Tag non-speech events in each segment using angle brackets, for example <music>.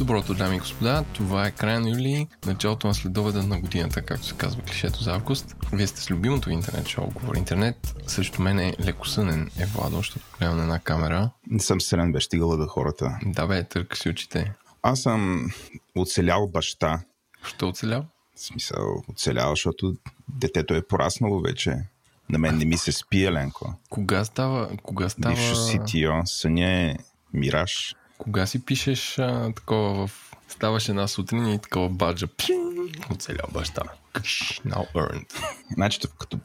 Доброто, дами и господа, това е края на юли, началото на следоведа на годината, както се казва клишето за август. Вие сте с любимото интернет шоу Говори Интернет. Също мен е лекосънен е Владо, защото гледам на една камера. Не съм силен, бе, стига да хората. Да бе, търка си очите. Аз съм оцелял баща. Що оцелял? В смисъл, оцелял, защото детето е пораснало вече. На мен не ми се спи, Еленко. Кога става... Кога става... Бившо CTO, съня е мираж. Кога си пишеш а, такова в... Ставаш една сутрин и такова баджа. Оцелял баща. Now earned. Значи, като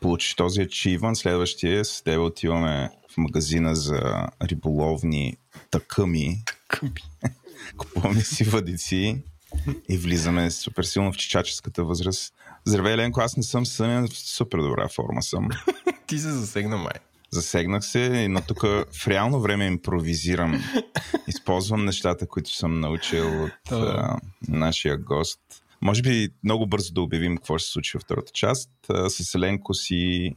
получиш този achievement, следващия с тебе отиваме в магазина за риболовни такъми. Такъми. <laughs> Купуваме си въдици и влизаме супер силно в чичаческата възраст. Здравей, Ленко, аз не съм сънен, в супер добра форма съм. <laughs> Ти се засегна май. Засегнах се, но тук в реално време импровизирам. <laughs> Използвам нещата, които съм научил от а, нашия гост. Може би много бързо да обявим какво ще се случи във втората част. А, с Еленко си,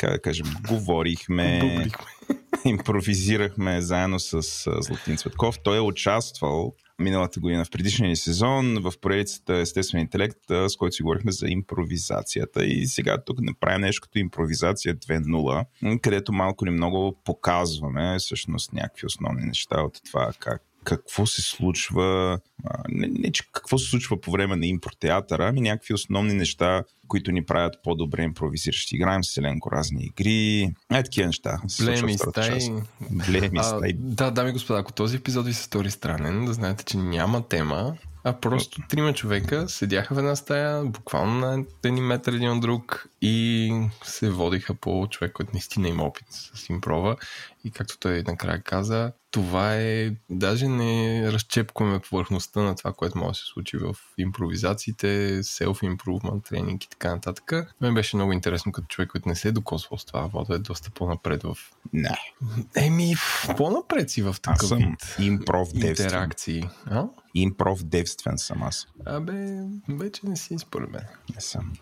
как да кажем, говорихме, <laughs> импровизирахме заедно с а, Златин Цветков. Той е участвал миналата година в предишния ни сезон в поредицата Естествен интелект, с който си говорихме за импровизацията. И сега тук не правим нещо като импровизация 2.0, м, където малко или много показваме всъщност някакви основни неща от това как какво се случва, а, не, не че какво се случва по време на импротеатъра, ами някакви основни неща, които ни правят по-добре импровизиращи. Играем с Еленко разни игри, е такива неща. Блеми част. Блеми А, стаи. да, дами и господа, ако този епизод ви се стори странен, да знаете, че няма тема, а просто трима човека седяха в една стая, буквално на един метър един от друг и се водиха по човек, който наистина има опит с импрова. И както той накрая каза, това е, даже не разчепкваме повърхността на това, което може да се случи в импровизациите, self-improvement, тренинг и така нататък. Мен беше много интересно като човек, който не се е докосвал с това. Водо е доста по-напред в Не, Еми, по-напред си в аз такъв съм вид импров интеракции. А? Импров девствен съм аз. Абе, вече не си според мен. Не съм.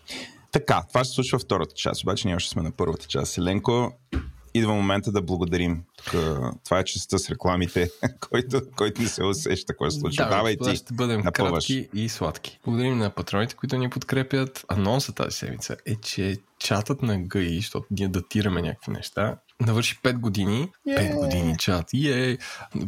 Така, това ще случва втората част, обаче ние още сме на първата част. Еленко, идва момента да благодарим. Тук, това е частта с рекламите, <laughs> който, който не се усеща какво се случва. Да, Давай ти. ще бъдем напъваш. кратки и сладки. Благодарим на патроните, които ни подкрепят. Анонса тази седмица е, че чатът на ГИ, защото ние датираме някакви неща, навърши 5 години. 5 години чат. И е,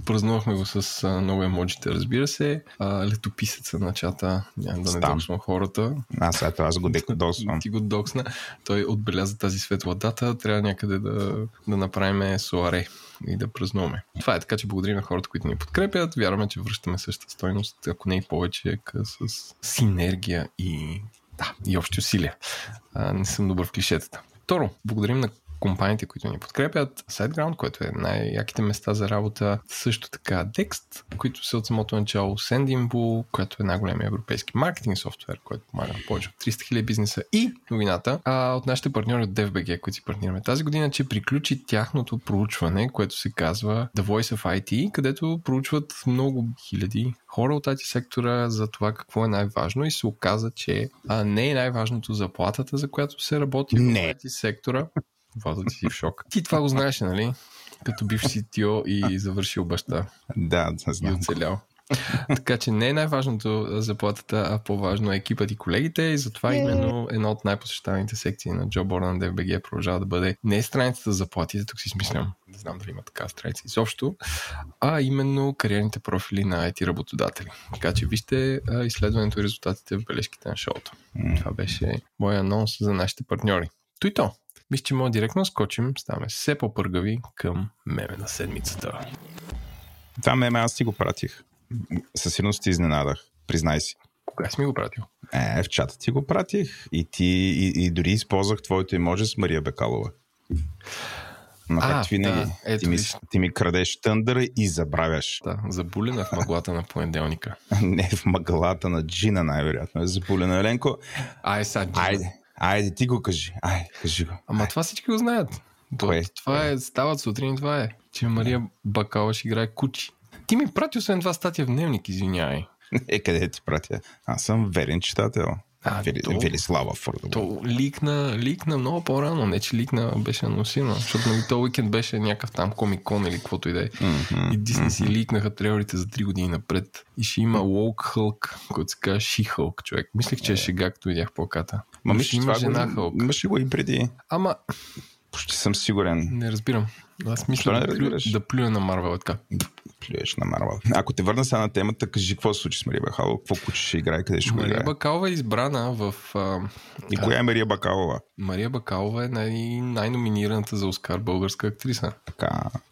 празнувахме го с а, много емоджите, разбира се. А, летописеца на чата, няма да не доксвам хората. Аз ето аз го декодосвам. Ти го доксна. Той отбеляза тази светла дата. Трябва някъде да, да направим суаре и да празнуваме. Това е така, че благодарим на хората, които ни подкрепят. Вярваме, че връщаме същата стойност, ако не и повече, с синергия и, да, и общи усилия. А, не съм добър в клишетата. Второ, благодарим на компаниите, които ни подкрепят, SiteGround, което е най-яките места за работа, също така Dext, които са от самото начало, Sendinbull, което е най-големия европейски маркетинг софтуер, който помага на повече от 300 000 бизнеса и новината а, от нашите партньори от DFBG, които си партнираме тази година, че приключи тяхното проучване, което се казва The Voice of IT, където проучват много хиляди хора от IT сектора за това какво е най-важно и се оказа, че а, не е най-важното заплатата, за която се работи Не. в IT сектора. Владо, ти си в шок. <laughs> Ти това го знаеш, нали? Като бивш CTO и завършил баща Да, да и знам. оцелял. така че не е най-важното заплатата, а по-важно е екипът и колегите и затова именно една от най-посещаваните секции на JobBoard на DFBG продължава да бъде не страницата за заплатите, тук си смислям, не знам дали има така страница изобщо, а именно кариерните профили на IT работодатели. Така че вижте изследването и резултатите в бележките на шоуто. Това беше моя анонс за нашите партньори. То и то. Мисля, че мога директно скочим, ставаме все по-пъргави към меме на седмицата. Това меме аз ти го пратих. Със сигурност ти изненадах. Признай си. Кога си ми го пратил? Е, в чата ти го пратих и ти и, и дори използвах твоето иможи с Мария Бекалова. Но А, както винаги, да, ето ти, ми, виж. ти ми крадеш тъндъра и забравяш. Да, забулена в мъглата на понеделника. <laughs> Не в мъглата на Джина, най-вероятно е заболено. Еленко, Ай, сега. Джина. айде, айде, ти го кажи. Айде, кажи го. Ама това всички го знаят. То, Кое? това е, стават сутрин, това е, че Мария Бакала ще играе кучи. Ти ми прати освен това статия в дневник, извинявай. Е, къде ти пратя? Аз съм верен читател. А, Вели, то- Велислава Фордова. То ликна, ликна много по-рано, не че ликна беше анонсирано, защото нали, този уикенд беше някакъв там комик-кон или каквото и да е. И Дисни си ликнаха трейлерите за 3 години напред. И ще има Woke Хълк, който се казва She Hulk, човек. Мислех, че е шега, като видях плаката. Ма мисля, има жена го, Хълк. имаше го и преди. Ама, Почти съм сигурен. не разбирам. Аз мисля да, разбираш? да плюя на Марвел така. Плюеш на Марвел. Ако те върна сега на темата, кажи какво се случи с Мария Бакалова, какво куче ще играе, къде ще го Мария играе. Бакалова е избрана в... А, И коя е Мария Бакалова? Мария Бакалова е най- най-номинираната за Оскар българска актриса. Така,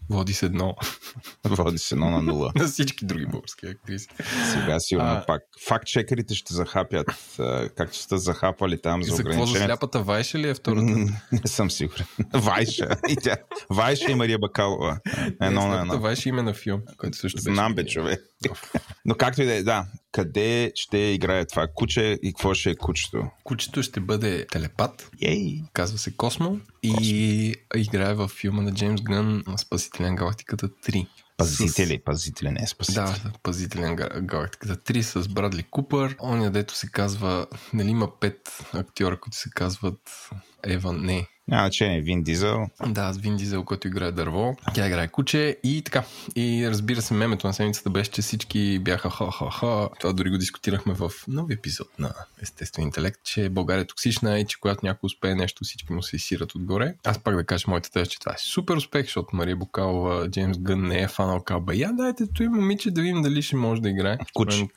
Води с едно <laughs> води се едно на нула. на всички други български актриси. Сега сигурно А. пак. Факт чекерите ще захапят, а, както сте захапали там за За какво за ограничението. сляпата Вайша ли е втората? Не съм сигурен. <laughs> Вайша. И тя. Вайша и Мария Бакалова. Едно на едно. Вайша има на филм, който също беше. Знам бе, човек. <laughs> Но както и да е, да. Къде ще играе това куче и какво ще е кучето? Кучето ще бъде телепат, Ей! казва се Космо, и играе в филма на Джеймс Гън Спасителя на галактиката 3. Пазители, пазители, не е спасители. Да, Пазителя на га- галактиката 3 с Брадли Купър. Оня, дето се казва, нали има пет актьора, които се казват Еван, не, Няма значение, Вин Дизел. Да, с Вин Дизел, който играе дърво. Тя играе куче и така. И разбира се, мемето на седмицата беше, че всички бяха ха-ха-ха. Това дори го дискутирахме в нови епизод на Естествен интелект, че България е токсична и че когато някой успее нещо, всички му се изсират отгоре. Аз пак да кажа моята теза, че това е супер успех, защото Мария Букалова, Джеймс Гън не е фанал каба. Я дайте той момиче да видим дали ще може да играе. Куче.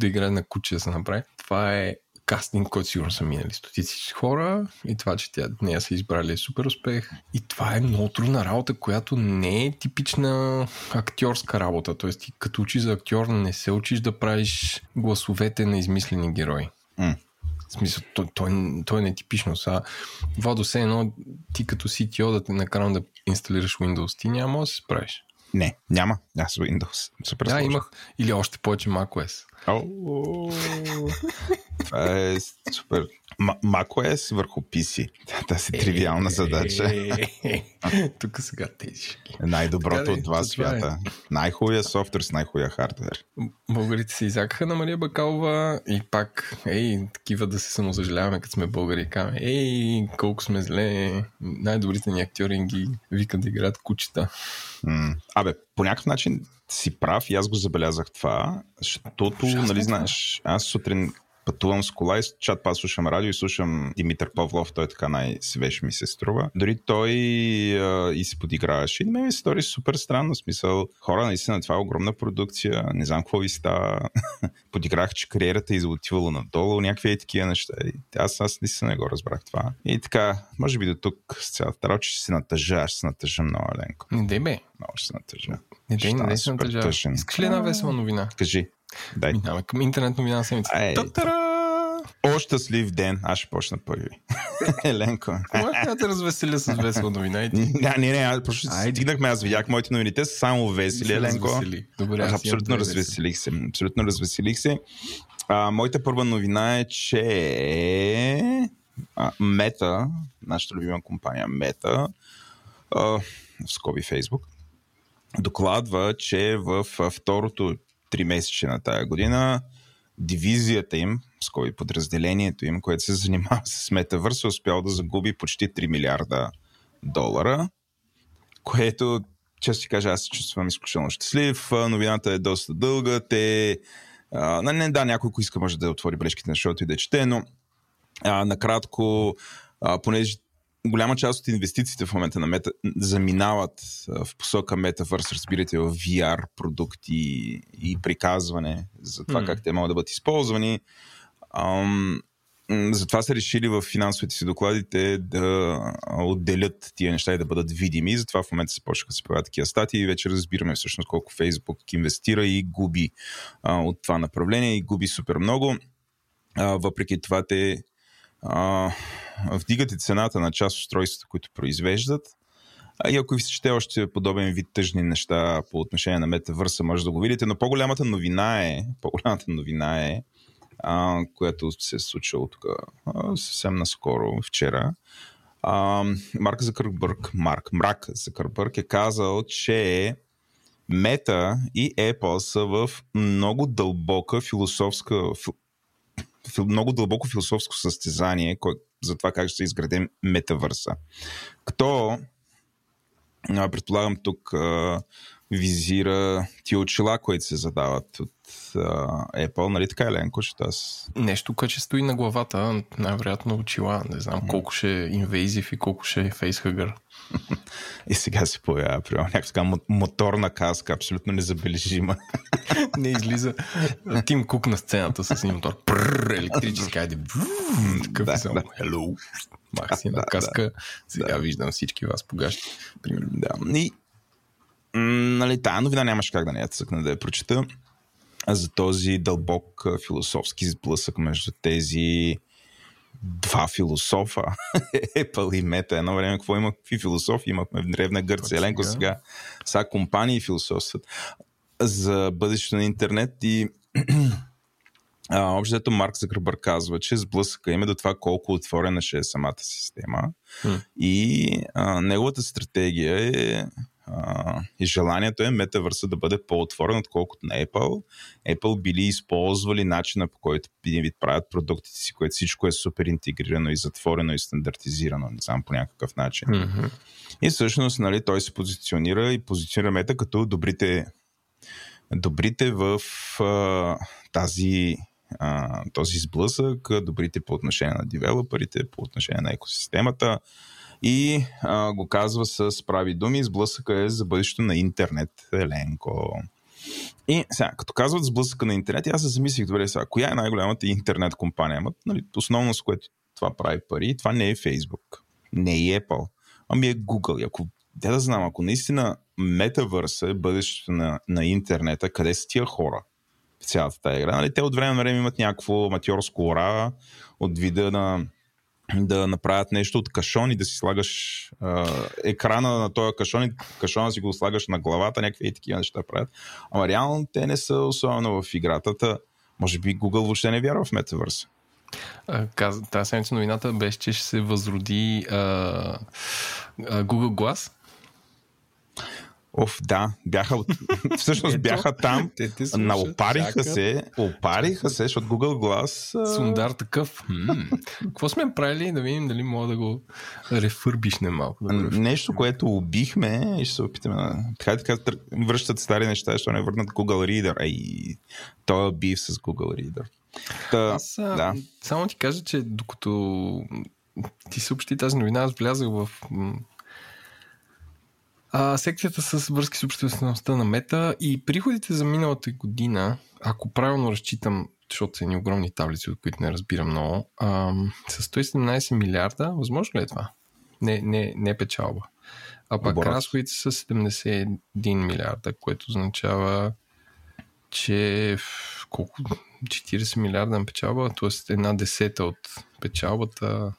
Да играе на куче да се направи. Това е кастинг, който сигурно са минали стотици хора и това, че тя нея са избрали е супер успех. И това е много трудна работа, която не е типична актьорска работа. Тоест ти като учиш за актьор не се учиш да правиш гласовете на измислени герои. М. В смисъл, то, то, е- то е нетипично. Са, Владо, се едно ти като CTO да те накарам да инсталираш Windows, ти няма да се справиш. Не, няма. Аз Windows. Супер Да, имах. Или още повече macOS. Това е супер. М- macOS върху PC. <laughs> Тази тривиална задача. Е, <laughs> Тук сега. Е най-доброто Така от два е. свята. Най-хубавия софтуер с най-хубавия хардвер. Българите се изякаха на Мария Бакалова и пак, ей, такива да се самосъжаляваме, като сме българи. Каме, ей, колко сме зле. Най-добрите ни актьори ги викат да играят кучета. М. Абе, по някакъв начин си прав и аз го забелязах това, защото, Ужасно нали знаеш, аз сутрин пътувам с кола и чат пас слушам радио и слушам Димитър Павлов, той така най-свеж ми се струва. Дори той а, и се подиграваше. И на мен ми се стори супер странно, смисъл, хора, наистина това е огромна продукция, не знам какво ви става. <laughs> Подиграх, че кариерата е отивала надолу, някакви е такива неща. И аз, аз наистина не го разбрах това. И така, може би до тук с цялата работа ще се натъжа, аз ще се натъжа много, Еленко. Не бе. Много ще се натъжа. Не не стана дей се тъжен. Искаш ли една весела новина? Кажи. Дай. Минаваме към интернет новина на седмицата. Ей. Та-тара! О, щастлив ден. Аз ще почна първи. <laughs> Еленко. Може да те развеселя с весела новина. Не, не, не, аз просто стигнахме, аз видях моите новини, те са само весели, се Еленко. развесели. Добре, Аз абсолютно развеселих се. Абсолютно развеселих се. А, моята първа новина е, че Мета, нашата любима компания Мета, в скоби Фейсбук, докладва, че в второто три месече на тая година дивизията им, скоби подразделението им, което се занимава с Метавърс, е успял да загуби почти 3 милиарда долара, което, често ти кажа, аз се чувствам изключително щастлив. Новината е доста дълга. Те, а, не, да, някой, ако иска, може да отвори бележките на шоуто и да чете, но а, накратко, а, понеже голяма част от инвестициите в момента на мета заминават в посока Metaverse, разбирате, в VR продукти и приказване за това М. как те могат да бъдат използвани. Ам, затова са решили в финансовите си докладите да отделят тия неща и да бъдат видими. Затова в момента се почнаха да се появяват такива статии и вече разбираме всъщност колко Фейсбук инвестира и губи а, от това направление и губи супер много. А, въпреки това те а, вдигат и цената на част от устройствата, които произвеждат. А и ако ви се чете още подобен вид тъжни неща по отношение на метавърса, може да го видите, но по-голямата новина е, по-голямата новина е, а, която се е случило тук съвсем наскоро, вчера. А, Марк Закърбърг, Марк, Мрак Закърбърг е казал, че Мета и Apple са в много дълбока философска, фи- много дълбоко философско състезание кое, за това как ще се изградим метавърса. Като предполагам тук визира ти очила, които се задават от uh, Apple, нали така е, Ленко, че аз... Нещо, което ще стои на главата, най-вероятно очила. Не знам колко ще е инвейзив и колко ще е фейсхъгър. <laughs> и сега се появява, примерно, някаква моторна каска, абсолютно незабележима. <laughs> не излиза Тим Кук на сцената с един мотор. Прррр, електрически, <laughs> айде. Такъв да, само. Да. Hello. Мах си на каска. Сега виждам всички вас погащи. Примерно. Да. И нали, тая новина нямаше как да не я цъкна да я прочета. За този дълбок философски сблъсък между тези два философа, <laughs> Apple и Meta. Едно време какво има, какви философи имахме в древна Гърция, Еленко сега, сега компании философстват за бъдещето на интернет и <clears throat> Общото Марк Закърбър казва, че сблъсъка има до това колко отворена ще е самата система. Hmm. И а, неговата стратегия е И желанието е метавърса да бъде по-отворен, отколкото на Apple. Apple били използвали начина по който един вид правят продуктите си, което всичко е супер интегрирано и затворено и стандартизирано, не знам, по някакъв начин. Mm-hmm. И всъщност, нали, той се позиционира и позиционира мета като добрите, добрите в uh, тази uh, този сблъсък, добрите по отношение на девелоперите, по отношение на екосистемата, и а, го казва с прави думи, сблъсъка е за бъдещето на интернет, Еленко. И сега, като казват сблъсъка на интернет, аз се замислих, добре сега, коя е най-голямата интернет компания? Ама, нали, основно с което това прави пари, това не е Facebook, не е Apple, ами е Google. И ако, да да знам, ако наистина метавърса е бъдещето на, на интернета, къде са тия хора? В цялата тази игра. Нали, те от време на време имат някакво матьорско ура от вида на да направят нещо от кашон и да си слагаш а, екрана на този кашон и кашона си го слагаш на главата, някакви и такива неща правят. Ама реално те не са особено в играта. Та, може би Google въобще не вярва в метавърс. Тази седмица новината беше, че ще се възроди а, а, Google Glass Оф, да, бяха, <laughs> всъщност Ето, бяха там, те те наопариха чакат. се, опариха се, защото Google Glass... Сундар такъв. Какво сме правили да видим дали мога да го рефърбишне малко? Да Нещо, което убихме и ще се опитаме да... Така така връщат стари неща, защото не върнат Google Reader. Ей, той е бив с Google Reader. Та, Аз да. само ти кажа, че докато ти съобщи тази новина, аз влязах в а, секцията с връзки с обществеността на Мета и приходите за миналата година, ако правилно разчитам, защото са едни огромни таблици, от които не разбирам много, а, с 117 милиарда, възможно ли е това? Не, не, не печалба. А пак Оборот. разходите са 71 милиарда, което означава, че колко? 40 милиарда на печалба, т.е. една десета от печалбата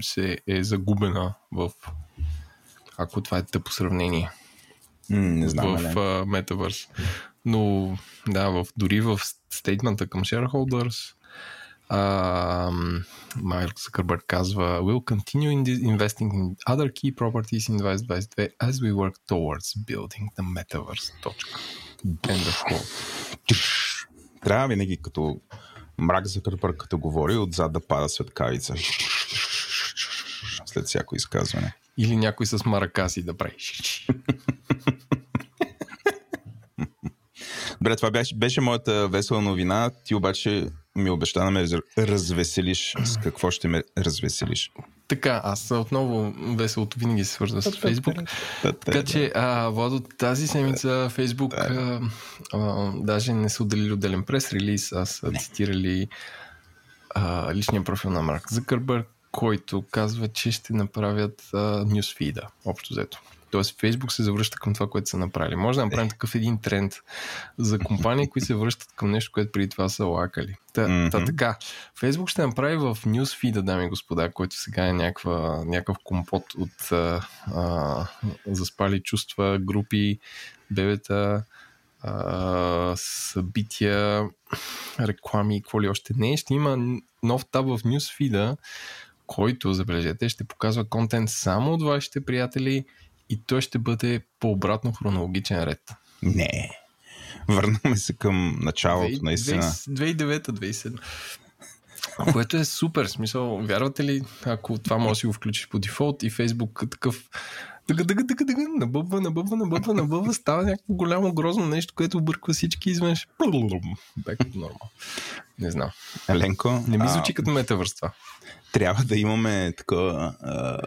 се е загубена в ако това е тъпо сравнение. не знам. В uh, Metaverse. Но да, в, дори в стейтмента към shareholders uh, Закърбърг казва We'll continue in investing in other key properties in 2022 as we work towards building the metaverse. Точка. Трябва винаги като мрак Закърбърг като говори отзад да пада светкавица след всяко изказване. Или някой с маракаси да прави. Добре, това беше, беше моята весела новина. Ти обаче ми обеща да ме развеселиш. С какво ще ме развеселиш? Така, аз отново веселото винаги се свързва с Фейсбук. Така че, а, Владо, тази седмица Фейсбук а, а, даже не са отделили отделен прес-релиз, а са цитирали а, личния профил на Марк Закърбърг, който казва, че ще направят нюсфида, общо взето. Тоест Facebook се завръща към това, което са направили. Може да направим такъв един тренд за компании, които се връщат към нещо, което преди това са лакали. Та, mm-hmm. та така, Facebook ще направи в нюсфида, дами и господа, който сега е някаква, някакъв компот от а, а, заспали чувства, групи, бебета, а, събития, реклами и какво ли още не. Ще има нов таб в нюсфида, който, забележете, ще показва контент само от вашите приятели и той ще бъде по обратно хронологичен ред. Не. Върнаме се към началото, наистина. 2009-2007. Което е супер. Смисъл, вярвате ли, ако това може да си го включиш по дефолт и Фейсбук такъв дъга, дъга, дъга, дъга, набъбва, набъбва, набъбва, набъбва, става някакво голямо грозно нещо, което обърква всички изведнъж. Бек нормал. Не знам. Еленко. Не ми звучи като метавърс това. Трябва да имаме такова а,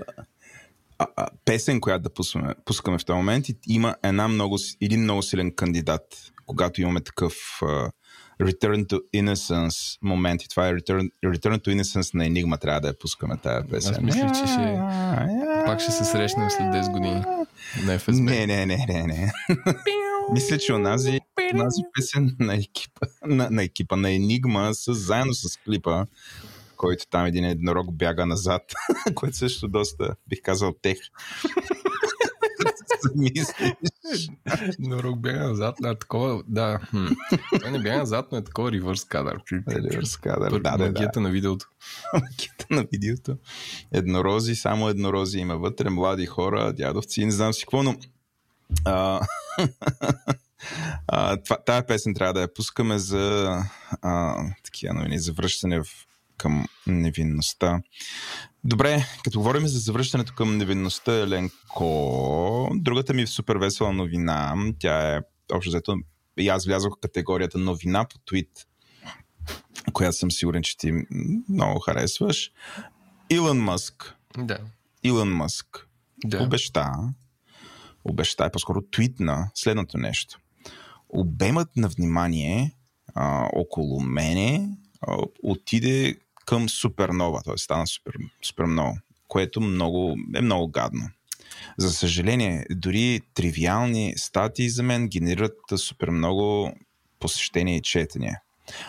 а, песен, която да пускаме, пускаме в този момент и има една много, един много силен кандидат, когато имаме такъв а, Return to Innocence момент. И това е Return, Return to Innocence на Enigma. Трябва да я пускаме тази песен. Аз мисля, че ще... Пак ще се срещнем след 10 години на FSB. Не, не, не, не, не. мисля, че онази, онази песен на екипа, на, на екипа, на Enigma, с, заедно с клипа, който там един еднорог бяга назад, <laughs> което също доста, бих казал, тех. <laughs> Еднорог бяга назад, на такова, да. Това не бяга назад, но е такова ревърс кадър. Ревърс кадър, да, да, Магията на видеото. Магията на видеото. Еднорози, само еднорози има вътре, млади хора, дядовци, не знам си какво, но а, <laughs> това, тая песен трябва да я пускаме за а, такива новини, за връщане в към невинността. Добре, като говорим за завръщането към невинността, Еленко, другата ми супер весела новина, тя е общо взето, и аз влязох в категорията новина по твит, която съм сигурен, че ти много харесваш. Илон Мъск. Да. Илон Мъск Да. обеща, обеща, по-скоро твитна следното нещо. Обемът на внимание а, около мене а, отиде към супернова, т.е. стана супер, супер много, което много, е много гадно. За съжаление, дори тривиални статии за мен генерират супер много посещения и четения.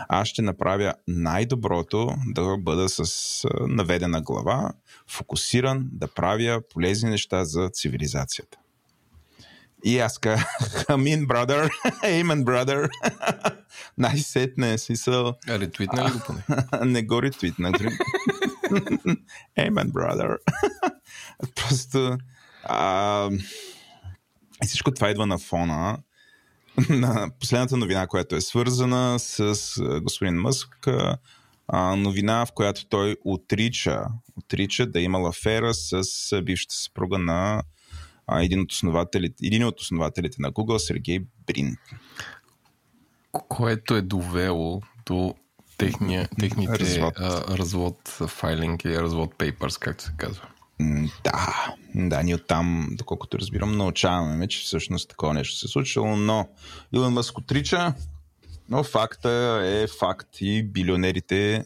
Аз ще направя най-доброто да бъда с наведена глава, фокусиран да правя полезни неща за цивилизацията. И аз казах, Амин, brother, Amen, brother. Най-сетне, смисъл. А, ретвитна ли го поне? <laughs> не го ретвитна. Amen, brother. Просто а, и всичко това идва на фона <laughs> на последната новина, която е свързана с господин Мъск. А, новина, в която той отрича, отрича да имал афера с бившата съпруга на а, един, от основателите, един от основателите на Google, Сергей Брин. Което е довело до техния, техните Развод. А, развод файлинг или развод papers, както се казва. Да, да, ние оттам, доколкото разбирам, научаваме, че всъщност такова нещо се е случило, но Илон Мъск отрича, но факта е факт и билионерите,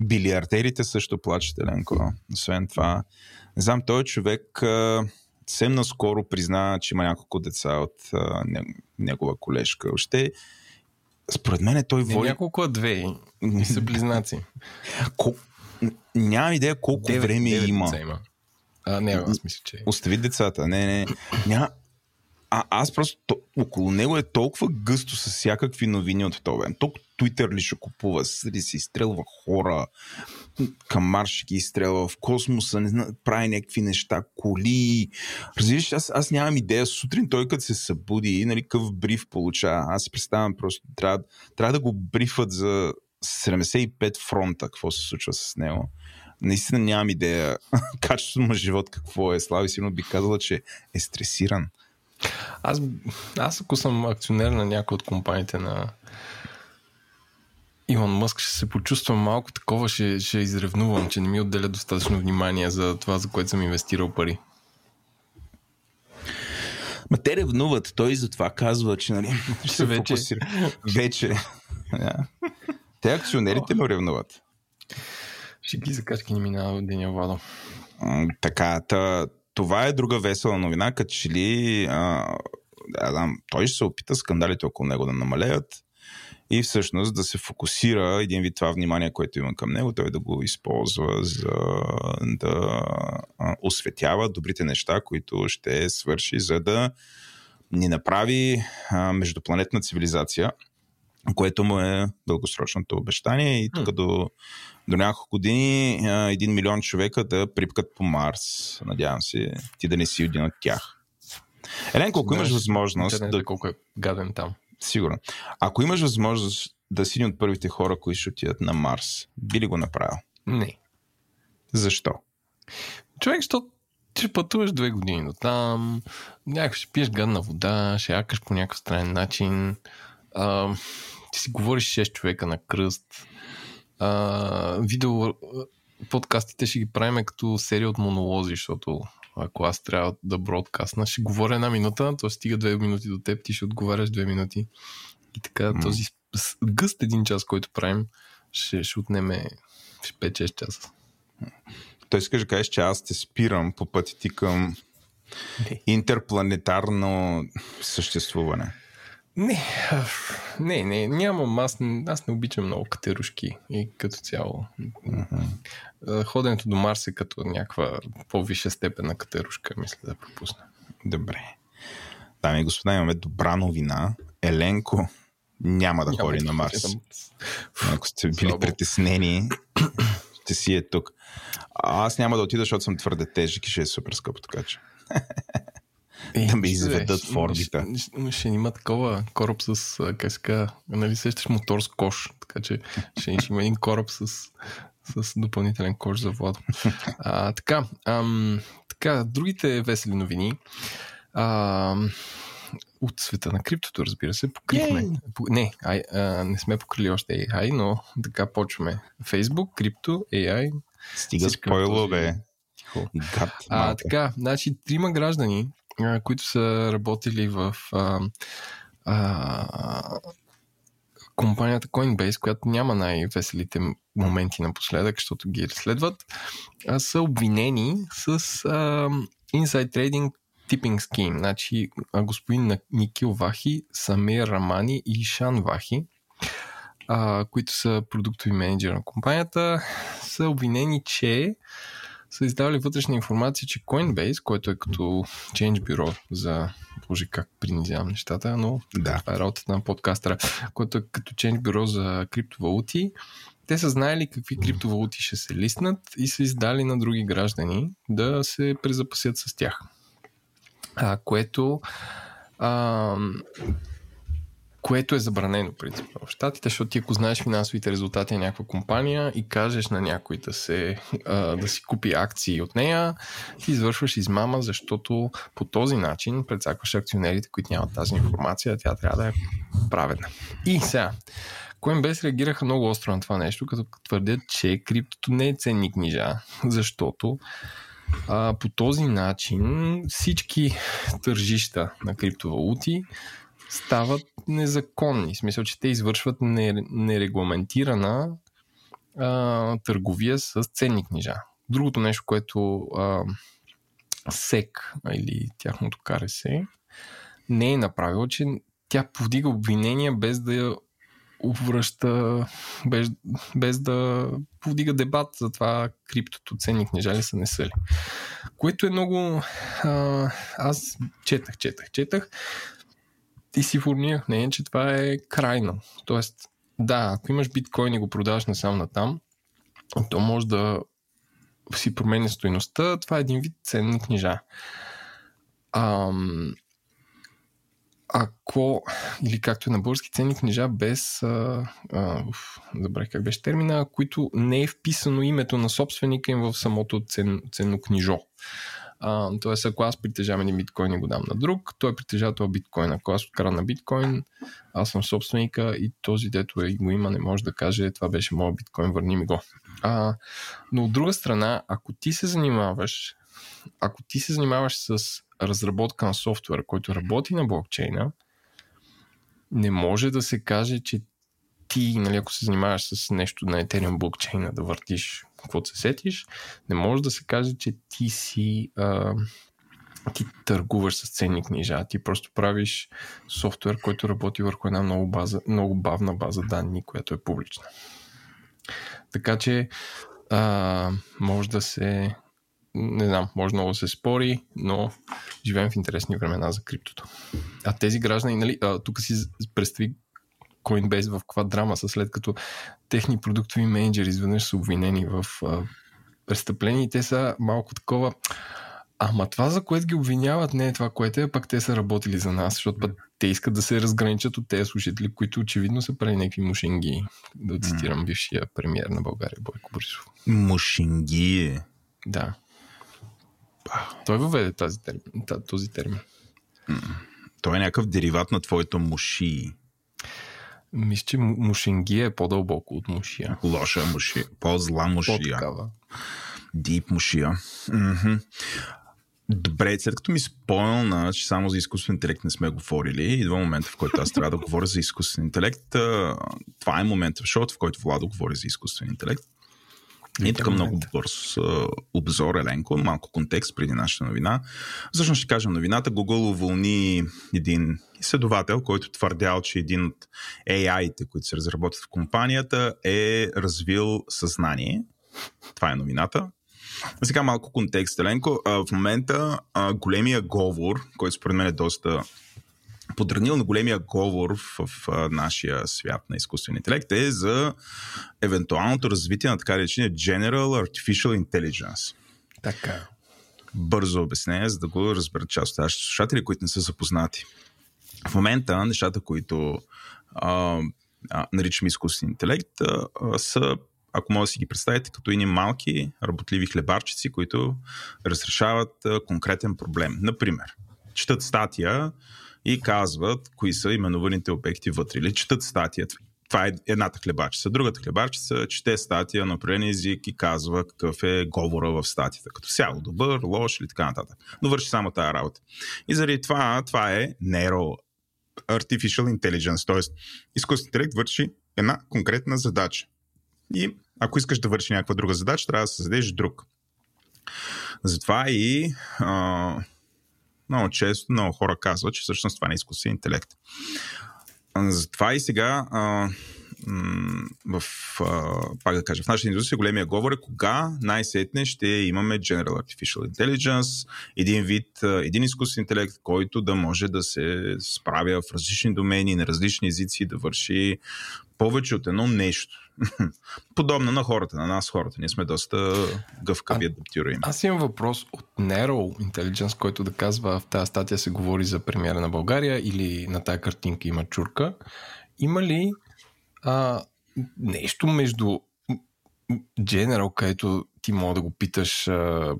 билиардерите също плачат, Еленко. Освен това, не знам, той човек а, съвсем наскоро призна, че има няколко деца от а, не- негова колежка. Още според мен той Не води... няколко, а две. И са близнаци. <laughs> Кол... Нямам идея колко Девет- време девет има. деца има. А, не, аз мисля, че... Остави децата. Не, не. Ня... А, аз просто то, около него е толкова гъсто с всякакви новини от това. Толкова Твитър ли ще купува, ли си изстрелва хора, към Марс ще ги изстрелва в космоса, не знам, прави някакви неща, коли. Разбираш, аз, аз нямам идея. Сутрин той като се събуди, нали, какъв бриф получава. Аз си представям просто, трябва, трябва да го брифат за 75 фронта, какво се случва с него. Наистина нямам идея <laughs> качеството на живот какво е. Слави сигурно би казала, че е стресиран. Аз, аз ако съм акционер на някои от компаниите на Илон Мъск, ще се почувствам малко такова, ще, ще изревнувам, че не ми отделя достатъчно внимание за това, за което съм инвестирал пари. Ма те ревнуват. Той затова казва, че нали, <laughs> ще се Вече. фокусира. Вече. Те акционерите му ревнуват. Ще ги закачки не минава деня, Владо. Така, та, това е друга весела новина, като че ли а, знам, той ще се опита скандалите около него да намалеят и всъщност да се фокусира един вид това внимание, което има към него, той да го използва за да а, осветява добрите неща, които ще свърши, за да ни направи а, междупланетна цивилизация, което му е дългосрочното обещание. И тук до, до няколко години един милион човека да припкат по Марс. Надявам се ти да не си един от тях. Еленко, ако имаш възможност Интернет да... колко е гаден там. Сигурно. Ако имаш възможност да си един от първите хора, които ще отидат на Марс. Би ли го направил? Не. Защо? Човек, що ще пътуваш две години до там, някакъв ще пиеш гадна вода, ще якаш по някакъв странен начин, а, ти си говориш 6 човека на кръст, а, видео подкастите ще ги правим като серия от монолози, защото ако аз трябва да бродкастна, ще говоря една минута, то стига две минути до теб, ти ще отговаряш две минути. И така, mm. този гъст един час, който правим, ще, ще отнеме 5-6 часа. Той искаш да кажеш, че аз те спирам по пъти ти към не. интерпланетарно съществуване. Не, не, не, нямам. Аз, аз не обичам много катерушки и като цяло. Uh-huh. Ходенето до Марс е като някаква по-висша степен на катерушка, мисля да пропусна. Добре. Дами и господа, имаме добра новина. Еленко няма да няма ходи да на Марс. Ако сте били Слабо. притеснени, ще си е тук. А аз няма да отида, защото съм твърде тежък и ще е супер скъпо, така че. Е, да ме изведат в орбита. Ще, ще, ще има такова кораб с, как се нали сещаш мотор с кош, така че ще, ще има един кораб с, с допълнителен кош за вода. А, така, ам, така, другите весели новини. А, от света на криптото, разбира се, покрихме. По, не, ай, а, не сме покрили още AI, но така почваме. Facebook, крипто, AI. Стига спойло, бе. Тихо. Гад, а, така, значи, трима граждани които са работили в а, а, компанията Coinbase, която няма най-веселите моменти напоследък, защото ги разследват, а, са обвинени с а, Inside Trading Tipping Scheme. Значи господин Никил Вахи, Самир Рамани и Шан Вахи, а, които са продуктови менеджери на компанията, са обвинени, че са издавали вътрешна информация, че Coinbase, който е като Change Bureau за Боже, как принизявам нещата, но да. това е работата на подкастера, който е като Change Bureau за криптовалути. Те са знаели какви криптовалути ще се листнат и са издали на други граждани да се презапасят с тях. А, което а, което е забранено принципно в Штатите, защото ти ако знаеш финансовите резултати на някаква компания и кажеш на някой да, се, а, да си купи акции от нея, ти извършваш измама, защото по този начин предсакваш акционерите, които нямат тази информация, тя трябва да е праведна. И сега, Coinbase реагираха много остро на това нещо, като твърдят, че криптото не е ценни книжа, защото а, по този начин всички тържища на криптовалути стават незаконни. В смисъл, че те извършват нерегламентирана а, търговия с ценни книжа. Другото нещо, което а, СЕК или тяхното КРС не е направило, че тя повдига обвинения без да обвръща, без, без да повдига дебат за това криптото ценни книжа ли са не са ли. Което е много... А, аз четах, четах, четах и си формирах мнение, че това е крайно. Тоест, да, ако имаш биткоин и го продаваш насам на там, то може да си променя стоеността. Това е един вид ценни книжа. Ам, ако, или както е на български ценни книжа, без, а, а, забравих как беше термина, които не е вписано името на собственика им в самото цен, ценно книжо. Тоест, ако аз притежавам един биткоин и го дам на друг, той притежава този биткоин. Ако аз открадна биткоин, аз съм собственика и този, дето е, го има, не може да каже, това беше моят биткоин, върни ми го. А, но от друга страна, ако ти се занимаваш, ако ти се занимаваш с разработка на софтуер, който работи на блокчейна, не може да се каже, че ти, нали, ако се занимаваш с нещо на Ethereum блокчейна, да въртиш каквото се сетиш, не може да се каже, че ти си а, ти търгуваш с ценни книжа. Ти просто правиш софтуер, който работи върху една много, база, много бавна база данни, която е публична. Така че а, може да се не знам, може много да се спори, но живеем в интересни времена за криптото. А тези граждани, нали, а, тук си представи Coinbase в каква драма са, след като техни продуктови менеджери изведнъж са обвинени в а, престъпления и те са малко такова Ама това, за което ги обвиняват, не е това, което е, пък те са работили за нас, защото пък те искат да се разграничат от тези служители, които очевидно са правили някакви мушенги. Да цитирам бившия премьер на България, Бойко Борисов. Мушенги. Да. Той въведе тази термин, този термин. Той е някакъв дериват на твоето муши. Мисля, че мушенгия е по-дълбоко от мушия. Лоша мушия. По-зла мушия. По-такава. Дип мушия. Mm-hmm. Добре, след като ми спомня, че само за изкуствен интелект не сме говорили, идва момента, в който аз трябва да говоря за изкуствен интелект. Това е момента в шоуто, в който Владо говори за изкуствен интелект. И така много бърз обзор, Еленко, малко контекст преди нашата новина. Всъщност ще кажа новината. Google уволни един изследовател, който твърдял, че един от AI-те, които се разработват в компанията, е развил съзнание. Това е новината. Сега малко контекст, Еленко. В момента големия говор, който според мен е доста подранил на големия говор в, в, нашия свят на изкуствен интелект е за евентуалното развитие на така речения General Artificial Intelligence. Така. Бързо обяснение, за да го разберат част от нашите слушатели, които не са запознати. В момента нещата, които а, а, наричаме изкуствен интелект, а, а, са ако може да си ги представите, като едни малки работливи хлебарчици, които разрешават а, конкретен проблем. Например, четат статия и казват кои са именуваните обекти вътре. Или четат статия. Това е едната хлебарчица. Другата хлебарчица чете статия на определен език и казва какъв е говора в статията. Като сяло добър, лош или така нататък. Но върши само тази работа. И заради това, това е Nero Artificial Intelligence, т.е. изкуствен интелект върши една конкретна задача. И ако искаш да върши някаква друга задача, трябва да създадеш друг. Затова и а, много често много хора казват, че всъщност това не е изкуствен интелект. Затова и сега а, в, а, пак да кажа, в нашата индустрия големия говор е кога най-сетне ще имаме General Artificial Intelligence, един вид, един изкуствен интелект, който да може да се справя в различни домени, на различни езици, да върши повече от едно нещо. <laughs> Подобно на хората, на нас хората. Ние сме доста гъвкави, адаптируеми. Аз имам въпрос от Nero Intelligence, който да казва в тази статия се говори за премиера на България или на тази картинка има чурка. Има ли а, нещо между General, където ти мога да го питаш а,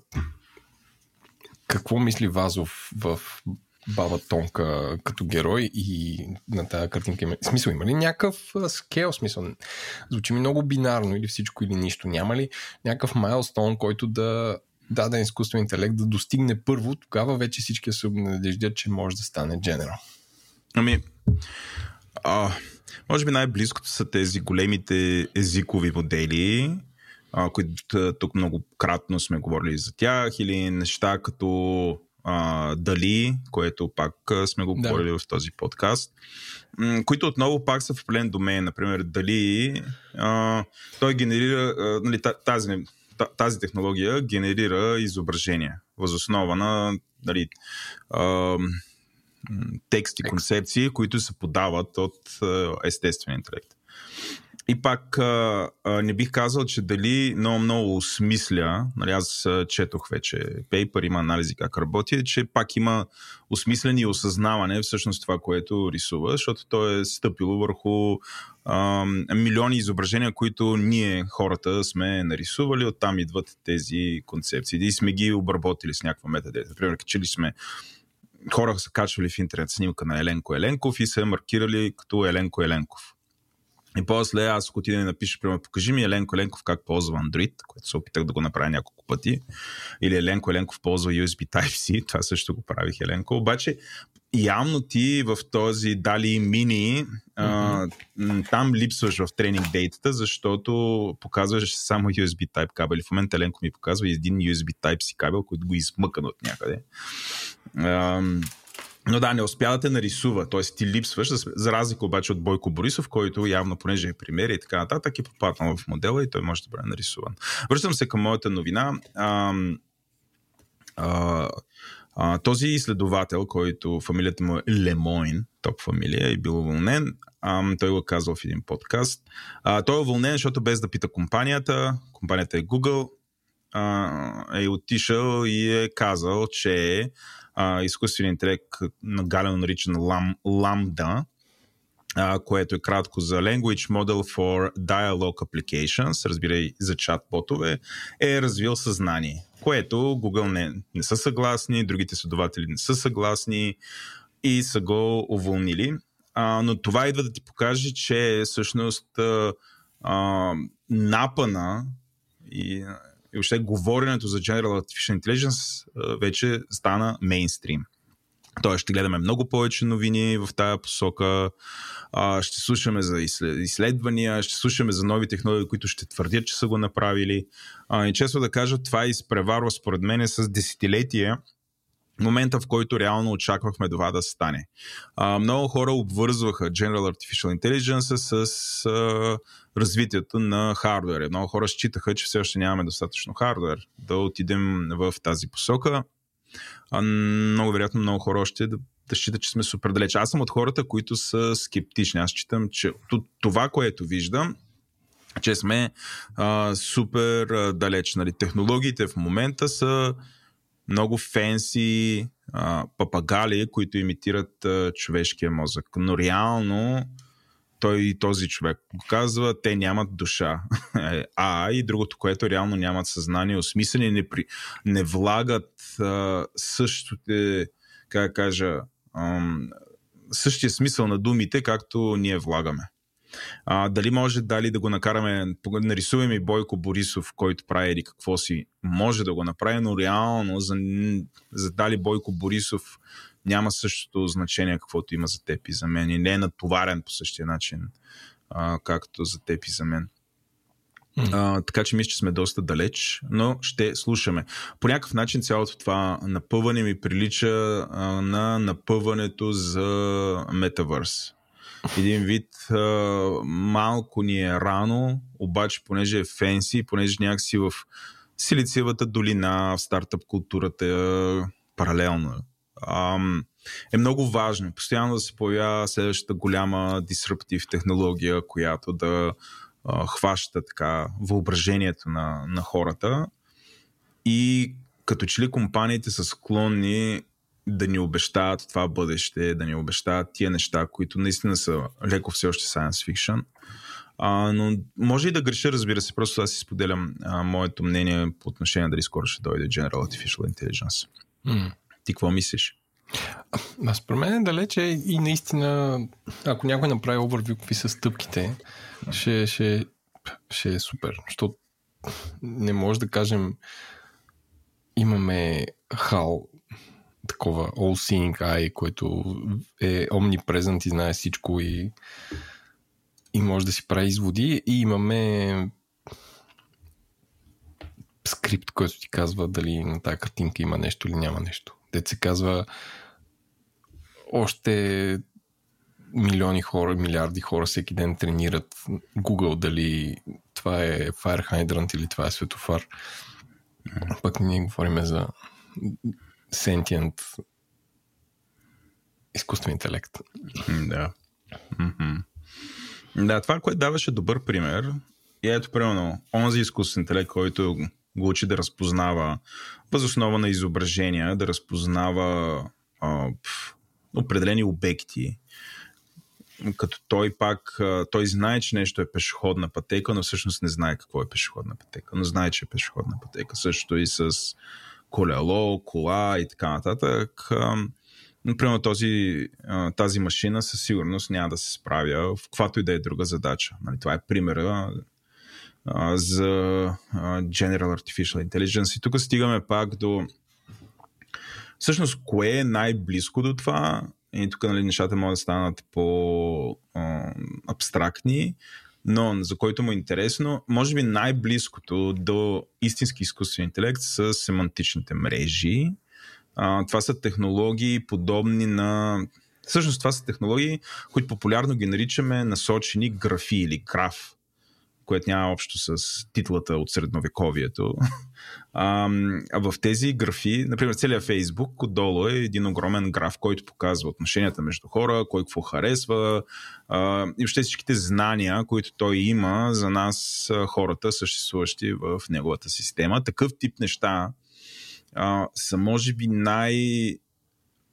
какво мисли Вазов в Баба Тонка като герой и на тази картинка. Смисъл, има ли някакъв скел? Смисъл, звучи ми много бинарно или всичко или нищо. Няма ли някакъв майлстон, който да даден изкуствен интелект да достигне първо, тогава вече всички се надеждят, че може да стане General. Ами, а, може би най-близкото са тези големите езикови модели, а, които тук многократно сме говорили за тях, или неща като а, Дали, което пак сме го говорили да. в този подкаст, които отново пак са в определен домен. Например, Дали, а, той генерира, а, нали, тази, тази технология генерира изображения възоснова на нали, а, тексти, концепции, които се подават от естествен интелект. И пак а, а, не бих казал, че дали много много осмисля, нали аз четох вече пейпер, има анализи как работи, че пак има осмислене и осъзнаване всъщност това, което рисува, защото то е стъпило върху а, милиони изображения, които ние хората сме нарисували, оттам идват тези концепции и сме ги обработили с някаква метадета. Например, качили сме хора са качвали в интернет снимка на Еленко Еленков и са маркирали като Еленко Еленков. И после аз ако отида и напиша, примерно, покажи ми Еленко Еленков как ползва Android, което се опитах да го направя няколко пъти. Или Еленко Еленков ползва USB Type-C, <laughs> това също го правих Еленко. Обаче, явно ти в този дали мини, mm-hmm. а, там липсваш в тренинг дейтата, защото показваш само USB Type кабели. В момента Еленко ми показва един USB Type-C кабел, който го измъкан от някъде. А, но да, не успя да те нарисува, т.е. ти липсваш, за разлика обаче от Бойко Борисов, който явно, понеже е пример и така нататък, е попаднал в модела и той може да бъде нарисуван. Връщам се към моята новина. А, а, а, този изследовател, който фамилията му е Лемойн, топ фамилия, е бил уволнен. А, той го казал в един подкаст. А, той е уволнен, защото без да пита компанията, компанията е Google, а, е отишъл и е казал, че а, изкуственият интелект, галено наричан лам, ламда, а, което е кратко за Language Model for Dialogue Applications, разбирай за чат-ботове, е развил съзнание, което Google не, не са съгласни, другите следователи не са съгласни и са го уволнили. А, но това идва да ти покаже, че всъщност а, а, напана и, и въобще говоренето за General Artificial Intelligence вече стана мейнстрим. Тоест ще гледаме много повече новини в тая посока, ще слушаме за изследвания, ще слушаме за нови технологии, които ще твърдят, че са го направили. И често да кажа, това изпреварва според мен с десетилетия момента, в който реално очаквахме това да стане. А, много хора обвързваха General Artificial Intelligence с а, развитието на хардвер. Много хора считаха, че все още нямаме достатъчно хардвер да отидем в тази посока. А, много вероятно много хора още да, да считат, че сме супер далеч. Аз съм от хората, които са скептични. Аз считам, че това, което виждам, че сме а, супер а, далеч. Нали, технологиите в момента са много фенси а, папагали, които имитират а, човешкия мозък. Но реално той и този човек казва, те нямат душа. <laughs> а и другото, което реално нямат съзнание, осмислени, не, при, не влагат а, същите, как кажа, ам, същия смисъл на думите, както ние влагаме. А, дали може дали да го накараме, нарисуваме и Бойко Борисов, който прави или какво си, може да го направи, но реално за, за дали Бойко Борисов няма същото значение, каквото има за теб и за мен и не е натоварен по същия начин, а, както за теб и за мен. Mm. А, така че мисля, че сме доста далеч, но ще слушаме. По някакъв начин цялото това напъване ми прилича а, на напъването за метавърс един вид а, малко ни е рано, обаче понеже е фенси, понеже някакси в Силициевата долина, в стартъп културата е паралелна. А, е много важно постоянно да се появява следващата голяма дисруптив технология, която да а, хваща така въображението на, на хората. И като че ли компаниите са склонни да ни обещават това бъдеще, да ни обещават тия неща, които наистина са леко все още science fiction. А, но може и да греша, разбира се, просто аз си споделям а, моето мнение по отношение дали скоро ще дойде General Artificial Intelligence. Mm. Ти какво мислиш? А според мен е далече и наистина, ако някой направи overview какви са стъпките, ще, ще, ще е супер. Защото не може да кажем имаме хал такова all-seeing eye, което е omnipresent и знае всичко и, и може да си прави изводи. И имаме скрипт, който ти казва дали на тази картинка има нещо или няма нещо. Дет се казва още милиони хора, милиарди хора всеки ден тренират Google дали това е Fire Hydrant или това е светофар. Пък ние говорим за sentient изкуствен интелект. Да. Mm-hmm. Да, това, което даваше добър пример, и ето, примерно, онзи изкуствен интелект, който го учи да разпознава възоснова на изображения, да разпознава а, пф, определени обекти, като той пак, той знае, че нещо е пешеходна пътека, но всъщност не знае какво е пешеходна пътека, но знае, че е пешеходна пътека. Също и с колело, кола и така нататък. Например, този, тази машина със сигурност няма да се справя в каквато и да е друга задача. Нали, това е примера за General Artificial Intelligence. И тук стигаме пак до всъщност кое е най-близко до това. И тук нали, нещата могат да станат по-абстрактни, но за който му е интересно, може би най-близкото до истински изкуствен интелект са семантичните мрежи. А, това са технологии подобни на... Всъщност това са технологии, които популярно ги наричаме насочени графи или граф. което няма общо с титлата от средновековието. А, а в тези графи, например, целият Фейсбук, отдолу е един огромен граф, който показва отношенията между хора, кой какво харесва а, и въобще всичките знания, които той има за нас, хората, съществуващи в неговата система. Такъв тип неща а, са, може би, най-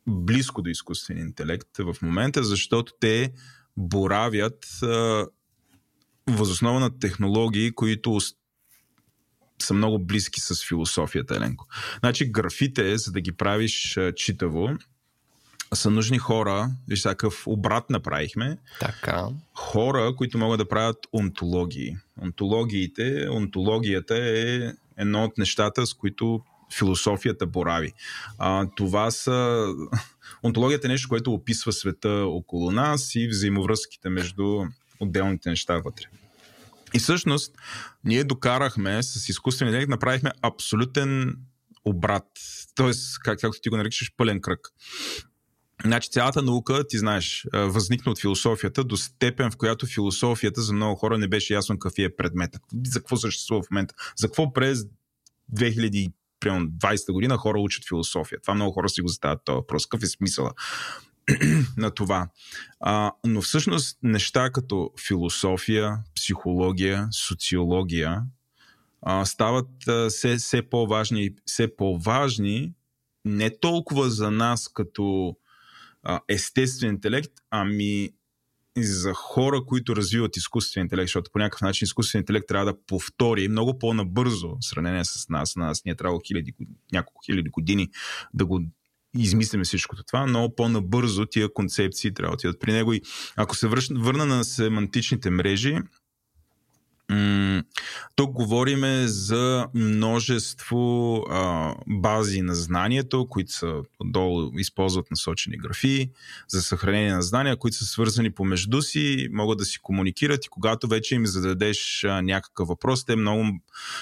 близко до изкуствен интелект в момента, защото те боравят а, възоснова на технологии, които са много близки с философията, Еленко. Значи графите, за да ги правиш читаво, са нужни хора, виж всякакъв обрат направихме. Така. Хора, които могат да правят онтологии. Онтологиите, онтологията е едно от нещата, с които философията борави. А, това са... <laughs> Онтологията е нещо, което описва света около нас и взаимовръзките между отделните неща вътре. И всъщност, ние докарахме с изкуствен интелект, направихме абсолютен обрат. Тоест, как, както ти го наричаш, пълен кръг. Значи цялата наука, ти знаеш, възникна от философията до степен, в която философията за много хора не беше ясно какъв е предмета. За какво съществува в момента. За какво през 2000 примерно 20-та година хора учат философия. Това много хора си го задават този въпрос. Какъв е смисъла <clears throat> на това? А, но всъщност неща като философия, психология, социология а, стават а, все, по-важни все по-важни не толкова за нас като а, естествен интелект, ами за хора, които развиват изкуствен интелект, защото по някакъв начин изкуствен интелект трябва да повтори много по-набързо в сравнение с нас. На нас ние трябва хиляди, няколко хиляди години да го измислиме всичкото това, но по-набързо тия концепции трябва да отидат при него. И ако се върна на семантичните мрежи, тук говориме за множество а, бази на знанието, които са отдолу използват насочени графии за съхранение на знания, които са свързани помежду си, могат да си комуникират и когато вече им зададеш а, някакъв въпрос, те много,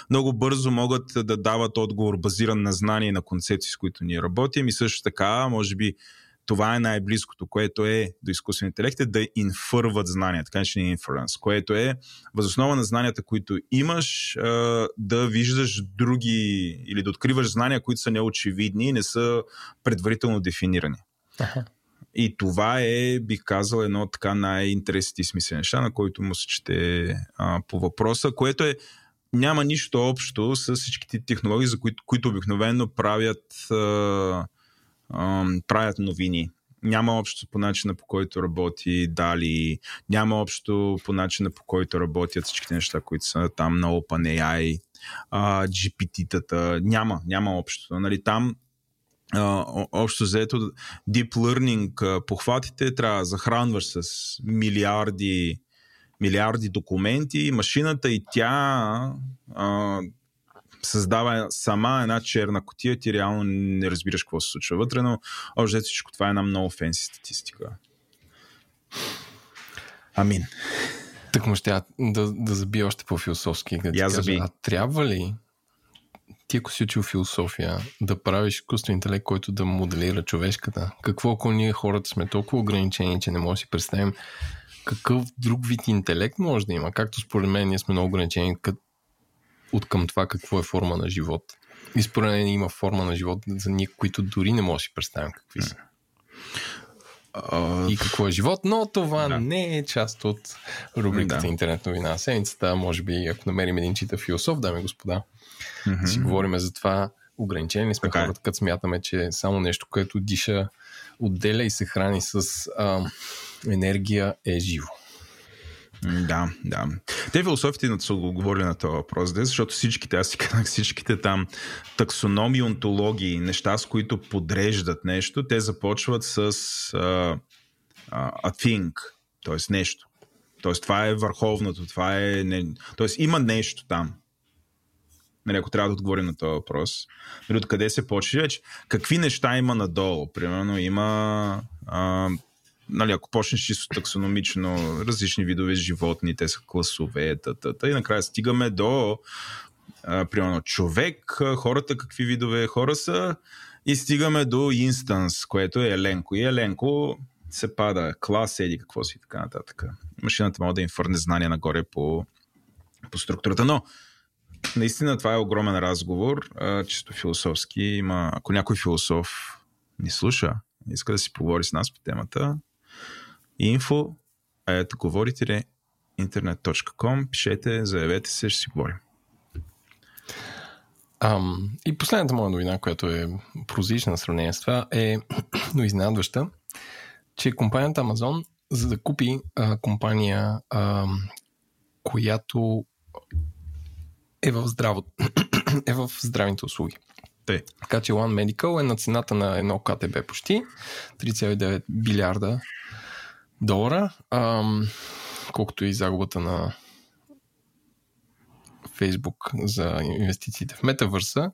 много бързо могат да дават отговор базиран на знания и на концепции, с които ние работим. И също така, може би, това е най-близкото, което е до изкуствен интелект, е да инфърват знания, така че не inference, което е възоснова на знанията, които имаш, да виждаш други или да откриваш знания, които са неочевидни и не са предварително дефинирани. И това е, бих казал, едно от така най-интересните и смислени неща, на който му се чете а, по въпроса, което е няма нищо общо с всичките технологии, за които, които обикновено правят а, правят новини. Няма общо по начина по който работи Дали, няма общо по начина по който работят всичките неща, които са там на OpenAI, а, GPT-тата. Няма, няма общо. Нали, там а, общо заето Deep Learning похватите трябва да захранваш с милиарди милиарди документи, машината и тя а, създава сама една черна котия, ти реално не разбираш какво се случва вътре, но още всичко това е една много фенси статистика. Амин. Так му ще да, да забия още по-философски. Да Я заби. А трябва ли ти ако си учил философия, да правиш изкуствен интелект, който да моделира човешката? Какво ако ние хората сме толкова ограничени, че не можем да си представим какъв друг вид интелект може да има? Както според мен ние сме много ограничени от към това какво е форма на живот. И според мен има форма на живот за ние, които дори не може да си представим какви са. Uh, и какво е живот, но това да. не е част от рубриката да. Интернет новина на седмицата. Може би, ако намерим един чита философ, дами и господа, mm-hmm. си говорим за това. Ограничени сме така е. хората, като смятаме, че е само нещо, което диша, отделя и се храни с а, енергия е живо. Да, да. Те философите са говорили на този въпрос, защото всичките, аз си <laughs> казах, всичките там таксономи, онтологии, неща, с които подреждат нещо, те започват с uh, uh, a thing, т.е. нещо. Т.е. това е върховното, това е... Не... Т.е. има нещо там. Нали, ако трябва да отговорим на този въпрос. Нали, откъде се почва? Какви неща има надолу? Примерно има а, нали, ако почнеш чисто таксономично, различни видове животни, те са класове, тата, и накрая стигаме до а, примерно човек, хората какви видове хора са и стигаме до инстанс, което е Еленко. И Еленко се пада клас, еди какво си и така нататък. Машината може да им фърне знания нагоре по по структурата. Но наистина това е огромен разговор, а, чисто философски. Има, ако някой философ ни слуша, иска да си поговори с нас по темата, info, ето говорите ли, internet.com, пишете, заявете се, ще си говорим. Ам, и последната моя новина, която е прозична на сравнение с това, е <clears throat> но изненадваща, че компанията Amazon, за да купи а, компания, а, която е в, здраво, <clears throat> е в здравните услуги. Те. Така че One Medical е на цената на едно КТБ почти 3,9 билиарда долара, ам, колкото и загубата на Facebook за инвестициите в метавърса,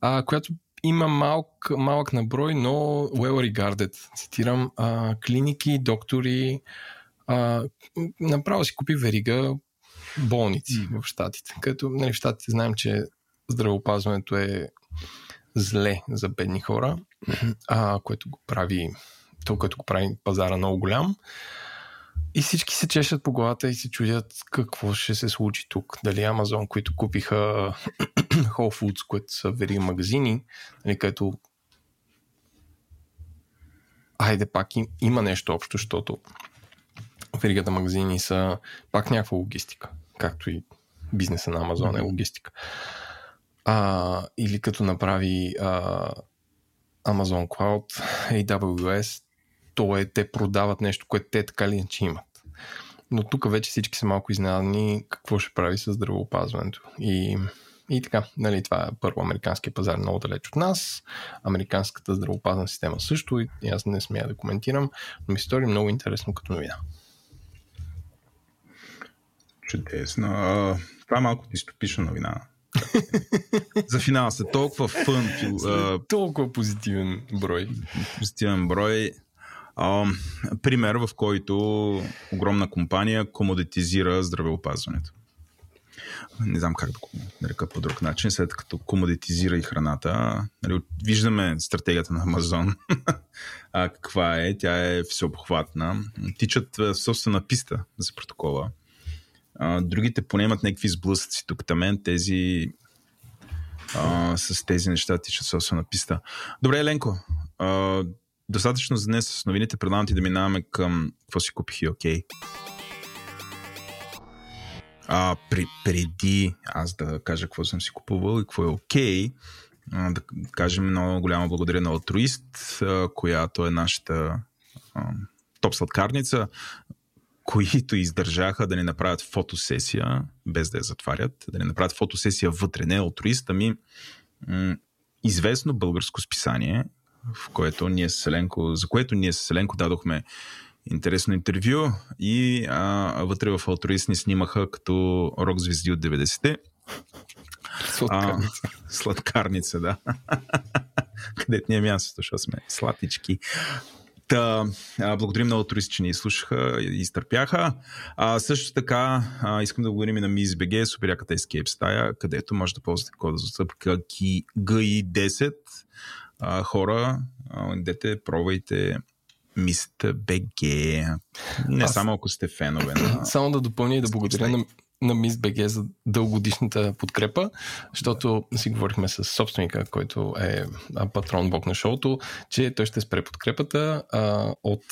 а, която има малък, малък наброй, но well regarded. Цитирам, а, клиники, доктори, а, направо си купи верига болници mm. в Штатите. Като нали, в Штатите знаем, че здравеопазването е зле за бедни хора, а, което го прави то, което го прави пазара много голям. И всички се чешат по главата и се чудят какво ще се случи тук. Дали Amazon, които купиха <clears throat> Whole Foods, които са вери магазини, нали, където айде пак им, има нещо общо, защото веригата магазини са пак някаква логистика, както и бизнеса на Амазон е логистика. А, или като направи а, Amazon Cloud, AWS, то е, те продават нещо, което те така ли иначе имат. Но тук вече всички са малко изненадани какво ще прави с здравеопазването. И, и така, нали, това е първо американския пазар много далеч от нас, американската здравеопазна система също, и аз не смея да коментирам, но ми се стори много интересно като новина. Чудесно. Това е малко дистопична новина. За финал са толкова фън. <laughs> толкова позитивен брой. Позитивен брой. Пример, в който огромна компания комодитизира здравеопазването. Не знам как да го нарека по друг начин, след като комодитизира и храната. Нали, виждаме стратегията на Амазон. <laughs> а, каква е? Тя е всеобхватна. Тичат собствена писта за протокола. А, другите поне имат някакви сблъсъци тук тамен. Тези а, с тези неща тичат собствена писта. Добре, Еленко. А, достатъчно за днес с новините. Предлагам ти да минаваме към какво си купих и окей. А, при, преди аз да кажа какво съм си купувал и какво е окей, okay, да кажем много голяма благодаря на Altruist, която е нашата а, топ сладкарница, които издържаха да ни направят фотосесия, без да я затварят, да ни направят фотосесия вътре, не Altruist, ами м- известно българско списание, в което ние с Селенко, за което ние с Селенко дадохме интересно интервю и а, вътре в Алтруист ни снимаха като рок звезди от 90-те. Сладкарница. А, сладкарница, да. <laughs> Където ни е мястото, защото сме сладички. Та, а, благодарим много туристи, че ни слушаха и изтърпяха. А, също така а, искам да благодарим и на MissBG, супер яката Escape стая, където може да ползвате кода за отстъпка GI10 а, хора, а, дете, пробвайте Мистер БГ. Не Аз... само ако сте фенове на... <clears throat> Само да допълня и да благодаря на, на Мис БГ за дългогодишната подкрепа, защото си говорихме с собственика, който е патрон Бог на шоуто, че той ще спре подкрепата а, от,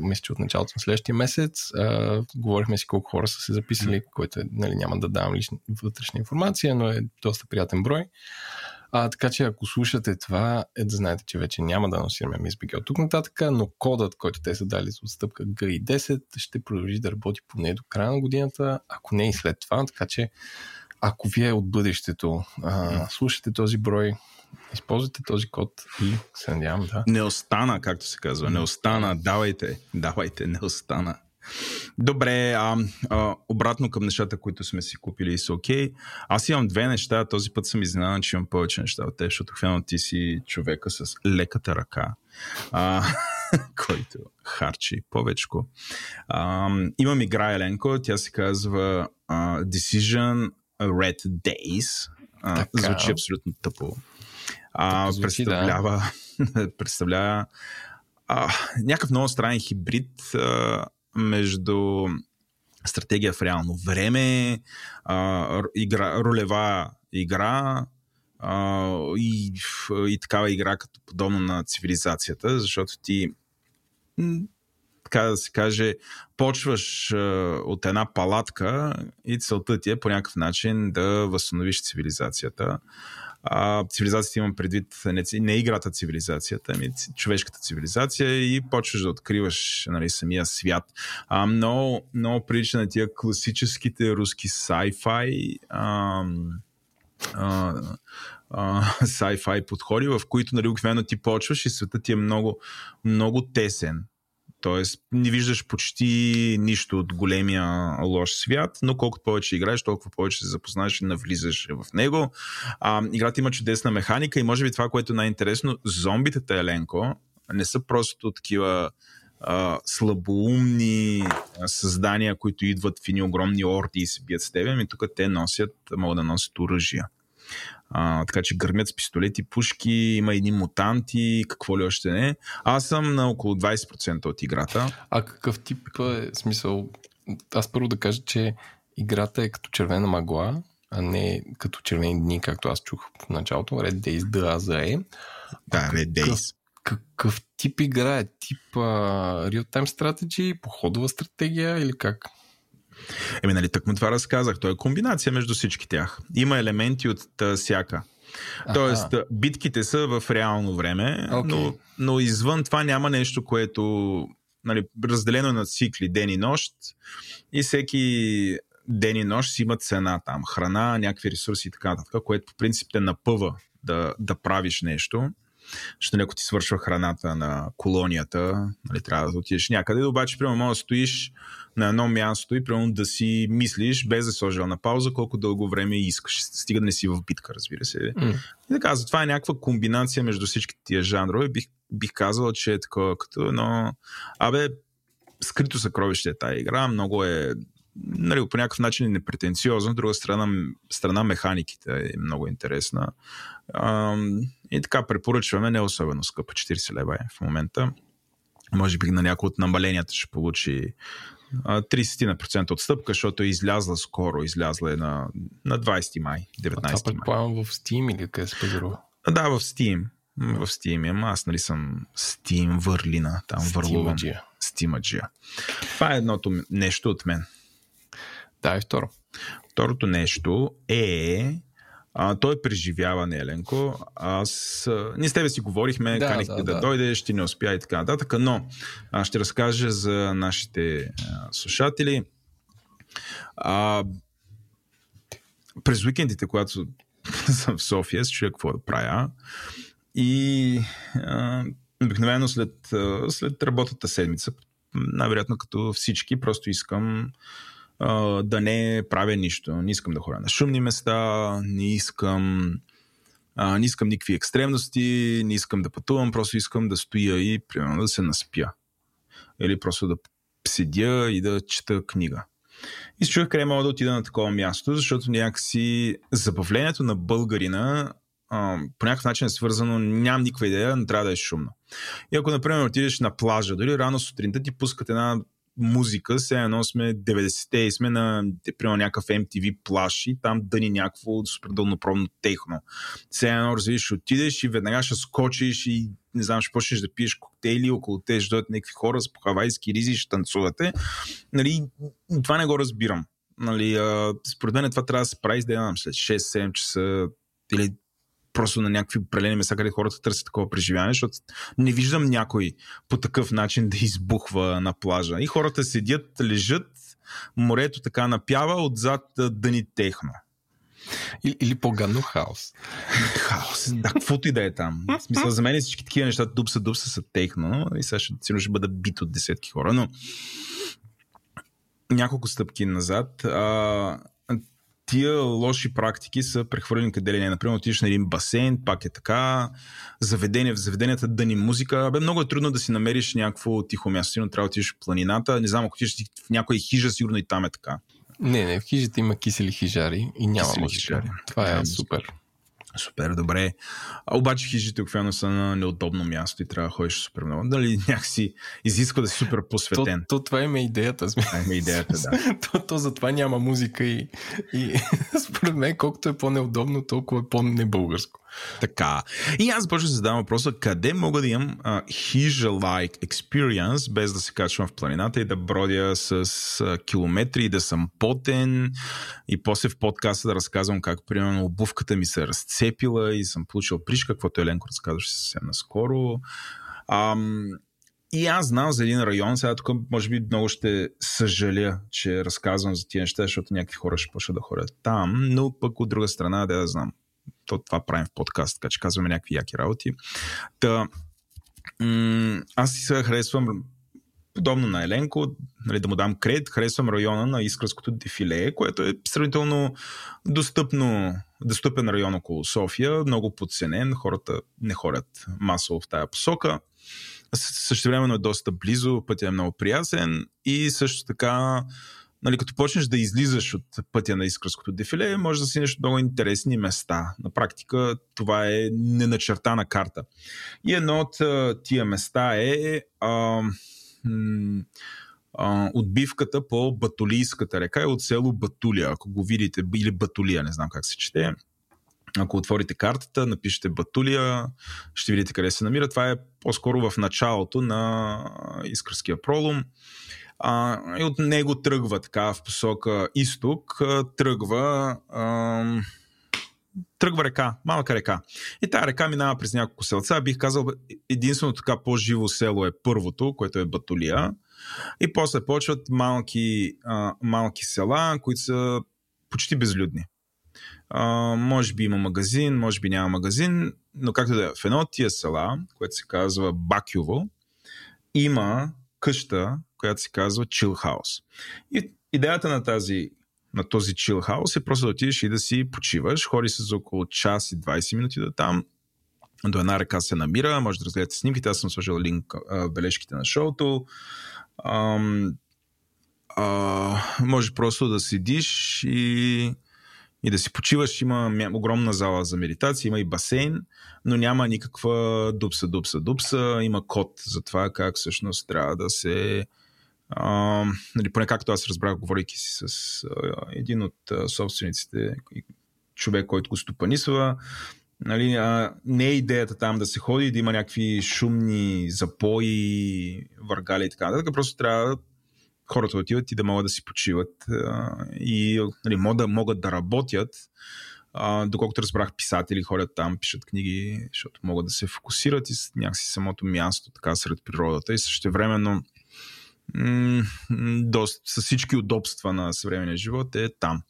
мисля, от началото на следващия месец. А, говорихме си колко хора са се записали, което е, нали, няма да давам лична вътрешна информация, но е доста приятен брой. А, така че ако слушате това, е да знаете, че вече няма да анонсираме MissBG от тук нататък, но кодът, който те са дали за отстъпка GI10 ще продължи да работи поне до края на годината, ако не и след това. Така че ако вие от бъдещето а, слушате този брой, използвайте този код и се надявам да. Не остана, както се казва. Не остана. Давайте. Давайте. Не остана. Добре, а, а, обратно към нещата, които сме си купили и са окей. Okay. Аз имам две неща, този път съм изненадан, че имам повече неща от те, защото хвана ти си човека с леката ръка, а, <laughs> който харчи повечко. А, имам игра Еленко, тя се казва uh, Decision Red Days. А, звучи абсолютно тъпо. А, звучи, представлява, да. <laughs> представлява а, някакъв много странен хибрид а, между стратегия в реално време, а, игра, ролева игра а, и, и такава игра като подобно на цивилизацията, защото ти така да се каже, почваш а, от една палатка и целта ти е по някакъв начин да възстановиш цивилизацията. А, цивилизацията имам предвид не, не играта цивилизацията, ами човешката цивилизация и почваш да откриваш нали, самия свят. А, много, много прилича на тия класическите руски sci-fi а, а, <laughs> sci-fi подходи, в които нали, обикновено ти почваш и светът ти е много, много тесен. Тоест, не виждаш почти нищо от големия лош свят, но колкото повече играеш, толкова повече се запознаеш и навлизаш в него. А, играта има чудесна механика и може би това, което е най-интересно, зомбите Еленко не са просто такива а, слабоумни създания, които идват в едни огромни орди и се бият с тебе, ами тук те носят, могат да носят оръжия. А, така че гърмят с пистолети, пушки, има едни мутанти, какво ли още не. Аз съм на около 20% от играта. А какъв тип е смисъл? Аз първо да кажа, че играта е като червена магла, а не като червени дни, както аз чух в началото. Red Days, A, Z, E. Да, Red Days. Какъв, тип игра е? Тип uh, real-time strategy, походова стратегия или как? Еми, нали, му това разказах. Той е комбинация между всички тях. Има елементи от та, всяка. Тоест, Аха. битките са в реално време, okay. но, но извън това няма нещо, което нали, разделено на цикли ден и нощ и всеки ден и нощ си има цена там, храна, някакви ресурси и така нататък, което по принцип те напъва да, да правиш нещо. Защото ако ти свършва храната на колонията, нали, трябва да отидеш някъде, обаче, примерно, може да стоиш на едно място и примерно да си мислиш, без да сложил на пауза, колко дълго време искаш. Стига да не си в битка, разбира се. Mm. И така, затова е някаква комбинация между всички тия жанрове. Бих, бих казал, че е такова като едно... Абе, скрито съкровище е тази игра. Много е нали, по някакъв начин е непретенциозно, от друга страна, страна механиките е много интересна. А, и така препоръчваме, не особено скъпа, 40 лева е в момента. Може би на някои от намаленията ще получи 30% отстъпка, защото е излязла скоро, излязла е на, на 20 май, 19 май. Това предполагам в Steam или къде се пазарува? Да, в Steam. В Steam. Ама аз нали съм Steam върлина, там върлувам. Steamaджия. Това е едното нещо от мен. Да, и второ. Второто нещо е а, той преживява Неленко. Аз, ние с тебе си говорихме, да, канихте да, да, да дойдеш, ти не успя и така нататък, но аз ще разкажа за нашите а, слушатели. А, през уикендите, когато <laughs> съм в София, се чуя какво да правя. И а, обикновено след, след работата седмица, най-вероятно като всички, просто искам да не правя нищо. Не искам да ходя на шумни места, не искам, а, не искам никакви екстремности, не искам да пътувам, просто искам да стоя и примерно да се наспя. Или просто да седя и да чета книга. И се чух къде мога да отида на такова място, защото някакси забавлението на българина а, по някакъв начин е свързано, нямам никаква идея, не трябва да е шумно. И ако, например, отидеш на плажа, дори рано сутринта ти пускат една музика, все едно сме 90-те и сме на, примерно, някакъв MTV плаш и там дъни някакво супер дълнопробно техно. Все едно, развиш, отидеш и веднага ще скочиш и не знам, ще почнеш да пиеш коктейли, около те ще дойдат някакви хора с похавайски ризи, ще танцувате. Нали, това не го разбирам. Нали, а, според мен това трябва да се прави, да знам, след 6-7 часа или просто на някакви определени места, къде хората търсят такова преживяване, защото не виждам някой по такъв начин да избухва на плажа. И хората седят, лежат, морето така напява, отзад да ни техно. Или, или по-гадно хаос. Хаос, да, каквото и да е там. В смисъл, за мен всички такива неща дупса, дупса са техно и сега ще, ще бъда бит от десетки хора, но няколко стъпки назад. А, тия лоши практики са прехвърлени къде ли не. Например, отидеш на един басейн, пак е така, заведение в заведенията да ни музика. Бе, много е трудно да си намериш някакво тихо място, но трябва да отидеш в планината. Не знам, ако отидеш в някоя хижа, сигурно и там е така. Не, не, в хижите има кисели хижари и няма кисели музика. Хижари. Това е, е супер. Супер, добре. А, обаче хижите обикновено са на неудобно място и трябва да ходиш супер много. Дали някакси изисква да си супер посветен. То, то това има идеята. Това има идеята, да. <laughs> то, то затова няма музика и, и <laughs> според мен колкото е по-неудобно, толкова е по-небългарско. Така. И аз почвам да се задавам въпроса, къде мога да имам uh, хижа-like experience, без да се качвам в планината и да бродя с uh, километри да съм потен и после в подкаста да разказвам как, примерно, обувката ми се е разцепила и съм получил пришка, каквото Еленко разказваше съвсем наскоро. Um, и аз знам за един район, сега тук може би много ще съжаля, че разказвам за тия неща, защото някакви хора ще почнат да ходят там, но пък от друга страна, да я знам то това правим в подкаст, така че казваме някакви яки работи. Та, м- аз си харесвам подобно на Еленко, нали, да му дам кредит, харесвам района на Искърското дефиле, което е сравнително достъпно, достъпен район около София, много подценен, хората не ходят масово в тая посока. Също времено е доста близо, пътя е много приятен и също така нали, като почнеш да излизаш от пътя на Искърското дефиле, може да си нещо много интересни места. На практика това е неначертана карта. И едно от тия места е а, а, отбивката по Батулийската река е от село Батулия, ако го видите, или Батулия, не знам как се чете. Ако отворите картата, напишете Батулия, ще видите къде се намира. Това е по-скоро в началото на Искърския пролом а, и от него тръгва така в посока изток, тръгва а, тръгва река, малка река. И тази река минава през няколко селца. Бих казал, единствено така по-живо село е първото, което е Батулия. И после почват малки, а, малки села, които са почти безлюдни. А, може би има магазин, може би няма магазин, но както да е, в едно от тия села, което се казва Бакюво, има къща, която се казва Chill House. И идеята на тази на този chill house е просто да отидеш и да си почиваш. Ходи се за около час и 20 минути да там. До една река се намира, може да разгледате снимките. Аз съм сложил линк в бележките на шоуто. Ам, а, може просто да седиш и, и да си почиваш. Има огромна зала за медитация, има и басейн, но няма никаква дупса, дупса, дупса. Има код за това как всъщност трябва да се а, нали, поне както аз разбрах, говорейки си с а, един от а, собствениците, човек, който го стопанисва, нали, а, не е идеята там да се ходи, да има някакви шумни запои, въргали и така нататък, просто трябва хората отиват и да могат да си почиват а, и нали, могат, да, могат да работят. А, доколкото разбрах, писатели ходят там, пишат книги, защото могат да се фокусират и някакси самото място така сред природата и също времено доста, с всички удобства на съвременния живот е там.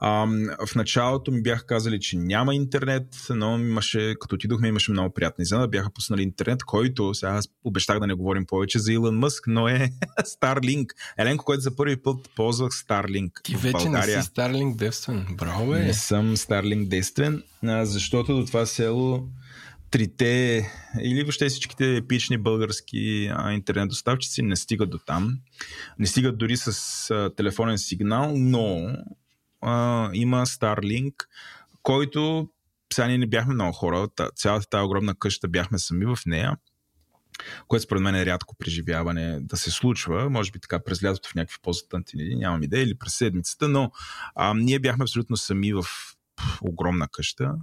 А, в началото ми бяха казали, че няма интернет, но имаше, като отидохме, имаше много приятна изненада. Бяха пуснали интернет, който, сега аз обещах да не говорим повече за Илон Мъск, но е <laughs> Starlink. Еленко, който за първи път ползвах Starlink. Ти вече България. не си Starlink девствен. Браво, е. Не съм Starlink девствен, защото до това село трите или въобще всичките епични български интернет доставчици не стигат до там. Не стигат дори с а, телефонен сигнал, но а, има Starlink, който сега ние не бяхме много хора, цялата тази огромна къща бяхме сами в нея, което според мен е рядко преживяване да се случва, може би така през лятото в някакви по-затънтени, нямам идея, или през седмицата, но а, ние бяхме абсолютно сами в огромна къща,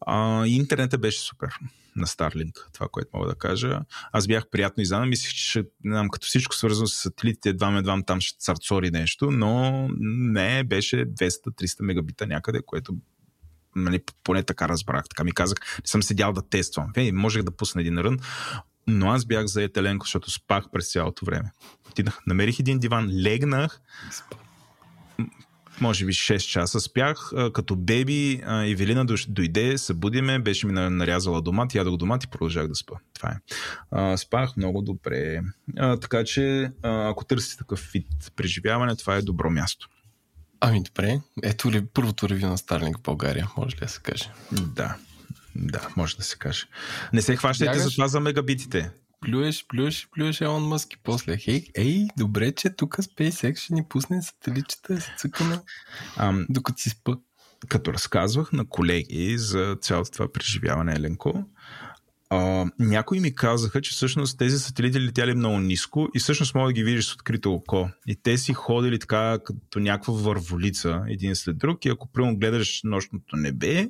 а, интернетът беше супер на Starlink, това, което мога да кажа. Аз бях приятно изненадан, мислих, че ще, като всичко свързано с сателитите, едва едва там ще царцори нещо, но не, беше 200-300 мегабита някъде, което нали, поне така разбрах. Така ми казах, не съм седял да тествам. Ей, можех да пусна един рън, но аз бях за Еленко, защото спах през цялото време. Отидах, намерих един диван, легнах, може би 6 часа спях. Като беби Евелина дойде, събудиме, беше ми нарязала домат, ядох домат и продължах да спа. Това е. Спах много добре. Така че, ако търсите такъв вид преживяване, това е добро място. Ами добре, ето ли първото ревю на Старлинг в България, може ли да се каже? Да, да, може да се каже. Не се хващайте Бягаш? за това за мегабитите плюеш, плюеш, плюеш Елон Мъск и после, хей, ей, добре, че тук SpaceX ще ни пусне сателитчета да се цъкаме, Ам... докато си спа. като разказвах на колеги за цялото това преживяване, Еленко, а, някои ми казаха, че всъщност тези сателити летяли много ниско и всъщност мога да ги видиш с открито око. И те си ходили така като някаква върволица един след друг и ако прямо гледаш нощното небе,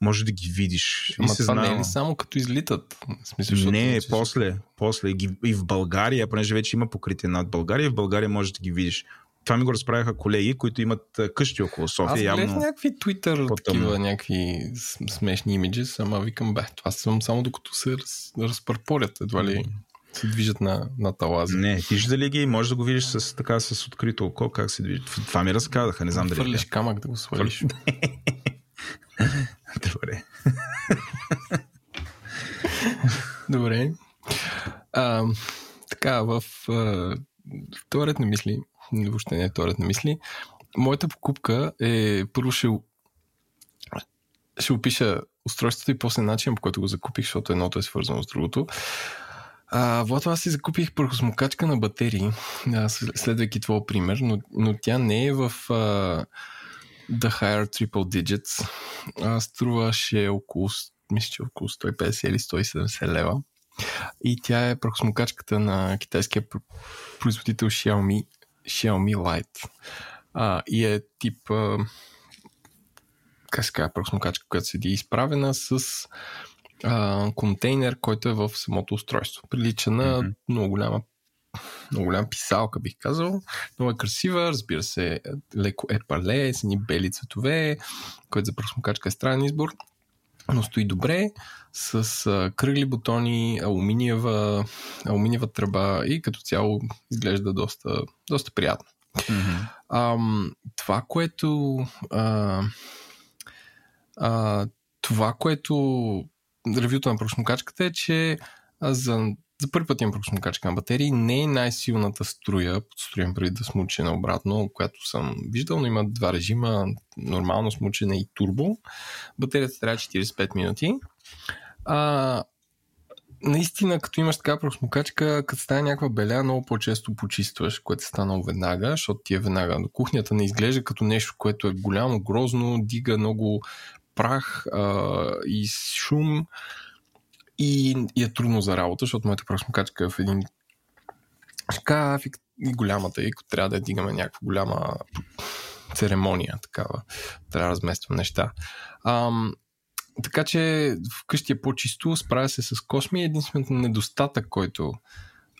може да ги видиш. Ама и се това знае. не е ли само като излитат? В смисъл, Не, вече- после, после. И в България, понеже вече има покритие над България, в България можеш да ги видиш. Това ми го разправяха колеги, които имат къщи около София. Аз явно... някакви Twitter, такива някакви смешни имиджи, ама викам, бе, това съм само докато се раз, разпърпорят, едва ли се движат на, на талази. Не, вижда ли ги? Може да го видиш с, така, с открито око, как се движи. Това ми разказаха, не знам дали. Хвърлиш камък да го свалиш. <laughs> Добре. <laughs> Добре. А, така, в а, вторият на мисли, въобще не е вторият на мисли, моята покупка е, първо ще, ще опиша устройството и после начин, по който го закупих, защото едното е свързано с другото. А, вот аз си закупих прахосмокачка на батерии, следвайки твоя пример, но, но тя не е в а, The Higher Triple Digits. А, струваше около, мисля, че около 150 или 170 лева. И тя е прахосмокачката на китайския пр- производител Xiaomi, Xiaomi Lite. А, и е тип а, как се казва, прахосмокачка, която седи изправена с а, контейнер, който е в самото устройство. Прилича на Мгм. много голяма много голяма писалка, бих казал. Много е красива, разбира се, леко е пале, с едни бели цветове, който за прахосмокачка е странен избор, но стои добре, с а, кръгли бутони, алуминиева, алуминиева тръба и като цяло изглежда доста, доста приятно. Ам, това, което. А, а, това, което. Ревюто на прахосмокачката е, че а, за, за първи път имам прахосмокачка на батерии. Не е най-силната струя, под струя преди да смуче обратно, която съм виждал, но има два режима нормално смучене и турбо. Батерията трябва 45 минути. А, наистина, като имаш така прахосмокачка, като стане някаква беля, много по-често почистваш, което стана много веднага, защото ти е веднага. Но кухнята не изглежда като нещо, което е голямо, грозно, дига много прах а, и шум и, и е трудно за работа, защото моята прахосмокачка е в един шкаф и, и голямата, и ако трябва да я дигаме някаква голяма церемония, такава, трябва да размествам неща. Ам, така че вкъщи е по-чисто, справя се с косми. Единственият недостатък, който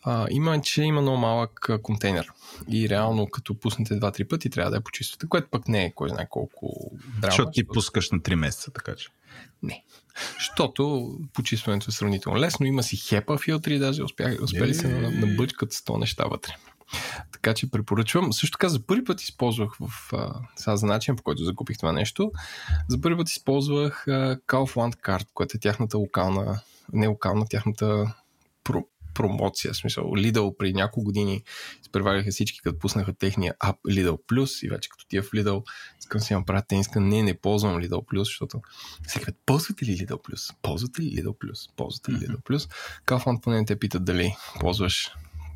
а, има, е, че има много малък контейнер. И реално, като пуснете два-три пъти, трябва да я почиствате, което пък не е кой знае колко драма. Защото ти пускаш на 3 месеца, така че. Не. Защото почистването е сравнително лесно. Има си хепа филтри, даже успях, успели се на, набъчкат 100 неща вътре. Така че препоръчвам. Също така за първи път използвах в сега за начин, по който закупих това нещо. За първи път използвах а, Kaufland Card, която е тяхната локална, не локална, тяхната про, промоция. В смисъл, Lidl при няколко години изпреваряха всички, като пуснаха техния ап Lidl Plus и вече като тия в Lidl искам си направя тениска, не, не ползвам Lidl Plus, защото всеки път, ползвате ли Lidl Plus? Ползвате ли Lidl Plus? Ползвате ли Lidl Plus? Kaufland поне не те питат дали ползваш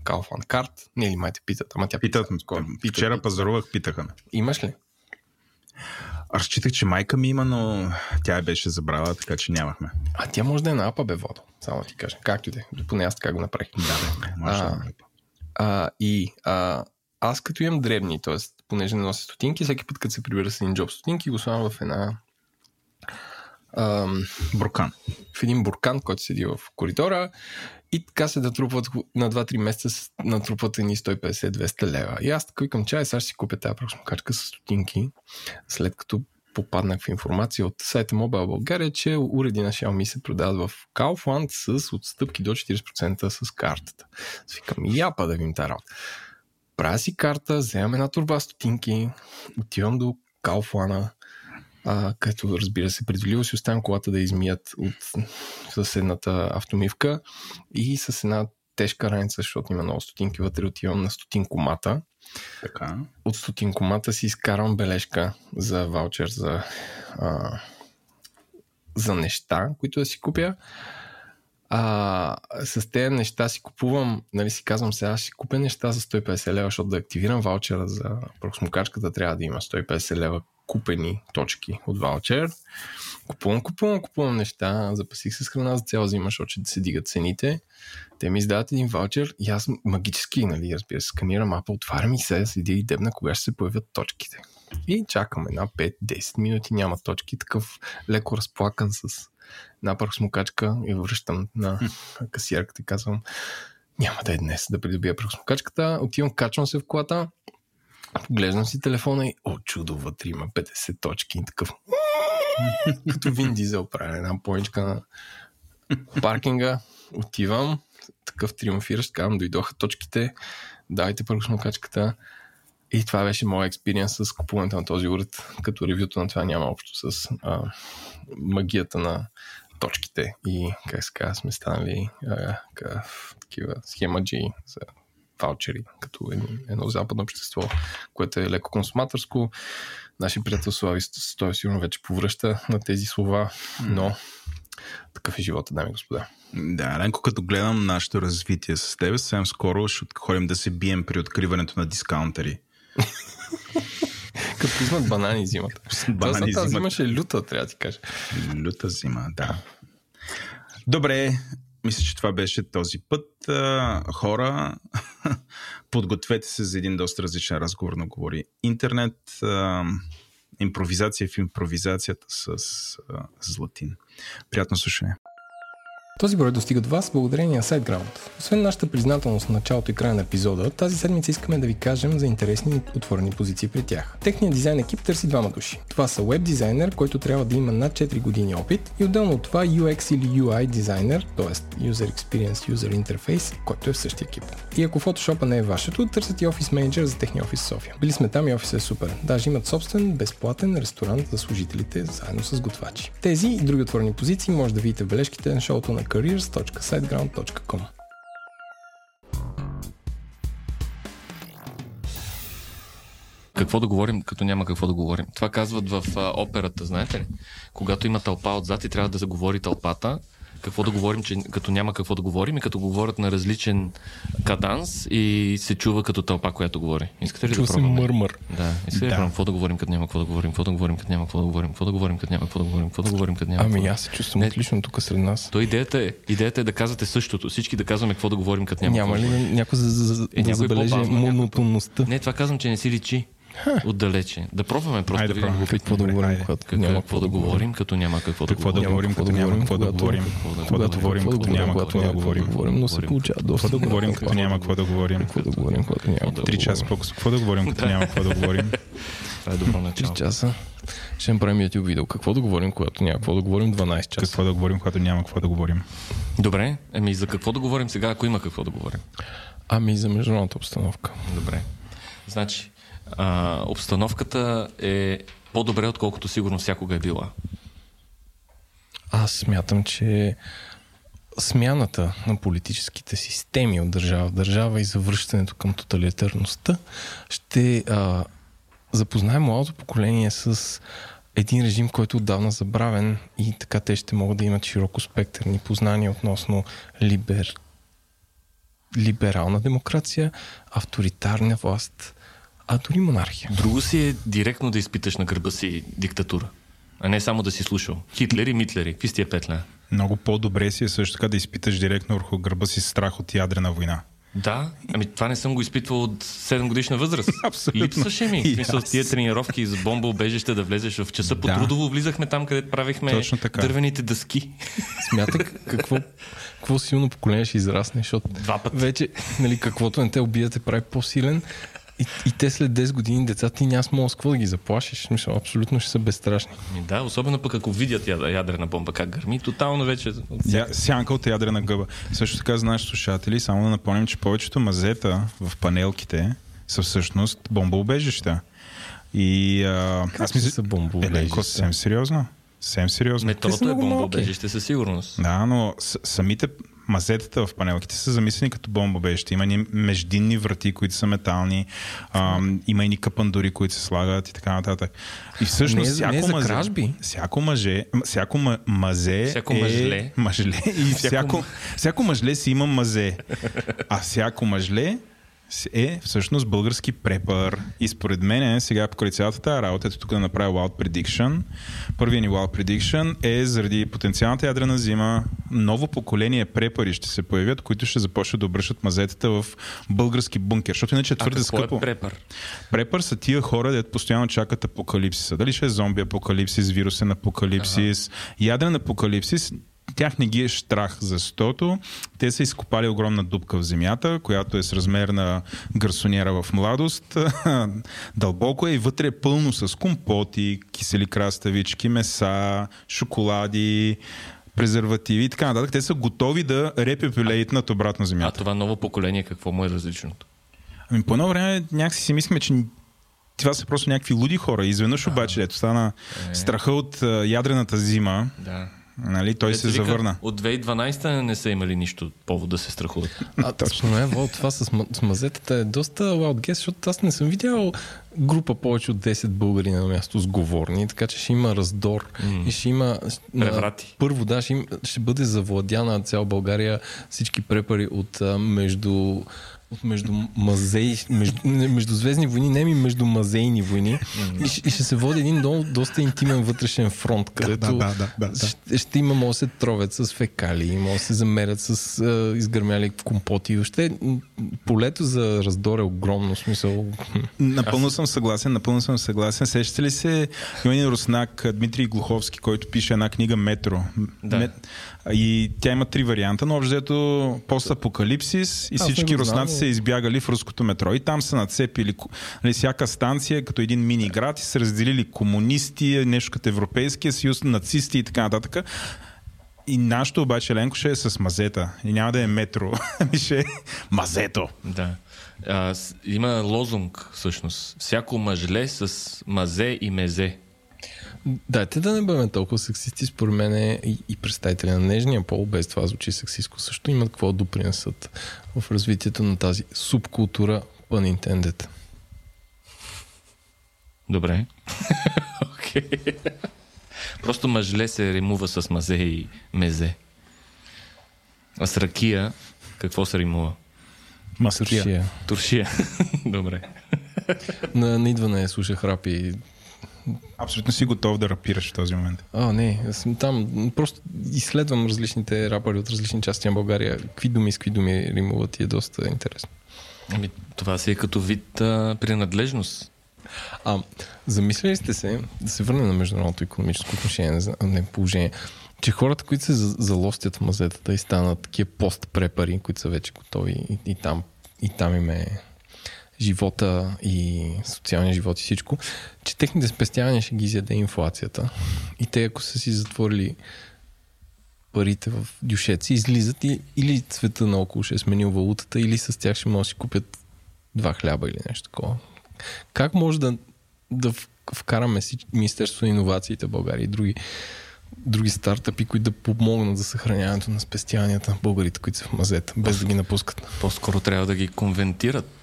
Kaufland карт. Не ли май те питат, ама тя Питат, питат вчера пазарувах, питаха ме. Имаш ли? Аз считах, че майка ми има, но тя я беше забрала, така че нямахме. А тя може да е на апа бе вода. Само ти кажа. Както и да е. Поне аз така го направих. Да, може А, да. А, и а, аз като имам дребни, т.е. понеже не нося стотинки, всеки път като се прибира с един джоб стотинки, го слагам в една ам, Буркан. в един буркан, който седи в коридора и така се натрупват на 2-3 месеца натрупват едни 150-200 лева. И аз така викам, чай, сега ще си купя тази прахосмокачка с стотинки, след като попаднах в информация от сайта Mobile България, че уреди на Xiaomi се продават в Kaufland с отстъпки до 40% с картата. Аз викам, япа да видим тази работа. Правя си карта, вземам една турба стотинки, отивам до Kaufland, а, като разбира се, предвиливо си оставям колата да измият от съседната автомивка и с една тежка раница, защото има много стотинки вътре, отивам на стотинкомата. Така. От стотинкомата си изкарвам бележка за ваучер за, а, за неща, които да си купя. А, с тези неща си купувам, нали си казвам сега, ще си купя неща за 150 лева, защото да активирам ваучера за прахосмокачката трябва да има 150 лева купени точки от ваучер. Купувам, купувам, купувам неща, запасих се с храна за цяла зима, защото ще се дигат цените. Те ми издават един ваучер и аз магически, нали, разбира се, сканирам апа, отварям и се, седи и дебна кога ще се появят точките. И чакам една 5-10 минути, няма точки, такъв леко разплакан с една пръхсмокачка и връщам на касиерката и казвам, няма да е днес да придобия пръхсмокачката. Отивам, качвам се в колата, поглеждам си телефона и, о, чудо, вътре има 50 точки и такъв. <laughs> Като Вин Дизел прави една поинчка на паркинга. Отивам, такъв триумфиращ, казвам, дойдоха точките, дайте пръхсмокачката. И това беше моят експириенс с купуването на този уред, като ревюто на това няма общо с а, магията на точките и как се казва, сме станали а, къв, такива схемаджи за ваучери, като едно, едно западно общество, което е леко консуматорско. Нашия приятел Слави той сигурно вече повръща на тези слова, но такъв е живота, дами и господа. Да, Ленко, като гледам нашето развитие с теб, съвсем скоро ще ходим да се бием при откриването на дискаунтери. <laughs> Като взимат банани зимата. <laughs> Банани Тази зима ще е люта, трябва да ти кажа. Люта зима, да. Добре, мисля, че това беше този път. Хора, <laughs> подгответе се за един доста различен разговор на Говори Интернет. Импровизация в импровизацията с Златин. Приятно слушане. Този брой достига до вас благодарение на SiteGround. Освен нашата признателност на началото и края на епизода, тази седмица искаме да ви кажем за интересни и отворени позиции при тях. Техният дизайн екип търси двама души. Това са веб дизайнер, който трябва да има над 4 години опит и отделно от това UX или UI дизайнер, т.е. User Experience User Interface, който е в същия екип. И ако Photoshop не е вашето, търсят и офис менеджер за техния офис в София. Били сме там и офисът е супер. Даже имат собствен безплатен ресторант за служителите, заедно с готвачи. Тези и други отворени позиции може да видите в бележките на шоуто на careers.siteground.com. Какво да говорим, като няма какво да говорим? Това казват в а, операта, знаете ли? Когато има тълпа отзад и трябва да заговори тълпата, какво да говорим, че като няма какво да говорим и като говорят на различен каданс и се чува като тълпа, която говори. Искате ли Чува да се пробваме? мърмър. Да, искате ли да пробваме? Какво да говорим, като няма какво да говорим? Какво да говорим, като няма какво да говорим? Какво да говорим, като няма какво да говорим? Какво да говорим, като няма Ами да аз се чувствам Не. отлично тук сред нас. То идеята е, идеята е да казвате същото. Всички да казваме какво да говорим, като няма, Няма какво да ли някой за, за, за, Е, да забележи монотонността? Не, това казвам, че не си личи отдалече. Да пробваме просто Айде да видим пробваме. Какво да говорим, какво, няма какво да говорим, като няма какво да Какво да говорим. говорим, като няма какво да говорим? Какво да говорим, като няма какво да говорим? говорим, но се получава доста. Какво да говорим, като няма какво да говорим? Какво да говорим, когато няма какво Три часа говорим. по Какво да говорим, като няма какво да говорим? Това е добро Три начало. часа. Ще направим YouTube видео. Какво да говорим, когато няма какво да говорим 12 часа. Какво да говорим, когато няма какво да говорим? Добре, еми за какво да говорим сега, ако има какво да говорим? Ами за международната обстановка. Добре. Значи, а, обстановката е по-добре, отколкото сигурно всякога е била. Аз смятам, че смяната на политическите системи от държава в държава и завръщането към тоталитарността ще а, запознае младото поколение с един режим, който е отдавна забравен и така те ще могат да имат широко спектърни познания относно либер... либерална демокрация, авторитарна власт, а дори монархия. Друго си е директно да изпиташ на гърба си диктатура, а не само да си слушал. Хитлери, Митлери, какви сте петля? Много по-добре си е също така да изпиташ директно върху гърба си страх от ядрена война. Да, ами това не съм го изпитвал от 7 годишна възраст. <laughs> Абсолютно. Липсваше ми. И В смисъл, аз. тия тренировки с бомба убежище да влезеш в часа по Да. трудово, влизахме там, където правихме Точно така. дървените дъски. Смятай какво, какво силно поколение ще израсне, защото Два пъти. вече, нали, каквото не те убие, те прави по-силен. И, и те след 10 години децата ти няма смисъл с какво да ги заплашиш. Мисля, абсолютно ще са безстрашни. Да, особено пък ако видят яд- ядрена бомба как гърми, тотално вече Я, сянка от ядрена гъба. Също така за нашите слушатели, само да напомним, че повечето мазета в панелките са всъщност бомбоубежища. И а, аз мисля, са бомбоубежища? Еленко, съвсем сериозно. Съвсем сериозно. Метрото е бомбоубежище със сигурност. Да, но с- самите мазетата в панелките са замислени като бомбоубежище. Има ни междинни врати, които са метални, ам, има и ни капандури, които се слагат и така нататък. И всъщност Не е за- всяко не е за мазе, кражби. всяко мъже, всяко ма, мазе Всяко е, мъжле. мъжле и всяко, всяко мъжле си има мазе. А всяко мъжле е всъщност български препър. И според мен сега покрай цялата тази работа, ето тук да направя Wild Prediction. Първият ни Wild Prediction е заради потенциалната ядрена зима ново поколение препари ще се появят, които ще започнат да обръщат мазетата в български бункер, защото иначе е твърде а какво скъпо. Е препър? Препър са тия хора, дето постоянно чакат апокалипсиса. Дали ще е зомби апокалипсис, вирусен апокалипсис, ага. ядрен апокалипсис, тях не ги е штрах, защото те са изкопали огромна дупка в земята, която е с размер на гарсониера в младост. <laughs> Дълбоко е и вътре е пълно с компоти, кисели краставички, меса, шоколади, презервативи и така нататък. Те са готови да репепелейтнат обратно земята. А това ново поколение какво му е различното? Ами по едно време някакси си мислиме, че това са просто някакви луди хора. Изведнъж обаче, ето стана е. страха от ядрената зима. Да. Нали, той Те се вика, завърна. От 2012 не са имали нищо повод да се страхуват. А, точно не, Вол, това с, м- с мазетата е доста loud guess, защото аз не съм видял група повече от 10 българи на място сговорни, така че ще има раздор М. и ще има... на- Преврати. Първо, да, ще, им, ще бъде завладяна цяла България всички препари от а, между между мазей, между, не, междузвездни войни, не ми между мазейни войни. и, ще- и ще се води един много, доста интимен вътрешен фронт, където да, да, да, да. Ще, ще има, може да се тровят с фекали, може да се замерят с а, изгърмяли компоти. Въобще полето за раздор е огромно смисъл. Напълно съм съгласен, напълно съм съгласен. Сещате ли се, има един руснак, Дмитрий Глуховски, който пише една книга Метро. Да. Мет- И тя има три варианта, но общо постапокалипсис и всички руснаци са избягали в руското метро. И там са нацепили нали, всяка станция като един мини град и са разделили комунисти, нещо като Европейския съюз, нацисти и така нататък. И нашото обаче Ленко ще е с мазета. И няма да е метро, <laughs> ами ще е мазето. Да. А, има лозунг, всъщност. Всяко мъжле с мазе и мезе. Дайте да не бъдем толкова сексисти, според мен е и, и представители на нежния пол, без това звучи сексистко, също имат какво да допринесат в развитието на тази субкултура, pun intended. Добре. <laughs> Окей. Просто мъжле се римува с мазе и мезе. А с ракия какво се римува? Масършия. Туршия. Туршия. <laughs> Добре. На, на идване слушах рап и Абсолютно си готов да рапираш в този момент. А, не, аз съм там. Просто изследвам различните рапъри от различни части на България. Какви думи с какви думи римуват и е доста интересно. Ами, това си е като вид а, принадлежност. А, замисляли сте се, да се върнем на международното економическо отношение, не, положение, че хората, които се за- залостят в мазетата и станат такива постпрепари, които са вече готови и, и, там, и там им е живота и социалния живот и всичко, че техните спестявания ще ги изяде инфлацията. И те, ако са си затворили парите в дюшеци, излизат и, или цвета наоколо ще е сменил валутата, или с тях ще могат да си купят два хляба или нещо такова. Как може да, да вкараме си Министерството на иновациите в България и други, други стартъпи, които да помогнат за съхраняването на спестяванията на българите, които са в мазета, без да ги напускат? По-скоро трябва да ги конвентират.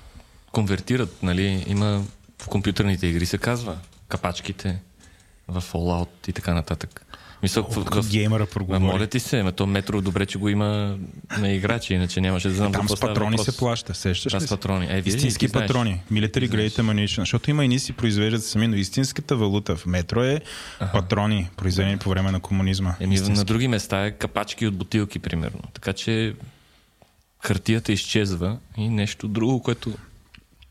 Конвертират, нали? Има в компютърните игри се казва капачките в Fallout и така нататък. Мисъл, в, в, Геймера проговори. моля ти се, ме то метро добре, че го има на играчи, иначе нямаше да знам Там какво с патрони въпрос. се плаща, сещаш Да, ли с патрони. Е, вие Истински ти знаеш. патрони. Military Grade Ammunition. Защото има и ни си произвеждат сами, но истинската валута в метро е патрони, произведени по време на комунизма. Еми, на други места е капачки от бутилки, примерно. Така че хартията изчезва и нещо друго, което...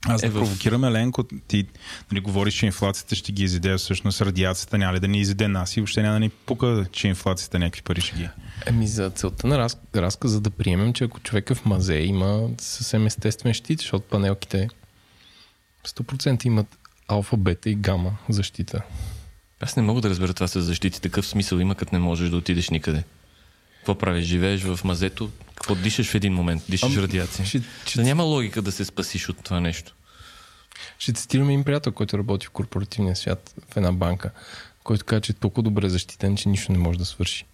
Аз да е в- провокираме Ленко, ти нали, говориш, че инфлацията ще ги изеде, всъщност радиацията няма ли да ни изеде нас и въобще няма да ни пука, че инфлацията някакви пари ще ги. Еми за целта на раз, разказа да приемем, че ако човек е в мазе, има съвсем естествен щит, защото панелките 100% имат алфа, бета и гама защита. Аз не мога да разбера това с защити. Такъв смисъл има, като не можеш да отидеш никъде. Какво правиш? Живееш в мазето? Какво дишаш в един момент? Дишаш Ам, радиация. Ще, Да няма логика да се спасиш от това нещо. Ще цитираме им приятел, който работи в корпоративния свят в една банка, който каза, че е толкова добре защитен, че нищо не може да свърши.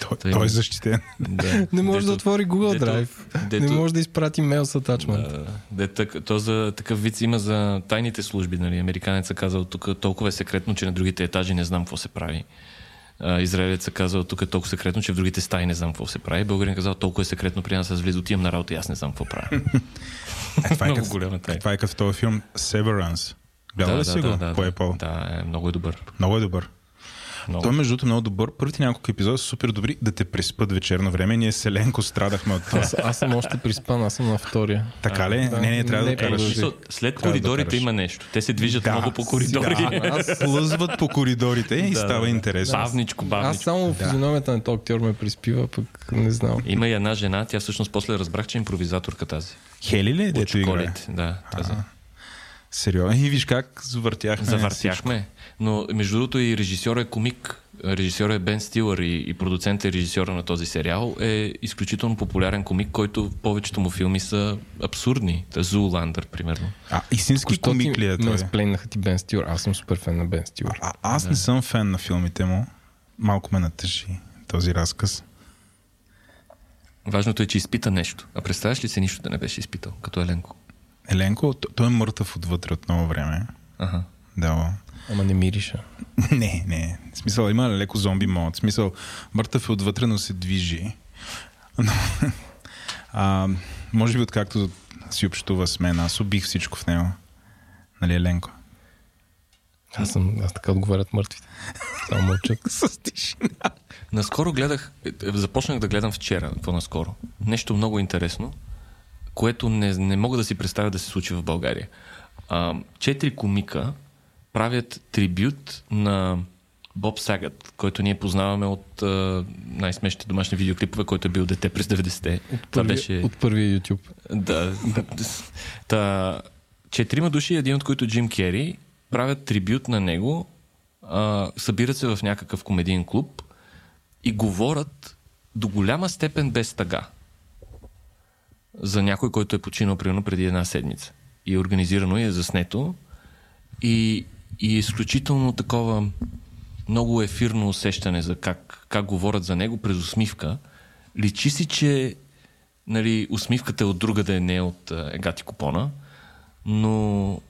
Той, Тъй- той е защитен. Да. <laughs> Не може да Дето- отвори Google дето- Drive. дето- Не може да изпрати мейл с атачмент. Да, де, так, то за такъв вид има за тайните служби. Нали? Американец е казал, тук толкова е секретно, че на другите етажи не знам какво се прави. израелец е казал, тук е толкова секретно, че в другите стаи не знам какво се прави. Българин е казал, толкова е секретно при нас, аз влиза, отивам на работа и аз не знам какво правя. <laughs> Е, това, е Много като, голяма тайна. това е като този филм Severance. Гледал ли си го? да, по да, Apple? да, е, много е добър. Много е добър. Много. Той, между другото, много добър. Първите няколко епизода са супер добри да те преспът вечерно време. Ние с Еленко страдахме от това. Аз, аз съм още приспан, аз съм на втория. Така ли? да. Не, не, трябва да Не, Е, караш. смисъл, след Трябва да коридорите докараш. има нещо. Те се движат Да, много по коридори. сега, <laughs> Аз лъзват по коридорите и Да, става да. интересно. Бавничко, Аз бавничко. само физиономията на този актьор ме приспива, пък не знам. Има и една жена, тя всъщност после разбрах, че е импровизаторка тази. Хели ли? е, Дето играе? Да, тази. Сериозно. И виж как завъртяхме. всичко. Но между другото и режисьор е комик. Режисьор е Бен Стилър и, и продуцент е режисьора на този сериал. Е изключително популярен комик, който повечето му филми са абсурдни. Та Зуландър, примерно. А, истински Що комик ли е той? сплейнаха ти Бен Стюар. Аз съм супер фен на Бен Стюар. А, аз не съм фен на филмите му. Малко ме натъжи този разказ. Важното е, че изпита нещо. А представяш ли се нищо да не беше изпитал, като Еленко? Еленко, той е мъртъв отвътре от много време. Ага. Да. Ама не мириша. <laughs> Не, не. В смисъл, има леко зомби мод. В смисъл, мъртъв е отвътре, но се движи. Но, <laughs> а, може би откакто си общува с мен, аз убих всичко в него. Нали, Еленко? Аз съм, аз така отговарят мъртвите. Само мълчат. <laughs> С тишина. Наскоро гледах, е, е, започнах да гледам вчера, по-наскоро. Нещо много интересно, което не, не мога да си представя да се случи в България. А, четири комика правят трибют на Боб Сагът, който ние познаваме от а, най-смешните домашни видеоклипове, който е бил дете през 90-те. Това Първи, беше... От първия YouTube. Да. Та, четирима души, един от които Джим Кери, правят трибют на него, а, събират се в някакъв комедиен клуб и говорят до голяма степен без тъга за някой, който е починал примерно преди една седмица. И е организирано и е заснето. И, и е изключително такова много ефирно усещане за как, как говорят за него през усмивка. Личи си, че нали, усмивката е от друга да не е от Егати Купона, но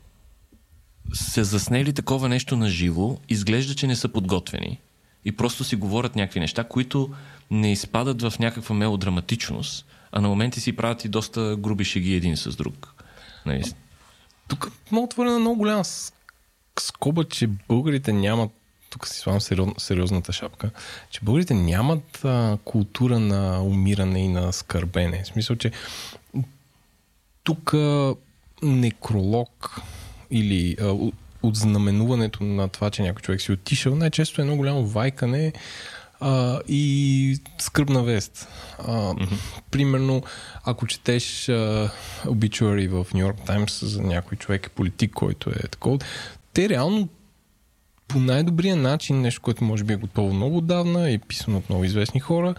се заснели такова нещо на живо, изглежда, че не са подготвени и просто си говорят някакви неща, които не изпадат в някаква мелодраматичност, а на моменти си правят и доста груби шеги един с друг. Нали, Тук много отворена много голяма с- скоба, че българите нямат тук си слагам сериоз, сериозната шапка, че българите нямат а, култура на умиране и на скърбене. В смисъл, че тук а, некролог или а, от знаменуването на това, че някой човек си отишъл, най-често е едно голямо вайкане а, и скръбна вест. А, mm-hmm. Примерно, ако четеш а, обичуари в Нью Йорк Таймс за някой човек е политик, който е такова, те реално по най-добрия начин, нещо, което може би е готово много отдавна, е писано от много известни хора,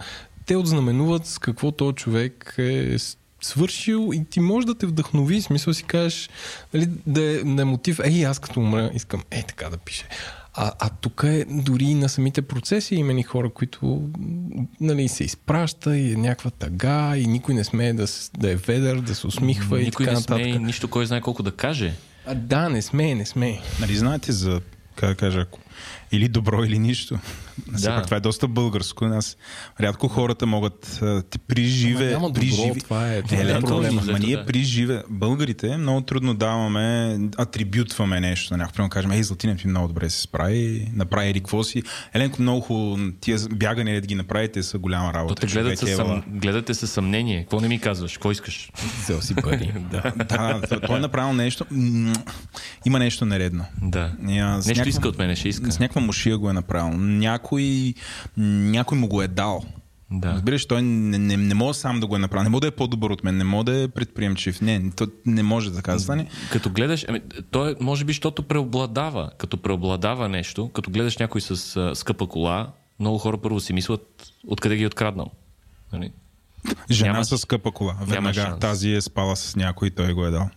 те отзнаменуват с какво този човек е свършил и ти може да те вдъхнови, в смисъл си кажеш, нали, да, е, да е мотив, ей, аз като умра, искам е така да пише. А, а тук е дори и на самите процеси има ни хора, които нали, се изпраща и е някаква тъга и никой не смее да, да е ведър, да се усмихва и Никой така не нататък. смее нищо, кой знае колко да каже. А, да, не смее, не смее. Нали знаете за, как да кажа, ако- или добро, или нищо. Да. Това е доста българско. Нас рядко хората могат при живе... Ама няма при добро, живе... това е- това е, е Ленко, проблема. Ма ние да. при живе... Българите много трудно даваме, атрибютваме нещо на някой. Примерно кажем, ей, Златина ти много добре се справи, направи или какво си. Еленко много хубаво, тия бягания да ги направите са голяма То работа. те гледат със, е, съм, гледате със съмнение. Какво не ми казваш? Какво искаш? Взел си пари. <laughs> да. Да, той е направил нещо. Има нещо нередно. да. Нещо иска от мене, ще иска. С някаква мушия го е направил. Някой, някой му го е дал. Да. Разбираш, той не, не, не може сам да го е направил. Не може да е по-добър от мен, не може да е предприемчив. Не, то не може така да стане. Като гледаш, ами, той е, може би, защото преобладава. Като преобладава нещо, като гледаш някой с а, скъпа кола, много хора първо си мислят откъде ги е откраднал. Нали? Жена Няма- с скъпа кола. Веднага тази е спала с някой и той го е дал.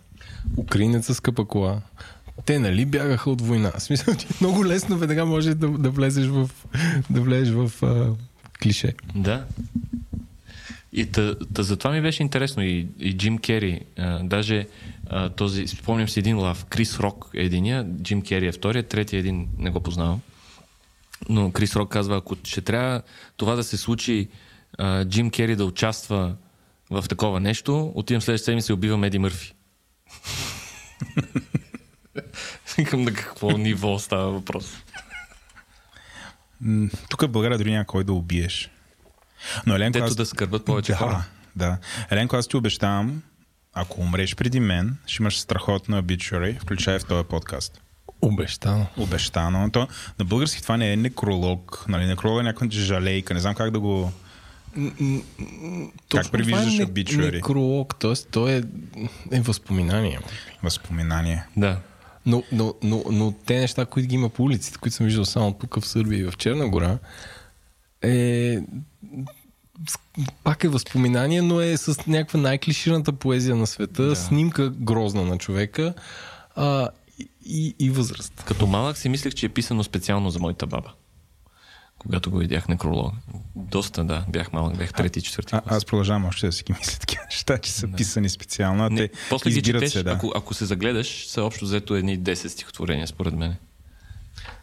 Украинец с скъпа кола. Те нали бягаха от война? В смисъл, че много лесно веднага може да, да влезеш в, да влезеш в а, клише. Да. И та, та затова ми беше интересно. И, и Джим Кери, а, даже а, този, спомням си един лав, Крис Рок е единия, Джим Кери е втория, третия един не го познавам. Но Крис Рок казва, ако ще трябва това да се случи, а, Джим Кери да участва в такова нещо, отивам следващата седмица и убивам Еди Мърфи. <laughs> Викам на какво ниво става въпрос. Тук в България дори няма кой да убиеш. Но Еленко, Дето аз... да скърбят повече да, хора. Да. Еленко, аз ти обещавам, ако умреш преди мен, ще имаш страхотна обичари, включая в този подкаст. Обещано. Обещано. То, на български това не е некролог. Нали? Некролог е някаква жалейка. Не знам как да го... Точно превиждаш това е не- обичуари? Некролог, т.е. то е, е възпоминание. Възпоминание. Да. Но, но, но, но те неща, които ги има по улиците, които съм виждал само тук в Сърбия и в Черна гора, е пак е възпоминание, но е с някаква най-клишираната поезия на света, да. снимка грозна на човека а, и, и, и възраст. Като малък си мислех, че е писано специално за моята баба. Когато го видях некролога. Доста, да. Бях малък, бях трети, четвърти. А, аз продължавам още да си ги мисля такива <laughs> неща, че са писани специално. А Не, те после ги четеш, се, да. ако, ако се загледаш, са общо взето едни 10 стихотворения, според мен.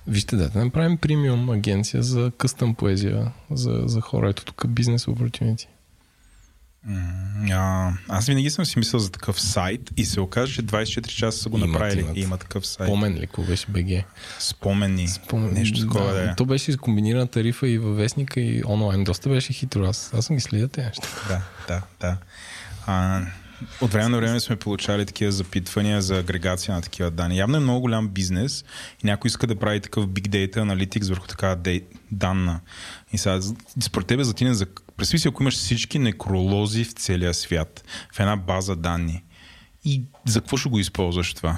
Вижте, да, да направим премиум агенция за къстъм поезия за, за хора. Ето тук бизнес opportunity. А, аз винаги съм си мислил за такъв сайт и се оказа, че 24 часа са го Имат, направили. имат. Има такъв сайт. Помен ли, какво беше БГ? Спомени. Спомен- Нещо такова да, е. То беше комбинирана тарифа и във вестника и онлайн. Доста беше хитро. Аз, аз съм ги следя тези неща. Да, да, да. А, от време на време сме получали такива запитвания за агрегация на такива данни. Явно е много голям бизнес и някой иска да прави такъв big data analytics върху такава дей, данна. И сега, според тебе, за ти за... Представи си, ако имаш всички некролози в целия свят, в една база данни. И за какво ще го използваш това?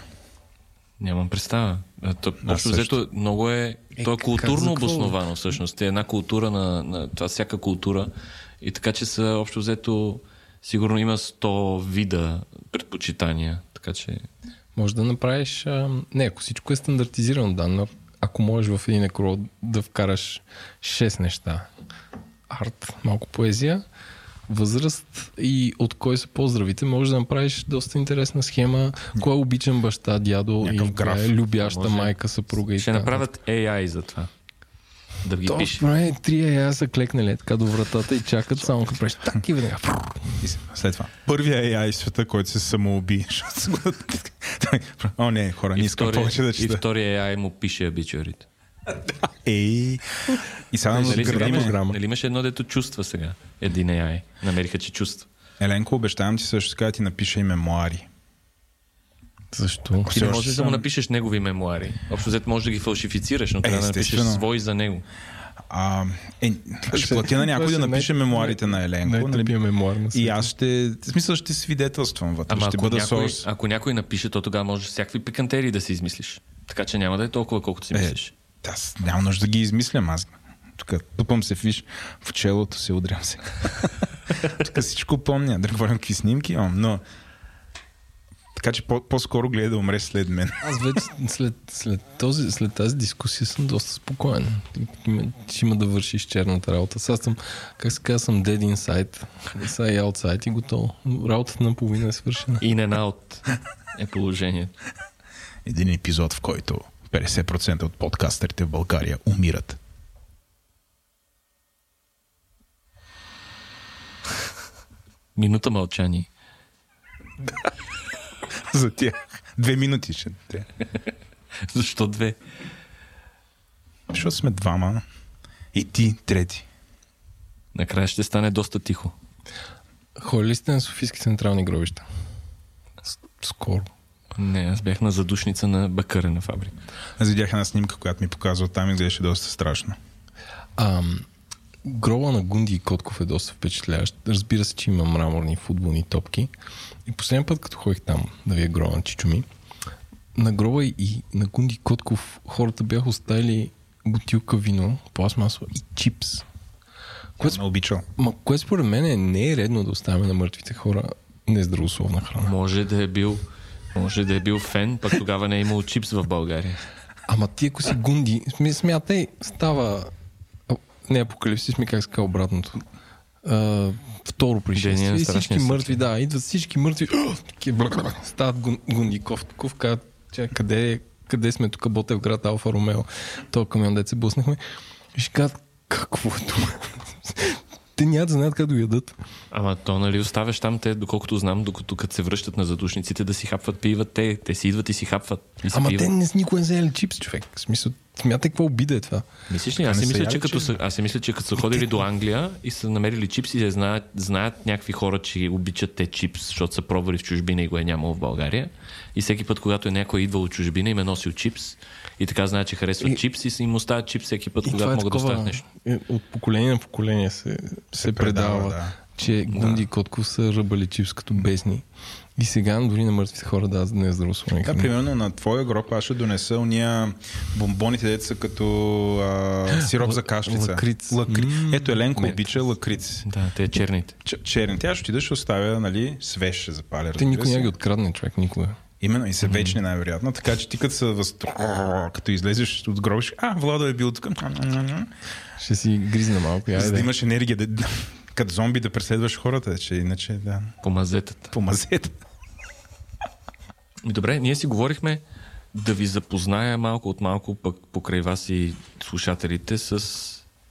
Нямам представа. То, общо взето много е... Е, то е културно обосновано всъщност. Е една култура на, на... Това всяка култура. И така, че са общо взето... Сигурно има 100 вида предпочитания. Така че... Може да направиш... А, не, ако всичко е стандартизирано данно, ако можеш в един некрол да вкараш 6 неща. Арт, малко поезия, възраст и от кой са поздравите, може да направиш доста интересна схема. Кой е обичан баща, дядо Някакъв и коя граф. е любяща Може. майка, съпруга и Ще така. направят AI за това. Да ги То, пише. прави, три яя са клекнали така до вратата и чакат само като правиш так и веднага. И след това. Първия AI в света, който се самоуби. <laughs> О, не, хора, не искам повече да и чета. втория AI му пише обичарите. Ей. И сега Нали, сега програма. нали имаше едно дето чувства сега? Един AI. Намериха, че чувства. Еленко, обещавам ти също така ти напиша и мемуари. Защо? Ти не можеш да му съм- напишеш негови мемуари. Общо взето можеш да ги фалшифицираш, но трябва да напишеш свой за него. А, е, ще ще- платя на някой да напише най- мемуарите на Еленко. нали? Най-тъпия мемуар на И аз ще, в смисъл ще свидетелствам вътре. Ама ще ако бъда някой, сорс. ако някой напише, то тогава можеш всякакви пикантерии да си измислиш. Така че няма да е толкова, колкото си Е, мислиш. Аз нямам нужда да ги измислям. Аз тук тупам се, виж, в челото се удрям се. <laughs> тук всичко помня. Да говорим какви снимки имам, но така че по- по-скоро гледа да умре след мен. Аз вече след, след, този, след тази дискусия съм доста спокоен. Ще има да вършиш черната работа. Сега съм, как се казва, съм dead inside. Сега и outside и готово. Работата на половина е свършена. In and out е положението. Един епизод, в който 50% от подкастерите в България умират. Минута мълчание. <laughs> За тях. Две минути ще. трябва. Защо две? Защото сме двама. И ти трети. Накрая ще стане доста тихо. Ходили ли сте на Софийски централни гробища? Скоро. Не, аз бях на задушница на бакърена фабрика. Аз видях една снимка, която ми показва там и изглеждаше доста страшно. Ам, гроба на Гунди и Котков е доста впечатляващ. Разбира се, че има мраморни футболни топки. И последния път, като ходих там да ви е гроба на Чичуми, на гроба и на Гунди и Котков хората бяха оставили бутилка вино, пластмасово и чипс. Което, Не обичал. ма, което според мен не е редно да оставяме на мъртвите хора нездравословна храна. Може да е бил може да е бил фен, пък тогава не е имал чипс в България. Ама ти ако си Гунди, смятай, става а, не апокалипсис, ми как се казва обратното. А, второ Деня пришествие. И всички мъртви, да, идват всички мъртви. <gasps> Стават Гун- Гунди Кофтков, казват, че къде къде сме тук, Ботев град, Алфа Ромео, то камион, дете се буснахме. И ще кажат, какво е това? Те няма да знаят как да ядат. Ама то, нали, оставяш там те, доколкото знам, докато като се връщат на задушниците да си хапват, пиват те. Те си идват и си хапват. И си Ама пиват. те не, никога не взели чипс, човек. В смисъл, смятай какво обида е това. Мислиш ли? Аз не си мисля, че като са, аз си мисля, че като са ходили до Англия и са намерили чипс и се знаят, знаят някакви хора, че обичат те чипс, защото са пробвали в чужбина и го е нямало в България. И всеки път, когато е някой идвал от чужбина, им е носил чипс. И така знаят, че харесват И- чипс и им оставят чипс всеки път, И когато е могат да такова, оставят нещо. е, От поколение на поколение се, се, предава, предава, да. че Гунди и Котков са ръбали чипс като бездни. И сега дори на мъртвите хора да не е здравословни. Да, примерно на твоя гроб аз ще донеса уния бомбоните, деца като а, сироп за кашлица. Лакриц. Лакри... М, Ето Еленко не. обича лакриц. Да, те черните. Ч- черни. Тя ще отида, ще оставя, нали, свеж ще запаля. Те разбира никой се. няма ги открадне, човек, никога. Именно и са вечни най-вероятно. Така че ти като, са въз... като излезеш от гроба, а, Владо е бил тук. Ще си гризна малко. За да имаш енергия, да, <laughs> като зомби да преследваш хората, че иначе да, По мазетата. по добре, ние си говорихме да ви запозная малко от малко пък покрай вас и слушателите с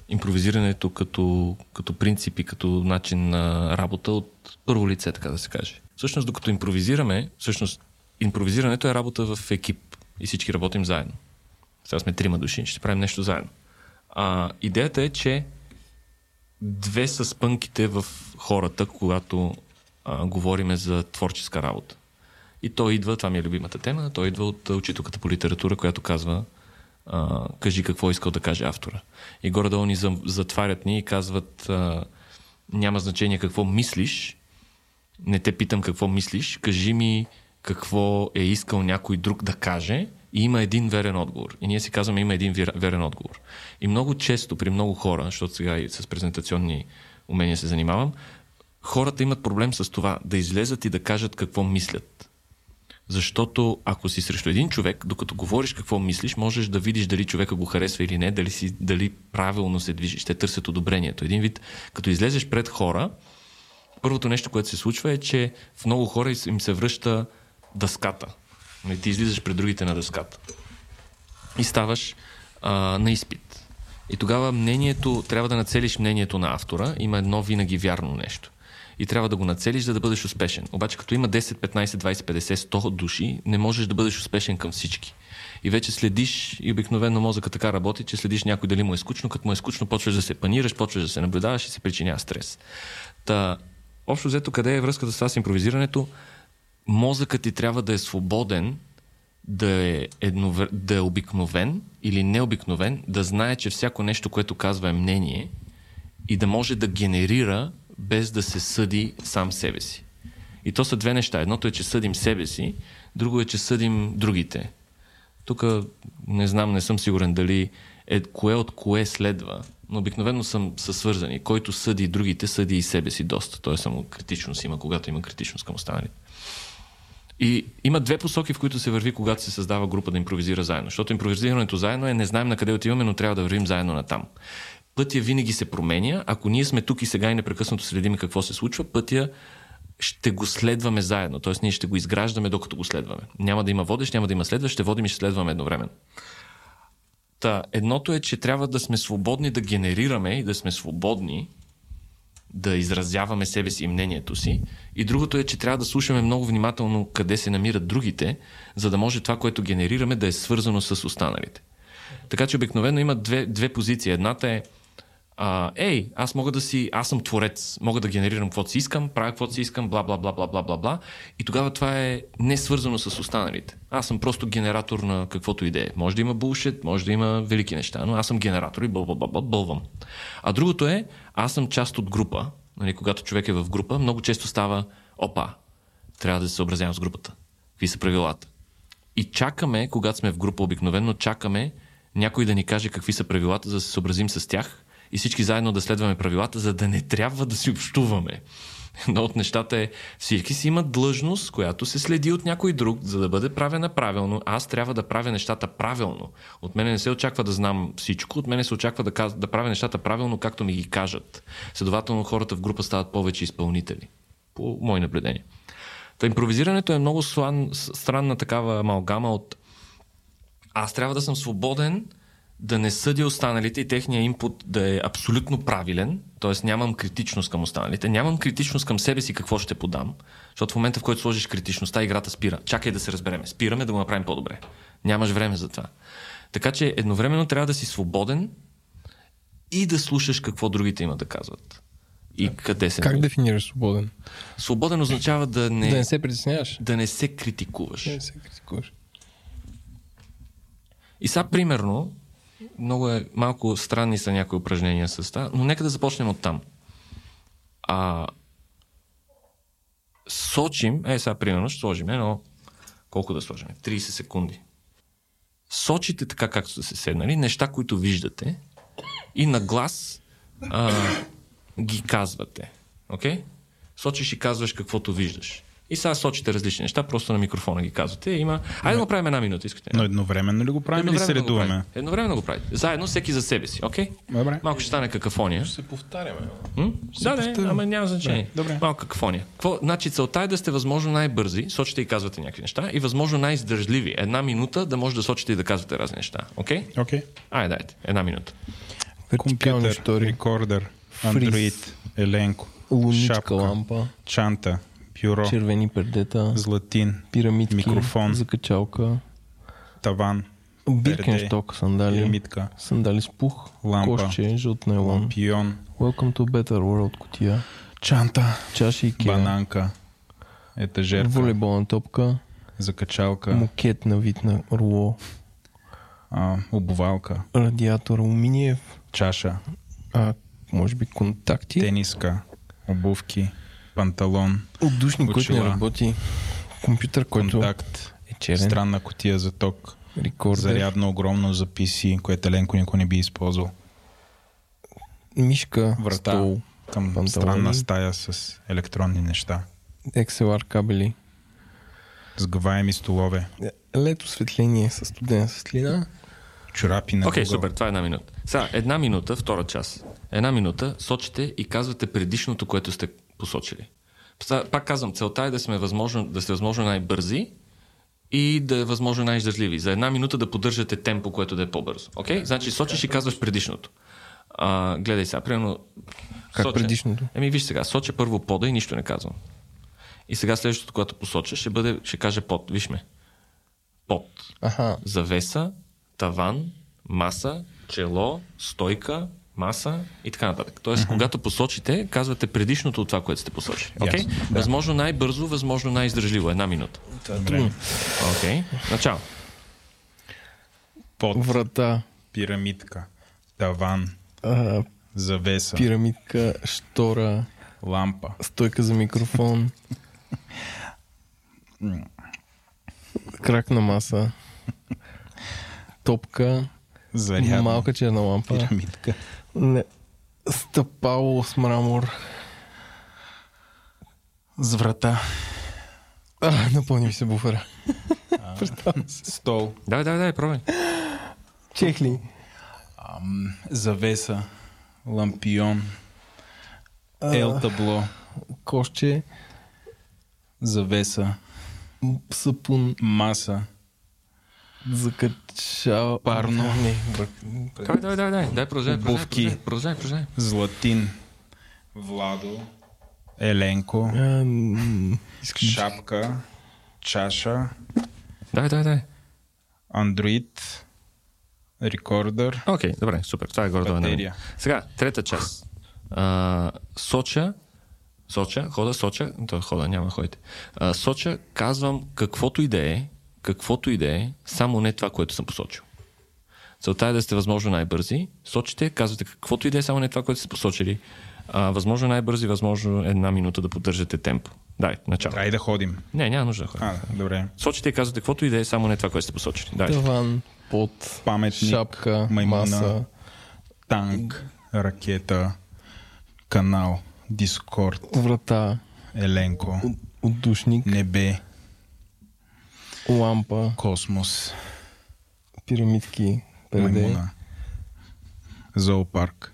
импровизирането като, като принцип и като начин на работа от първо лице, така да се каже. Всъщност, докато импровизираме, всъщност, импровизирането е работа в екип и всички работим заедно. Сега сме трима души, ще правим нещо заедно. А, идеята е, че две са спънките в хората, когато а, говориме за творческа работа. И той идва, това ми е любимата тема, той идва от учителката по литература, която казва а, кажи какво е искал да каже автора. И горе-долу ни за- затварят ни и казват а, няма значение какво мислиш, не те питам какво мислиш, кажи ми какво е искал някой друг да каже и има един верен отговор. И ние си казваме, има един верен отговор. И много често при много хора, защото сега и с презентационни умения се занимавам, хората имат проблем с това да излезат и да кажат какво мислят. Защото ако си срещу един човек, докато говориш какво мислиш, можеш да видиш дали човека го харесва или не, дали, си, дали правилно се движиш. Те търсят одобрението. Един вид, като излезеш пред хора, първото нещо, което се случва е, че в много хора им се връща дъската. Нали, Ти излизаш пред другите на дъската. И ставаш а, на изпит. И тогава мнението, трябва да нацелиш мнението на автора. Има едно винаги вярно нещо. И трябва да го нацелиш, за да бъдеш успешен. Обаче, като има 10, 15, 20, 50, 100 души, не можеш да бъдеш успешен към всички. И вече следиш, и обикновено мозъка така работи, че следиш някой дали му е скучно. Като му е скучно, почваш да се панираш, почваш да се наблюдаваш и се причинява стрес. Та, общо взето, къде е връзката с това с импровизирането? Мозъкът ти трябва да е свободен, да е, едновр... да е обикновен или необикновен, да знае, че всяко нещо, което казва е мнение и да може да генерира без да се съди сам себе си. И то са две неща. Едното е, че съдим себе си, друго е, че съдим другите. Тук не знам, не съм сигурен дали е, кое от кое следва, но обикновено съм, са свързани. Който съди другите, съди и себе си доста. Той само критичност има, когато има критичност към останалите. И има две посоки, в които се върви, когато се създава група да импровизира заедно. Защото импровизирането заедно е не знаем на къде отиваме, но трябва да вървим заедно на там. Пътя винаги се променя. Ако ние сме тук и сега и непрекъснато следим какво се случва, пътя ще го следваме заедно. Тоест ние ще го изграждаме докато го следваме. Няма да има водещ, няма да има следващ, ще водим и ще следваме едновременно. Та, едното е, че трябва да сме свободни да генерираме и да сме свободни да изразяваме себе си и мнението си. И другото е, че трябва да слушаме много внимателно къде се намират другите, за да може това, което генерираме, да е свързано с останалите. Така че обикновено има две, две позиции. Едната е а, ей, аз мога да си, аз съм творец, мога да генерирам каквото си искам, правя каквото си искам, бла, бла, бла, бла, бла, бла, бла. И тогава това е не свързано с останалите. Аз съм просто генератор на каквото идея. Може да има булшит, може да има велики неща, но аз съм генератор и бъл, бъл, бъл, бъл, бълвам. А другото е, аз съм част от група. Нали, когато човек е в група, много често става, опа, трябва да се съобразявам с групата. Какви са правилата? И чакаме, когато сме в група обикновено, чакаме някой да ни каже какви са правилата, за да се съобразим с тях и всички заедно да следваме правилата, за да не трябва да си общуваме. Едно от нещата е, всички си имат длъжност, която се следи от някой друг, за да бъде правена правилно. Аз трябва да правя нещата правилно. От мене не се очаква да знам всичко, от мене се очаква да, каз... да правя нещата правилно, както ми ги кажат. Следователно, хората в група стават повече изпълнители. По мои наблюдения. Та импровизирането е много слан, странна такава амалгама от аз трябва да съм свободен да не съдя останалите и техния инпут да е абсолютно правилен, т.е. нямам критичност към останалите, нямам критичност към себе си какво ще подам, защото в момента, в който сложиш критичността, играта спира. Чакай да се разбереме. Спираме да го направим по-добре. Нямаш време за това. Така че едновременно трябва да си свободен и да слушаш какво другите имат да казват. И къде се. Как дефинираш свободен? Свободен означава да не, Да не се притесняваш. да не се критикуваш. Да не се критикуваш. И сега, примерно, много е, малко странни са някои упражнения с това, но нека да започнем от там. А, сочим, е сега примерно ще сложим едно, колко да сложим? 30 секунди. Сочите така както са се седнали, неща, които виждате и на глас а, ги казвате. Окей? Okay? Сочиш и казваш каквото виждаш. И сега сочите различни неща, просто на микрофона ги казвате. Има... Айде да го правим една минута, искате. Но едновременно ли го правим или се редуваме? Едновременно го правите. Заедно всеки за себе си, окей? Добре. Малко ще стане какафония. Ще се повтаряме. М? Да, не, ама няма значение. Добре. Малко какафония. Какво? Значи целта е да сте възможно най-бързи, сочите и казвате някакви неща, и възможно най-издържливи. Една минута да може да сочите и да казвате разни неща. Окей? Окей. Айде, дайте. Една минута. Компютър, штори, рекордър, Android, Еленко, луничка шапка, лампа, чанта, бюро, червени пердета, златин, пирамидки, микрофон. закачалка, таван, Биркенсток, сандали, пирамидка, сандали с пух, Лампа. кошче, жълт найлон, пион, Welcome to Better World кутия, чанта, чаши и бананка, етажерка, волейболна топка, закачалка, мукет на вид на руло, а, обувалка, радиатор алуминиев, чаша, а, може би контакти, тениска, обувки, панталон, отдушник, който не работи, компютър, който контакт, е черен, странна котия за ток, рекордер, зарядно огромно за PC, което Еленко никой не би използвал. мишка, Врата стол, към Панталони. странна стая с електронни неща. XLR кабели, Сгъваеми столове, лето светление с студена светлина, чорапи на Окей, Google. супер, това е една минута. Сега, една минута, втора част. Една минута сочите и казвате предишното, което сте посочили. Пак казвам, целта е да сме възможно, да сте възможно най-бързи и да е възможно най-издържливи. За една минута да поддържате темпо, което да е по-бързо. Окей? Значи сочиш и казваш предишното. А, гледай сега, примерно... Как предишното? Еми, виж сега, соча първо пода и нищо не казвам. И сега следващото, което посоча, ще бъде, ще каже под. Виж ме. Под Аха, завеса, таван, маса, чело, стойка, маса и така нататък. Тоест, когато посочите, казвате предишното от това, което сте посочили. Ясно, да. Възможно най-бързо, възможно най-издържливо. Една минута. Добре. Окей? Начало. Под, врата, пирамидка, таван, а, завеса, пирамидка, штора, лампа, стойка за микрофон, <laughs> крак на маса, топка, зарядно, малка черна лампа, пирамидка, не, стъпало с мрамор. с врата, А, напълни ми се буфера. <laughs> стол, Давай, давай, давай, пробвай. Чехли. ам, завеса, лампион, ел табло, Кошче, завеса, сапун, маса, закачал... Парно. Не, бър... Давай, давай, давай, давай. Дай, продължай, продължай, продължай, продължай. златин, Владо, Еленко, шапка, чаша, Давай, давай, давай. Android, рекордър, Окей, добре, супер. Това е Батерия. минута. Сега, трета част. А, соча, соча, хода, соча, то хода, няма ходите. А, соча, казвам каквото и да е, каквото и да е, само не това, което съм посочил. Целта е да сте възможно най-бързи. Сочите, казвате каквото и да е, само не това, което сте посочили. А, възможно най-бързи, възможно една минута да поддържате темпо. Дай, начало. И да ходим. Не, няма нужда да ходим. А, добре. Сочите и казвате каквото и да е, само не това, което сте посочили. Дай. Таван, под, Паметник, шапка, маймуна. маса, Танк, ракета, канал, Дискорд, врата, Еленко, отдушник, небе, лампа, космос, пирамидки, маймуна, зоопарк,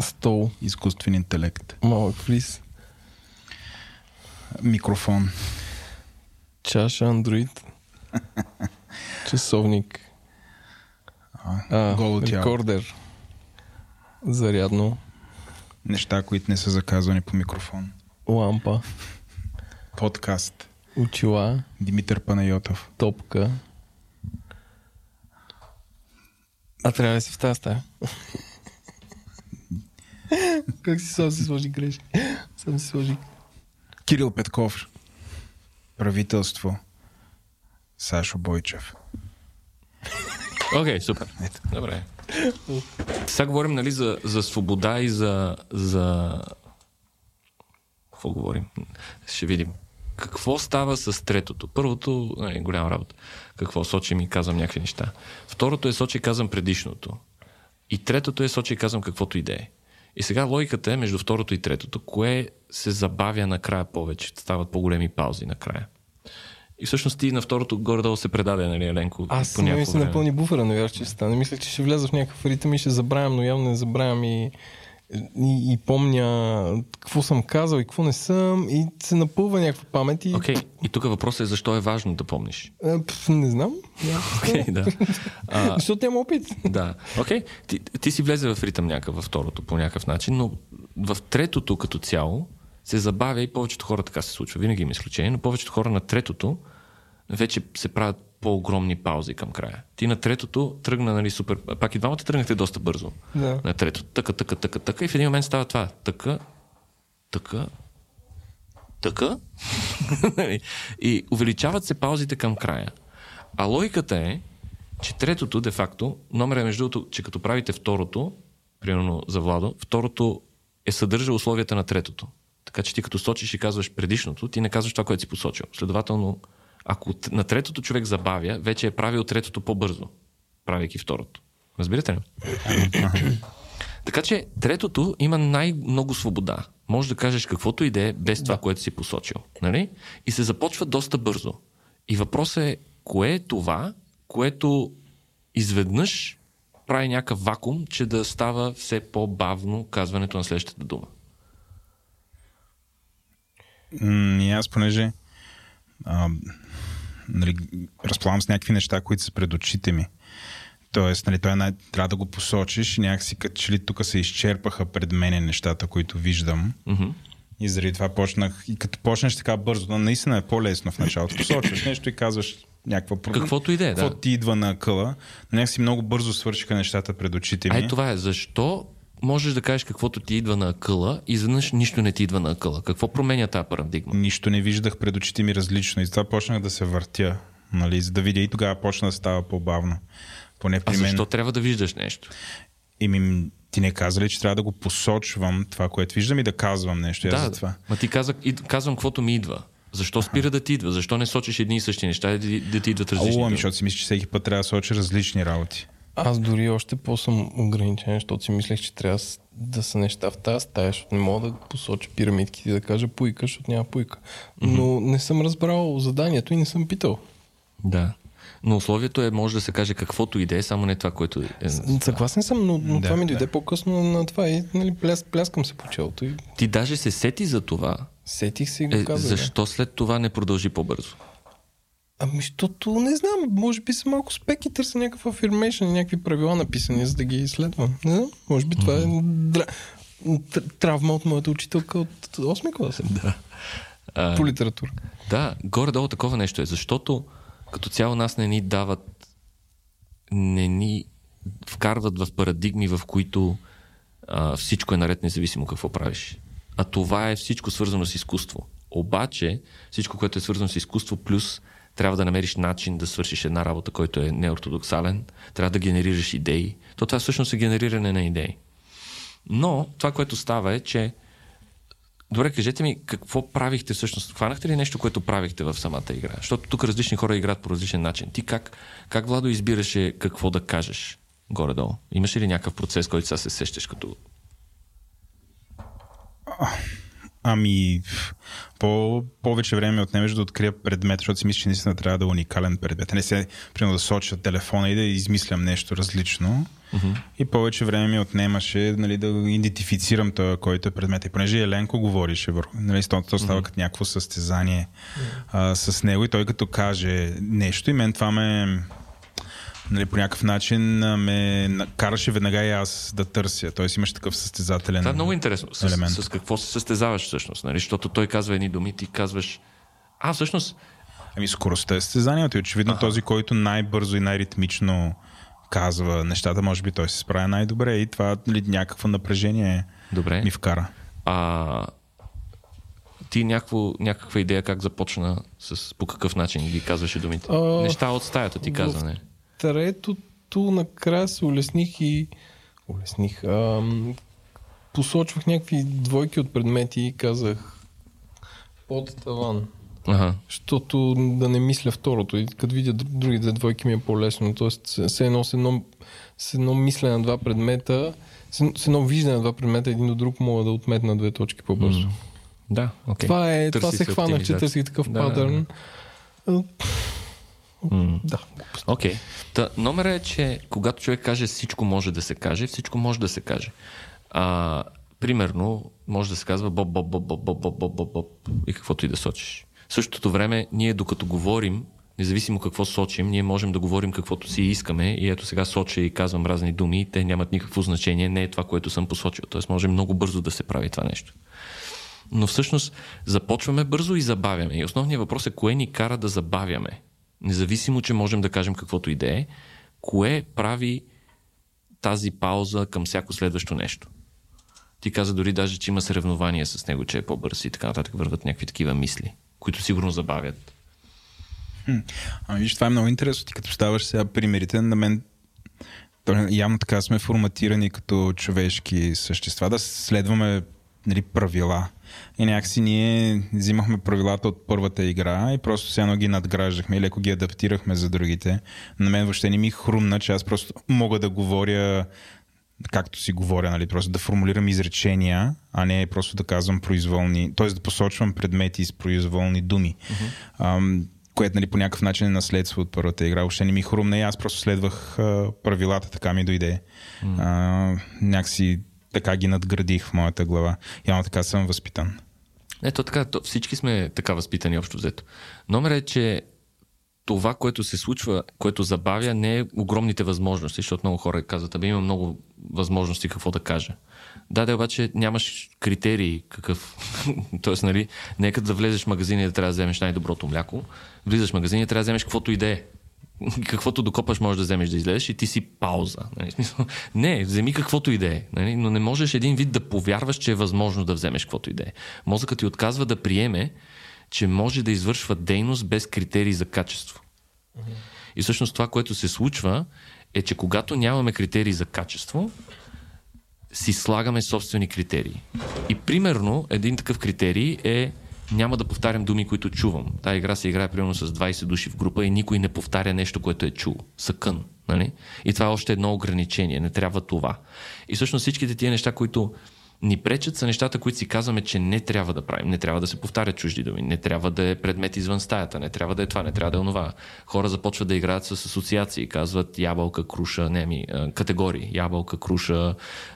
стол, изкуствен интелект, малък фриз, микрофон, чаша, андроид, <laughs> часовник, А, Голо тяло. рекордер. Зарядно. Неща, които не са заказвани по микрофон. Лампа. Подкаст. Очила. Димитър Панайотов. Топка. А трябва да си в тази стая. <laughs> как си сам си сложи грешки? Сам си сложи. Кирил Петков. Правителство. Сашо Бойчев. Окей, okay, супер. Ето. Добре. Сега говорим, нали, за, за свобода и за, за... Какво говорим? Ще видим. Какво става с третото? Първото, нали, голяма работа. Какво сочим и казвам някакви неща. Второто е сочи казвам предишното. И третото е сочи казвам каквото и да е. И сега логиката е между второто и третото, кое се забавя накрая повече, стават по-големи паузи накрая. И всъщност ти на второто горе-долу се предаде, нали, Еленко? Аз по ми се напълни буфера, не вярвам, че стане. Мислех, че ще вляза в някакъв ритъм и ще забравям, но явно не забравям и, и, и помня какво съм казал и какво не съм и се напълва някаква памет и... Окей, и тук въпросът е защо е важно да помниш. Е, пф, не знам. <laughs> Окей, да. А, <laughs> Защото нямам опит. да. Окей, ти, ти си влезе в ритъм някакъв във второто по някакъв начин, но в третото като цяло се забавя и повечето хора така се случва. Винаги има изключение, но повечето хора на третото вече се правят по-огромни паузи към края. Ти на третото тръгна, нали, супер. Пак и двамата тръгнахте доста бързо. Да. На третото. Тъка, тъка, тъка, тъка. И в един момент става това. Тъка, тъка, тъка. <laughs> Нали? и увеличават се паузите към края. А логиката е, че третото, де-факто, номер е между другото, че като правите второто, примерно за Владо, второто е съдържа условията на третото. Така че ти като сочиш и казваш предишното, ти не казваш това, което си посочил. Следователно, ако на третото човек забавя, вече е правил третото по-бързо, правейки второто. Разбирате ли? Така че третото има най-много свобода. Може да кажеш каквото и да е без това, което си посочил. Нали? И се започва доста бързо. И въпросът е, кое е това, което изведнъж прави някакъв вакуум, че да става все по-бавно казването на следващата дума. И аз, понеже а, нали, разполагам с някакви неща, които са пред очите ми. Тоест, нали, той е най- трябва да го посочиш и някакси като че ли тук се изчерпаха пред мене нещата, които виждам. Мгм. И заради това почнах. И като почнеш така бързо, но наистина е по-лесно в началото. Посочваш нещо и казваш някаква проблем. Каквото и да е. Какво ти идва на къла. Някакси много бързо свършиха нещата пред очите ми. Ай, това е. Защо можеш да кажеш каквото ти идва на акъла и изведнъж нищо не ти идва на акъла? Какво променя тази парадигма? Нищо не виждах пред очите ми различно. И затова почнах да се въртя. Нали, за да видя и тогава почна да става по-бавно. Поне А при мен. защо трябва да виждаш нещо? И ми, ти не каза ли, че трябва да го посочвам това, което виждам и да казвам нещо. Да, за това. ма ти каза, казвам каквото ми идва. Защо спира да ти идва? Защо не сочиш едни и същи неща да, да ти идват различни? Ало, ами, защото си мисля, че всеки път трябва да сочи различни работи. Аз дори още по-съм ограничен, защото си мислех, че трябва да са неща в тази стая, защото не мога да посоча пирамидките и да кажа пуйка, защото няма пуйка. Но не съм разбрал заданието и не съм питал. Да. Но условието е, може да се каже каквото и да е, само не това, което е. Съгласен съм, но, но Да, това ми да. дойде по-късно на това и нали, пляс, пляскам се по челото и Ти даже се сети за това. сетих се и го Е, казах. да. защо след това не продължи по-бързо? Ами, защото не знам, може би съм малко спек и търся някакъв affirmation, някакви правила написани, за да ги изследвам. Не знам, може би това е дра... тр- травма от моята учителка от 8 клас <laughs> Да. А, по литература. Да, горе-долу такова нещо е, защото като цяло нас не ни дават, не ни вкарват в парадигми, в които а, всичко е наред, независимо какво правиш. А това е всичко свързано с изкуство. Обаче, всичко, което е свързано с изкуство, плюс трябва да намериш начин да свършиш една работа, който е неортодоксален, трябва да генерираш идеи. То това всъщност е генериране на идеи. Но това, което става е, че Добре, кажете ми, какво правихте всъщност? Хванахте ли нещо, което правихте в самата игра? Защото тук различни хора играят по различен начин. Ти как, как Владо, избираше какво да кажеш горе-долу? Имаше ли някакъв процес, който сега се сещаш като... Ами, по, повече време отнемеш да открия предмет, защото си мисля, че наистина трябва да е уникален предмет. Не се, примерно, да соча телефона и да измислям нещо различно. Mm-hmm. И повече време ми отнемаше нали, да идентифицирам това, който е предмет. И понеже Еленко говорише върху, нали, то, то става mm-hmm. като някакво състезание mm-hmm. а, с него и той като каже нещо и мен това ме нали, по някакъв начин ме караше веднага и аз да търся. Тоест имаш такъв състезателен Това е много интересно. С, елемент. с какво се състезаваш всъщност? Нали? Защото той казва едни думи, ти казваш... А, всъщност, Ами скоростта е състезанието и очевидно ага. този, който най-бързо и най-ритмично казва нещата, може би той се справя най-добре и това нали, някакво напрежение добре. ми вкара. А, ти някакво, някаква идея как започна, с, по какъв начин ги казваше думите? А, Неща от стаята ти в- каза, не? Третото накрая се улесних и... Улесних. Ам... Посочвах някакви двойки от предмети и казах под таван. Ага. Защото да не мисля второто. И като видя дру- другите двойки ми е по-лесно. Тоест, все едно с едно, с едно мислене на два предмета, с, едно виждане на два предмета, един до друг мога да отметна две точки по-бързо. М. Да, окей. Това е, Търси това се хванах, че търсих такъв Да, да, патърн. Да. Окей. Okay. Номера е, че когато човек каже всичко може да се каже, всичко може да се каже. А, примерно, може да се казва боб, боб, боб, боб, боб, боб, боб, боб и каквото и да сочиш. В същото време, ние докато говорим, независимо какво сочим, ние можем да говорим каквото си искаме и ето сега соча и казвам разни думи те нямат никакво значение, не е това, което съм посочил. Тоест може много бързо да се прави това нещо. Но всъщност започваме бързо и забавяме. И основният въпрос е кое ни кара да забавяме. Независимо, че можем да кажем каквото и да е, кое прави тази пауза към всяко следващо нещо. Ти каза дори даже, че има съревнования с него, че е по-бърз и така нататък върват някакви такива мисли, които сигурно забавят. Ами виж, това е много интересно. Ти като ставаш сега примерите, на мен явно така сме форматирани като човешки същества, да следваме нали, правила. И някакси ние взимахме правилата от първата игра и просто все едно ги надграждахме и леко ги адаптирахме за другите. На мен въобще не ми хрумна, че аз просто мога да говоря както си говоря, нали, просто да формулирам изречения, а не просто да казвам произволни, т.е. да посочвам предмети с произволни думи. Ам, което нали, по някакъв начин е наследство от първата игра. Въобще не ми хрумна и аз просто следвах а, правилата, така ми дойде. А, някакси така ги надградих в моята глава. Явно така съм възпитан. Ето така, то, всички сме така възпитани общо взето. Номер е, че това, което се случва, което забавя, не е огромните възможности, защото много хора казват, абе има много възможности какво да кажа. Да, да, обаче нямаш критерии какъв. <laughs> Тоест, нали, нека да влезеш в магазина и да трябва да вземеш най-доброто мляко. Влизаш в магазина и трябва да вземеш каквото и е. <laughs> Каквото докопаш можеш да вземеш да излезеш и ти си пауза. Нали? Не, вземи каквото и е. Нали? Но не можеш един вид да повярваш, че е възможно да вземеш каквото и да е. Мозъкът ти отказва да приеме, че може да извършва дейност без критерии за качество. И всъщност това, което се случва, е, че когато нямаме критерии за качество, си слагаме собствени критерии. И примерно, един такъв критерий е няма да повтарям думи, които чувам. Та игра се играе примерно с 20 души в група и никой не повтаря нещо, което е чул. Съкън. Нали? И това е още едно ограничение. Не трябва това. И всъщност всичките тия неща, които ни пречат са нещата, които си казваме, че не трябва да правим. Не трябва да се повтарят чужди думи. Не трябва да е предмет извън стаята. Не трябва да е това. Не трябва да е онова. Хора започват да играят с асоциации. Казват ябълка, круша, не ми, категории. Ябълка, круша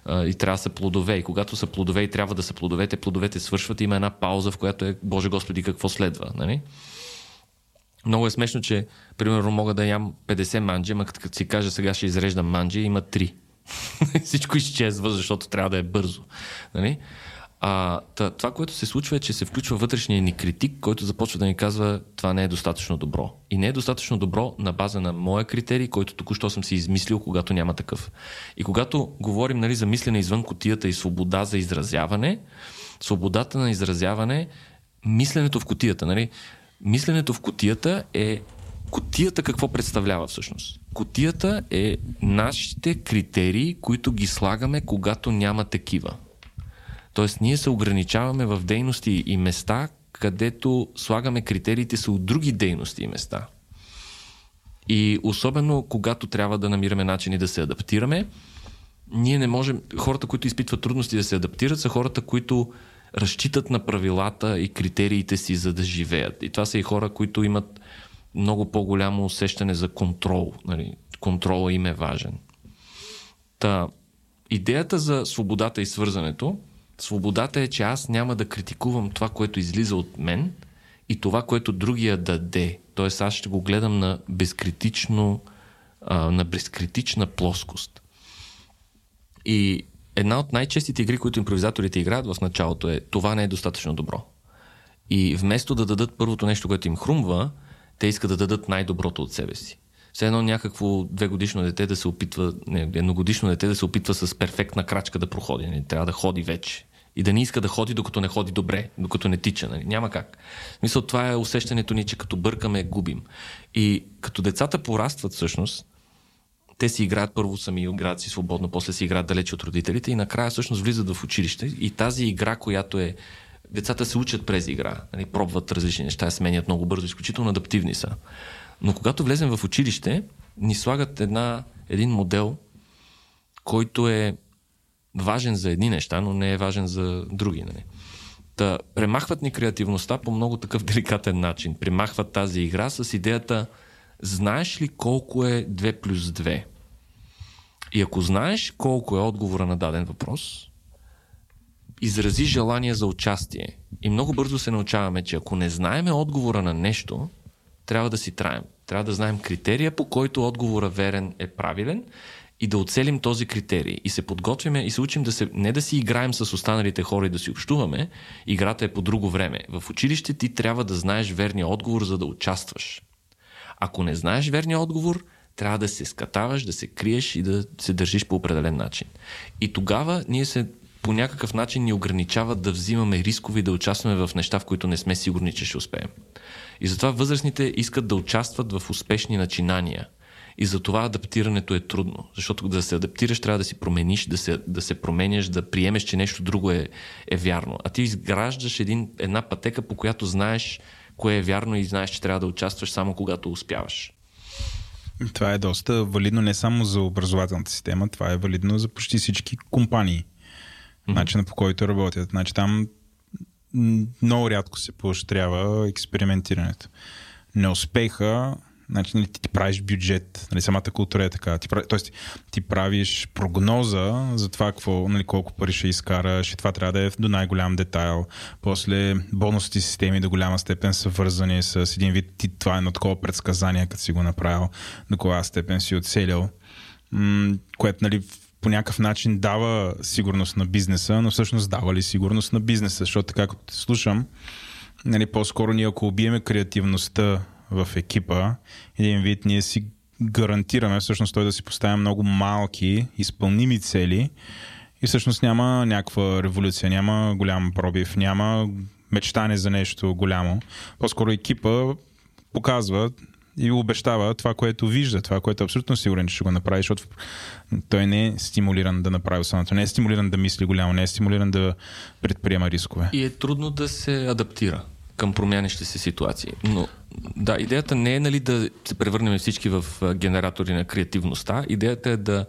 и трябва да са плодове. И когато са плодове и трябва да са плодове, те плодовете свършват. Има една пауза, в която е, Боже Господи, какво следва. Нали? Много е смешно, че примерно мога да ям 50 манджи, ама като си кажа сега ще изреждам манджи, има 3. <laughs> Всичко изчезва, защото трябва да е бързо. Нали? А, това, което се случва е, че се включва вътрешния ни критик, който започва да ни казва, това не е достатъчно добро. И не е достатъчно добро на база на моя критерий, който току-що съм си измислил, когато няма такъв. И когато говорим нали, за мислене извън котията и свобода за изразяване, свободата на изразяване, мисленето в котията. Нали? Мисленето в котията е Котията какво представлява всъщност? Котията е нашите критерии, които ги слагаме, когато няма такива. Тоест, ние се ограничаваме в дейности и места, където слагаме критериите са от други дейности и места. И особено когато трябва да намираме начини да се адаптираме, ние не можем. Хората, които изпитват трудности да се адаптират, са хората, които разчитат на правилата и критериите си, за да живеят. И това са и хора, които имат много по-голямо усещане за контрол. Нали? Контрола им е важен. Та, идеята за свободата и свързането, свободата е, че аз няма да критикувам това, което излиза от мен и това, което другия даде. Тоест аз ще го гледам на безкритично на безкритична плоскост. И една от най-честите игри, които импровизаторите играят в началото е това не е достатъчно добро. И вместо да дадат първото нещо, което им хрумва, те искат да дадат най-доброто от себе си. Все едно някакво две годишно дете да се опитва, не, едногодишно дете да се опитва с перфектна крачка да проходи. Не, трябва да ходи вече. И да не иска да ходи, докато не ходи добре, докато не тича. Нали? Няма как. Мисля, това е усещането ни, че като бъркаме, губим. И като децата порастват всъщност, те си играят първо сами, играят си свободно, после си играят далече от родителите и накрая всъщност влизат в училище. И тази игра, която е децата се учат през игра, нали, пробват различни неща, сменят много бързо, изключително адаптивни са. Но когато влезем в училище, ни слагат една, един модел, който е важен за едни неща, но не е важен за други. Нали. Та, премахват ни креативността по много такъв <laughs> деликатен начин. Премахват тази игра с идеята знаеш ли колко е 2 плюс 2? И ако знаеш колко е отговора на даден въпрос, изрази желание за участие. И много бързо се научаваме, че ако не знаеме отговора на нещо, трябва да си траем. Трябва да знаем критерия, по който отговора верен е правилен и да оцелим този критерий. И се подготвяме и се учим да се, не да си играем с останалите хора и да си общуваме, играта е по друго време. В училище ти трябва да знаеш верния отговор, за да участваш. Ако не знаеш верния отговор, трябва да се скатаваш, да се криеш и да се държиш по определен начин. И тогава ние се по някакъв начин ни ограничават да взимаме рискове и да участваме в неща, в които не сме сигурни, че ще успеем. И затова възрастните искат да участват в успешни начинания. И затова адаптирането е трудно. Защото да се адаптираш, трябва да си промениш, да се, да се променяш, да приемеш, че нещо друго е, е вярно. А ти изграждаш един, една пътека, по която знаеш кое е вярно и знаеш, че трябва да участваш само когато успяваш. Това е доста валидно не само за образователната система, това е валидно за почти всички компании. Начина по който работят. Значи там много рядко се поощрява експериментирането. Неуспеха Значи, нали, ти, ти правиш бюджет, нали, самата култура е така. Ти, тоест, ти правиш прогноза за това какво, нали, колко пари ще изкараш и това трябва да е до най-голям детайл. После бонусните системи до голяма степен са вързани с един вид, ти, това е едно такова предсказание, като си го направил, до коя степен си оцелил. М- което, нали, по някакъв начин дава сигурност на бизнеса, но всъщност дава ли сигурност на бизнеса? Защото така като те слушам, нали, по-скоро ние ако убиеме креативността в екипа, един вид ние си гарантираме всъщност той да си поставя много малки, изпълними цели и всъщност няма някаква революция, няма голям пробив, няма мечтане за нещо голямо. По-скоро екипа показва и обещава това, което вижда, това, което е абсолютно сигурен, че ще го направи, защото той не е стимулиран да направи останалото, не е стимулиран да мисли голямо, не е стимулиран да предприема рискове. И е трудно да се адаптира към променящи се ситуации. Но да, идеята не е нали, да се превърнем всички в генератори на креативността. Идеята е да,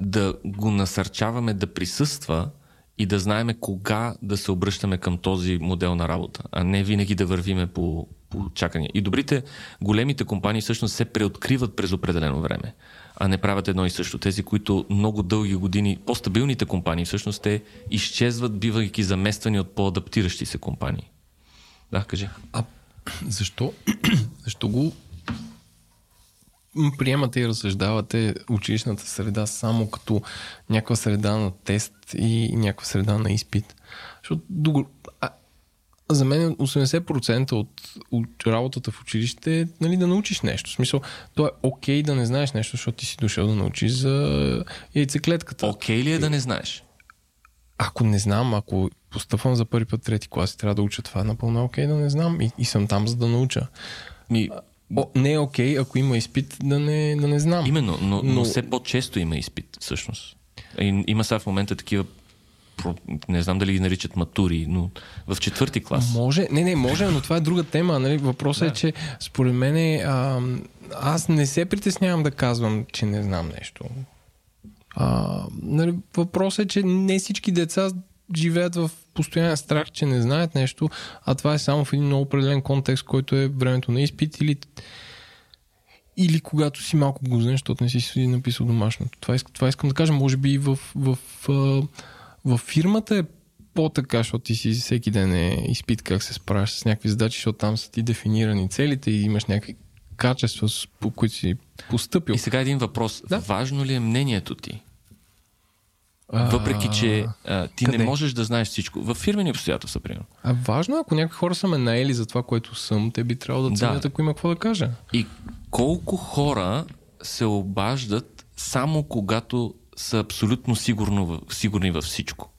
да го насърчаваме да присъства и да знаеме кога да се обръщаме към този модел на работа, а не винаги да вървиме по, по чакане. И добрите, големите компании всъщност се преоткриват през определено време, а не правят едно и също. Тези, които много дълги години, по-стабилните компании всъщност те изчезват, бивайки замествани от по-адаптиращи се компании. Да, кажи. А защо, <clears throat> защо го приемате и разсъждавате училищната среда само като някаква среда на тест и някаква среда на изпит? Защото за мен 80% от, от работата в училище е нали, да научиш нещо. В смисъл, то е окей okay да не знаеш нещо, защото ти си дошъл да научиш за яйцеклетката. Окей okay ли е да не знаеш? Ако не знам, ако постъпвам за първи път трети клас и трябва да уча това, напълно е окей да не знам и, и съм там за да науча. Ми, О, не е окей, ако има изпит, да не, да не знам. Именно, но, но... но все по-често има изпит, всъщност. И, има сега в момента такива не знам дали ги наричат матури, но в четвърти клас. Може, не, не, може, но това е друга тема. Нали? Въпросът е, да. е, че според мен аз не се притеснявам да казвам, че не знам нещо. А, нали, въпросът е, че не всички деца живеят в постоянен страх, че не знаят нещо, а това е само в един много определен контекст, който е времето на изпит или или когато си малко гузен, защото не си си написал домашното. Това, иск, това искам да кажа. Може би в, в, в, в фирмата е по-така, защото ти си всеки ден е изпит как се справяш с някакви задачи, защото там са ти дефинирани целите и имаш някакви качества, по които си поступил. И сега един въпрос. Да. Важно ли е мнението ти? Въпреки, че а, ти къде? не можеш да знаеш всичко. В фирмени обстоятелства, примерно. А важно е, ако някакви хора са ме наели за това, което съм, те би трябвало да Да. ценят, ако има какво да кажа. И колко хора се обаждат само когато са абсолютно сигурно, сигурни във всичко?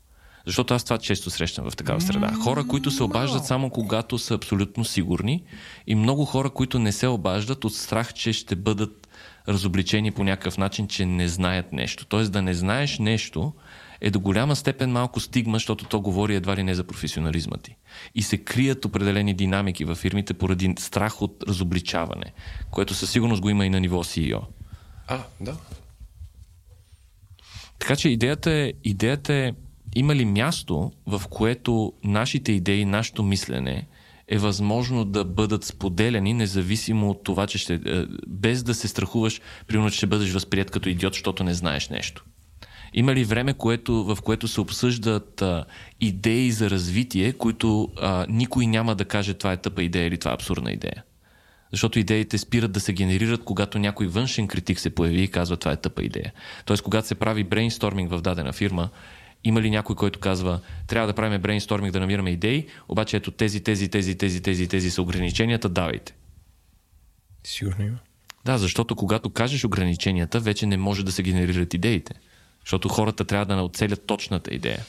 Защото аз това често срещам в такава среда. Хора, които се обаждат само когато са абсолютно сигурни и много хора, които не се обаждат от страх, че ще бъдат разобличени по някакъв начин, че не знаят нещо. Тоест да не знаеш нещо е до голяма степен малко стигма, защото то говори едва ли не за професионализма ти. И се крият определени динамики във фирмите поради страх от разобличаване, което със сигурност го има и на ниво CEO. А, да. Така че идеята е, идеята е има ли място, в което нашите идеи, нашето мислене е възможно да бъдат споделяни, независимо от това, че ще, е, без да се страхуваш, примерно, че ще бъдеш възприят като идиот, защото не знаеш нещо. Има ли време, което, в което се обсъждат а, идеи за развитие, които а, никой няма да каже това е тъпа идея или това е абсурдна идея? Защото идеите спират да се генерират, когато някой външен критик се появи и казва това е тъпа идея. Тоест, когато се прави брейнсторминг в дадена фирма, има ли някой, който казва, трябва да правим брейнсторминг, да намираме идеи, обаче ето тези, тези, тези, тези, тези, тези са ограниченията, давайте. Сигурно има. Да, защото когато кажеш ограниченията, вече не може да се генерират идеите. Защото хората трябва да оцелят точната идея.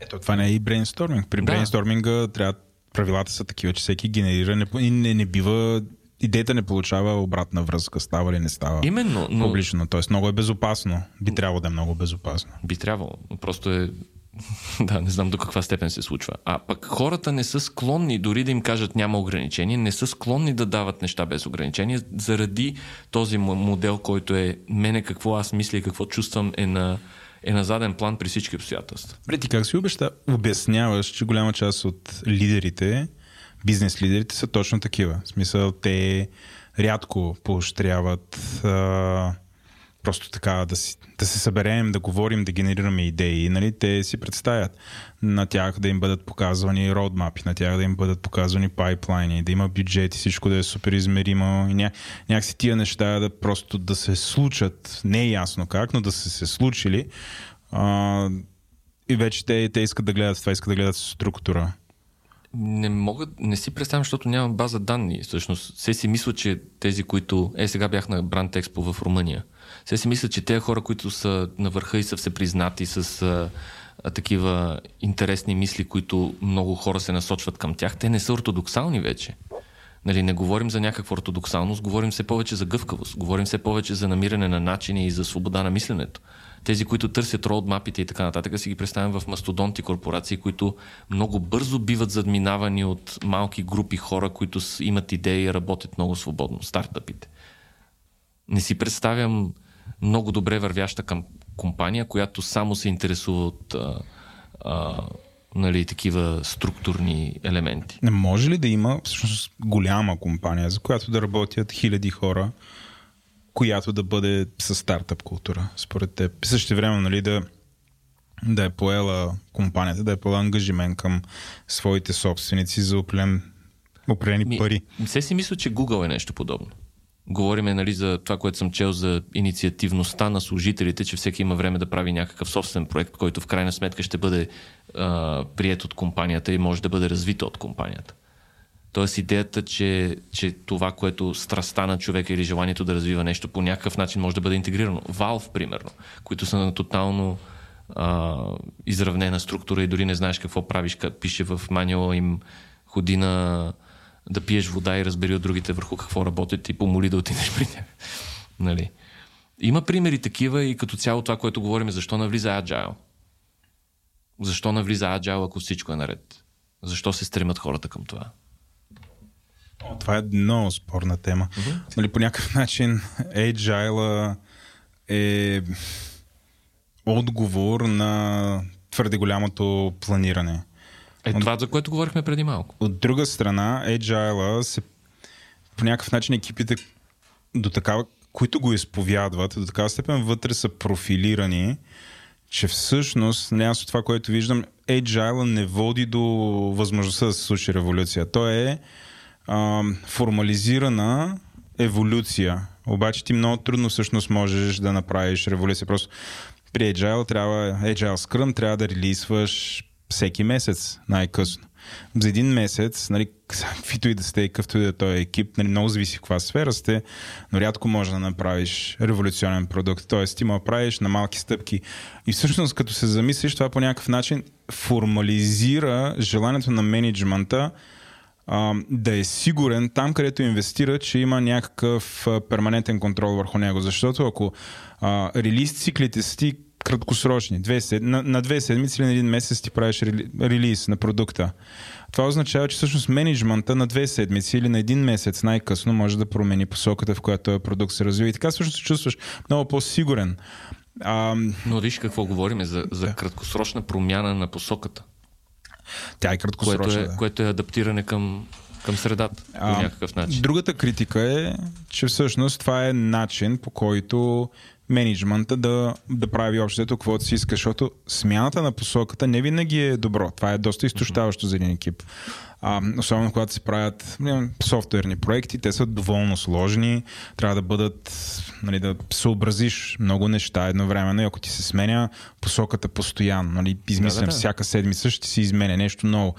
Ето, това не е и брейнсторминг. При Да. брейнсторминга трябва правилата са такива, че всеки генерира не, не, не бива идеята не получава обратна връзка, става ли не става Именно, но публично. Тоест много е безопасно. Би трябвало да е много безопасно. би трябвало. Просто е... <laughs> да, не знам до каква степен се случва. А пък хората не са склонни, дори да им кажат няма ограничения, не са склонни да дават неща без ограничения, заради този модел, който е мене какво аз мисля и какво чувствам е на, е на заден план при всички обстоятелства. Бре, как си обеща, обясняваш, че голяма част от лидерите, бизнес лидерите са точно такива. В смисъл, те рядко поощряват а, просто така да, си, да се съберем, да говорим, да генерираме идеи. Нали? Те си представят на тях да им бъдат показвани родмапи, на тях да им бъдат показвани пайплайни, да има бюджет и всичко да е супер измеримо. И ня, някакси тия неща да просто да се случат, не е ясно как, но да са се случили. А, и вече те, те искат да гледат това, искат да гледат структура. Не мога, не си представям, защото нямам база данни. Всъщност, все си мисля, че тези, които... Е, сега бях на Бранд Експо в Румъния. Все си мисля, че тези хора, които са на върха и са всепризнати с а, такива интересни мисли, които много хора се насочват към тях, те не са ортодоксални вече. Нали, не говорим за някаква ортодоксалност, говорим все повече за гъвкавост, говорим все повече за намиране на начини и за свобода на мисленето. Тези, които търсят роудмапите и така нататък, си ги представям в мастодонти корпорации, които много бързо биват задминавани от малки групи хора, които имат идеи и работят много свободно. Стартъпите. Не си представям много добре вървяща към компания, която само се интересува от а, а, нали, такива структурни елементи. Не може ли да има всъщност голяма компания, за която да работят хиляди хора, която да бъде с стартъп култура, според теб? В същото време, нали, да, да е поела компанията, да е поела ангажимент към своите собственици за определен, определени Ми, пари. Все си мисля, че Google е нещо подобно. Говориме нали, за това, което съм чел за инициативността на служителите, че всеки има време да прави някакъв собствен проект, който в крайна сметка ще бъде а, прият от компанията и може да бъде развит от компанията. Тоест идеята, че, че това, което страста на човека или желанието да развива нещо по някакъв начин може да бъде интегрирано. Valve, примерно, които са на тотално а, изравнена структура и дори не знаеш какво правиш, пише в манюала им ходи на да пиеш вода и разбери от другите върху какво работят и помоли да отидеш при тях. Нали? Има примери такива и като цяло това, което говорим, защо навлиза Agile. Защо навлиза Agile, ако всичко е наред? Защо се стремят хората към това? О, това е много спорна тема. Mm-hmm. Нали, по някакъв начин Agile е отговор на твърде голямото планиране. Е това, за което говорихме преди малко. От друга страна, Agile се по някакъв начин екипите до такава, които го изповядват, до такава степен вътре са профилирани, че всъщност, не аз от това, което виждам, Agile не води до възможността да се случи революция. То е а, формализирана еволюция. Обаче ти много трудно всъщност можеш да направиш революция. Просто при Agile трябва, Agile Scrum трябва да релизваш всеки месец, най-късно. За един месец, нали, <laughs> каквито и да сте, какъвто и да е този екип, нали, много зависи в каква сфера сте, но рядко може да направиш революционен продукт. Тоест, ти му правиш на малки стъпки. И всъщност, като се замислиш, това по някакъв начин формализира желанието на менеджмента а, да е сигурен там, където инвестира, че има някакъв перманентен контрол върху него. Защото ако а, релиз циклите си ти краткосрочни, две сед... на, на две седмици или на един месец ти правиш рели... релиз на продукта. Това означава, че всъщност менеджмента на две седмици или на един месец най-късно може да промени посоката, в която този продукт се развива. И така всъщност се чувстваш много по-сигурен. А, Но виж какво говорим за, за да. краткосрочна промяна на посоката. Тя е краткосрочна. Което е, да. което е адаптиране към, към средата а, по някакъв начин. Другата критика е, че всъщност това е начин по който менеджмента да, да прави общо каквото си иска, защото смяната на посоката не винаги е добро. Това е доста изтощаващо за един екип. А, особено когато се правят не, софтуерни проекти, те са доволно сложни, трябва да бъдат, нали, да съобразиш много неща едновременно и ако ти се сменя посоката постоянно, нали, измислям да, да, да. всяка седмица ще си изменя нещо ново.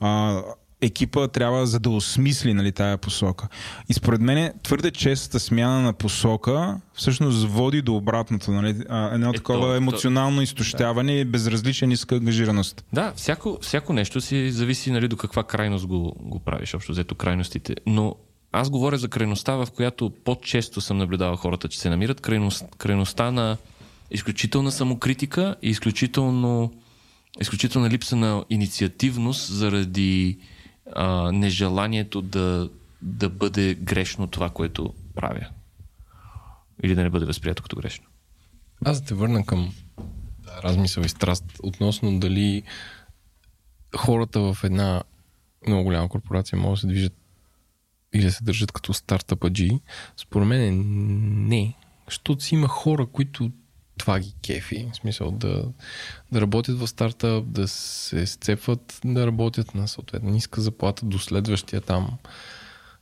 А, екипа трябва за да осмисли нали, тая посока. И според мен твърде честата смяна на посока всъщност води до обратното. Нали? Едно такова емоционално изтощаване да. и безразличен иска ангажираност. Да, всяко, всяко нещо си зависи нали, до каква крайност го, го правиш, общо взето крайностите. Но аз говоря за крайността, в която по-често съм наблюдавал хората, че се намират крайност, крайността на изключителна самокритика и изключително, изключителна липса на инициативност заради а, нежеланието да, да бъде грешно това, което правя. Или да не бъде възприето като грешно. Аз да те върна към размисъл и страст относно дали хората в една много голяма корпорация могат да се движат или да се държат като стартъпаджи. Според мен не. Защото си има хора, които това ги кефи. В смисъл да, да работят в стартъп, да се сцепват, да работят на съответно ниска заплата до следващия там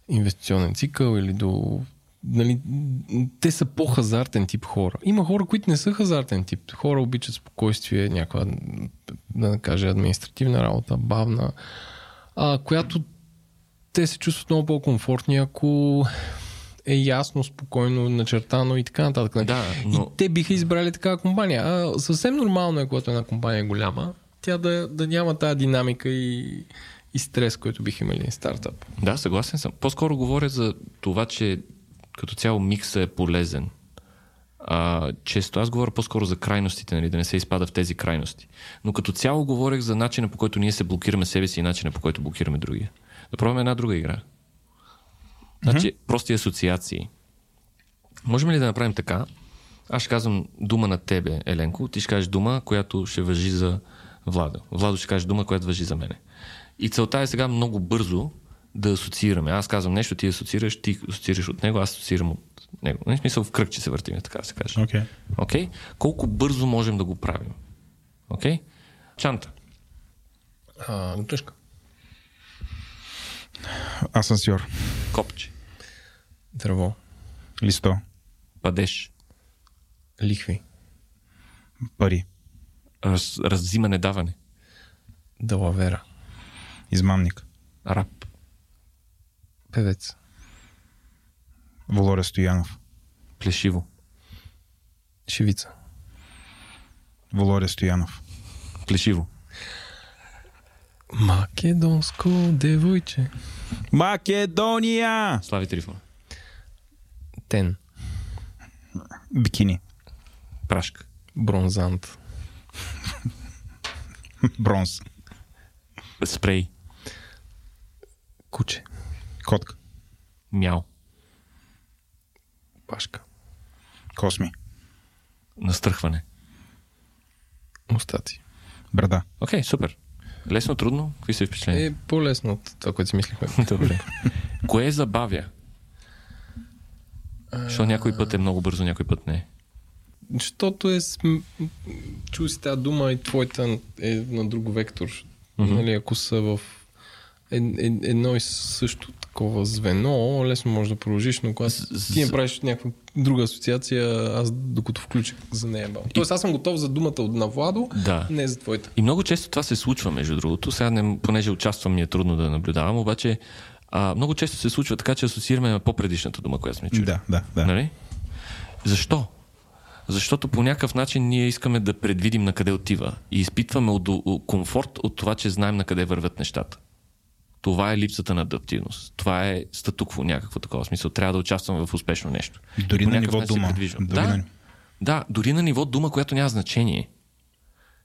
инвестиционен цикъл или до нали, те са по-хазартен тип хора. Има хора, които не са хазартен тип. Хора обичат спокойствие, някаква, да кажа, административна работа, бавна, а, която те се чувстват много по-комфортни, ако е ясно, спокойно, начертано и така нататък. Да, но... И те биха избрали такава компания. А, съвсем нормално е, когато една компания е голяма, тя да, да няма тази динамика и, и стрес, който биха имали на стартъп. Да, съгласен съм. По-скоро говоря за това, че като цяло микса е полезен. А, често аз говоря по-скоро за крайностите, нали, да не се изпада в тези крайности. Но като цяло говорех за начина по който ние се блокираме себе си и начина по който блокираме другия. Да пробваме една друга игра. Значи, mm-hmm. прости асоциации. Можем ли да направим така? Аз ще казвам дума на тебе, Еленко. Ти ще кажеш дума, която ще въжи за Владо. Владо ще каже дума, която въжи за мене. И целта е сега много бързо да асоциираме. Аз казвам нещо, ти асоциираш, ти асоциираш от него, аз асоциирам от него. Не смисъл в кръг, че се въртим, така се каже. Окей. Okay. Okay? Колко бързо можем да го правим? Окей? Okay? Чанта. А, тъжка. Асансьор. Копче. Дърво. Листо. Падеж. Лихви. Пари. Раз, раззимане, даване. Далавера. Измамник. Раб. Певец. Волоря Стоянов. Плешиво. Шивица. Волоря Стоянов. Плешиво. Македонско девойче. Македония! Слави Трифон. Тен. Бикини. Прашка. Бронзант. Бронз. Спрей. Куче. Котка. Мяу. Пашка. Косми. Настръхване. Мустаци. Брада. Окей, okay, супер. Лесно, трудно? Какви са впечатления? Е по-лесно от това, което си мислихме. <laughs> Добре. Кое забавя? Защо някой път е много бързо, някой път не. Защото е... См... Чу си тази дума и твоята е на друг вектор. Mm-hmm. Нали, ако са в е, е, едно и също такова звено, лесно можеш да продължиш, но когато ти направиш някаква друга асоциация, аз докато включих за нея. бал. Тоест аз съм готов за думата от на Владо, Да. не за твоята. И много често това се случва, между другото. Сега, не, понеже участвам, ми е трудно да наблюдавам, обаче а, много често се случва така, че асоциираме на по-предишната дума, която сме чули. Да, да, да. Нали? Защо? Защото по някакъв начин ние искаме да предвидим на къде отива и изпитваме комфорт от това, че знаем на къде вървят нещата. Това е липсата на адаптивност. Това е статукво някакво такова смисъл. Трябва да участваме в успешно нещо. Дори по на ниво дума. Дори Да, на- да, дори на ниво дума, която няма значение.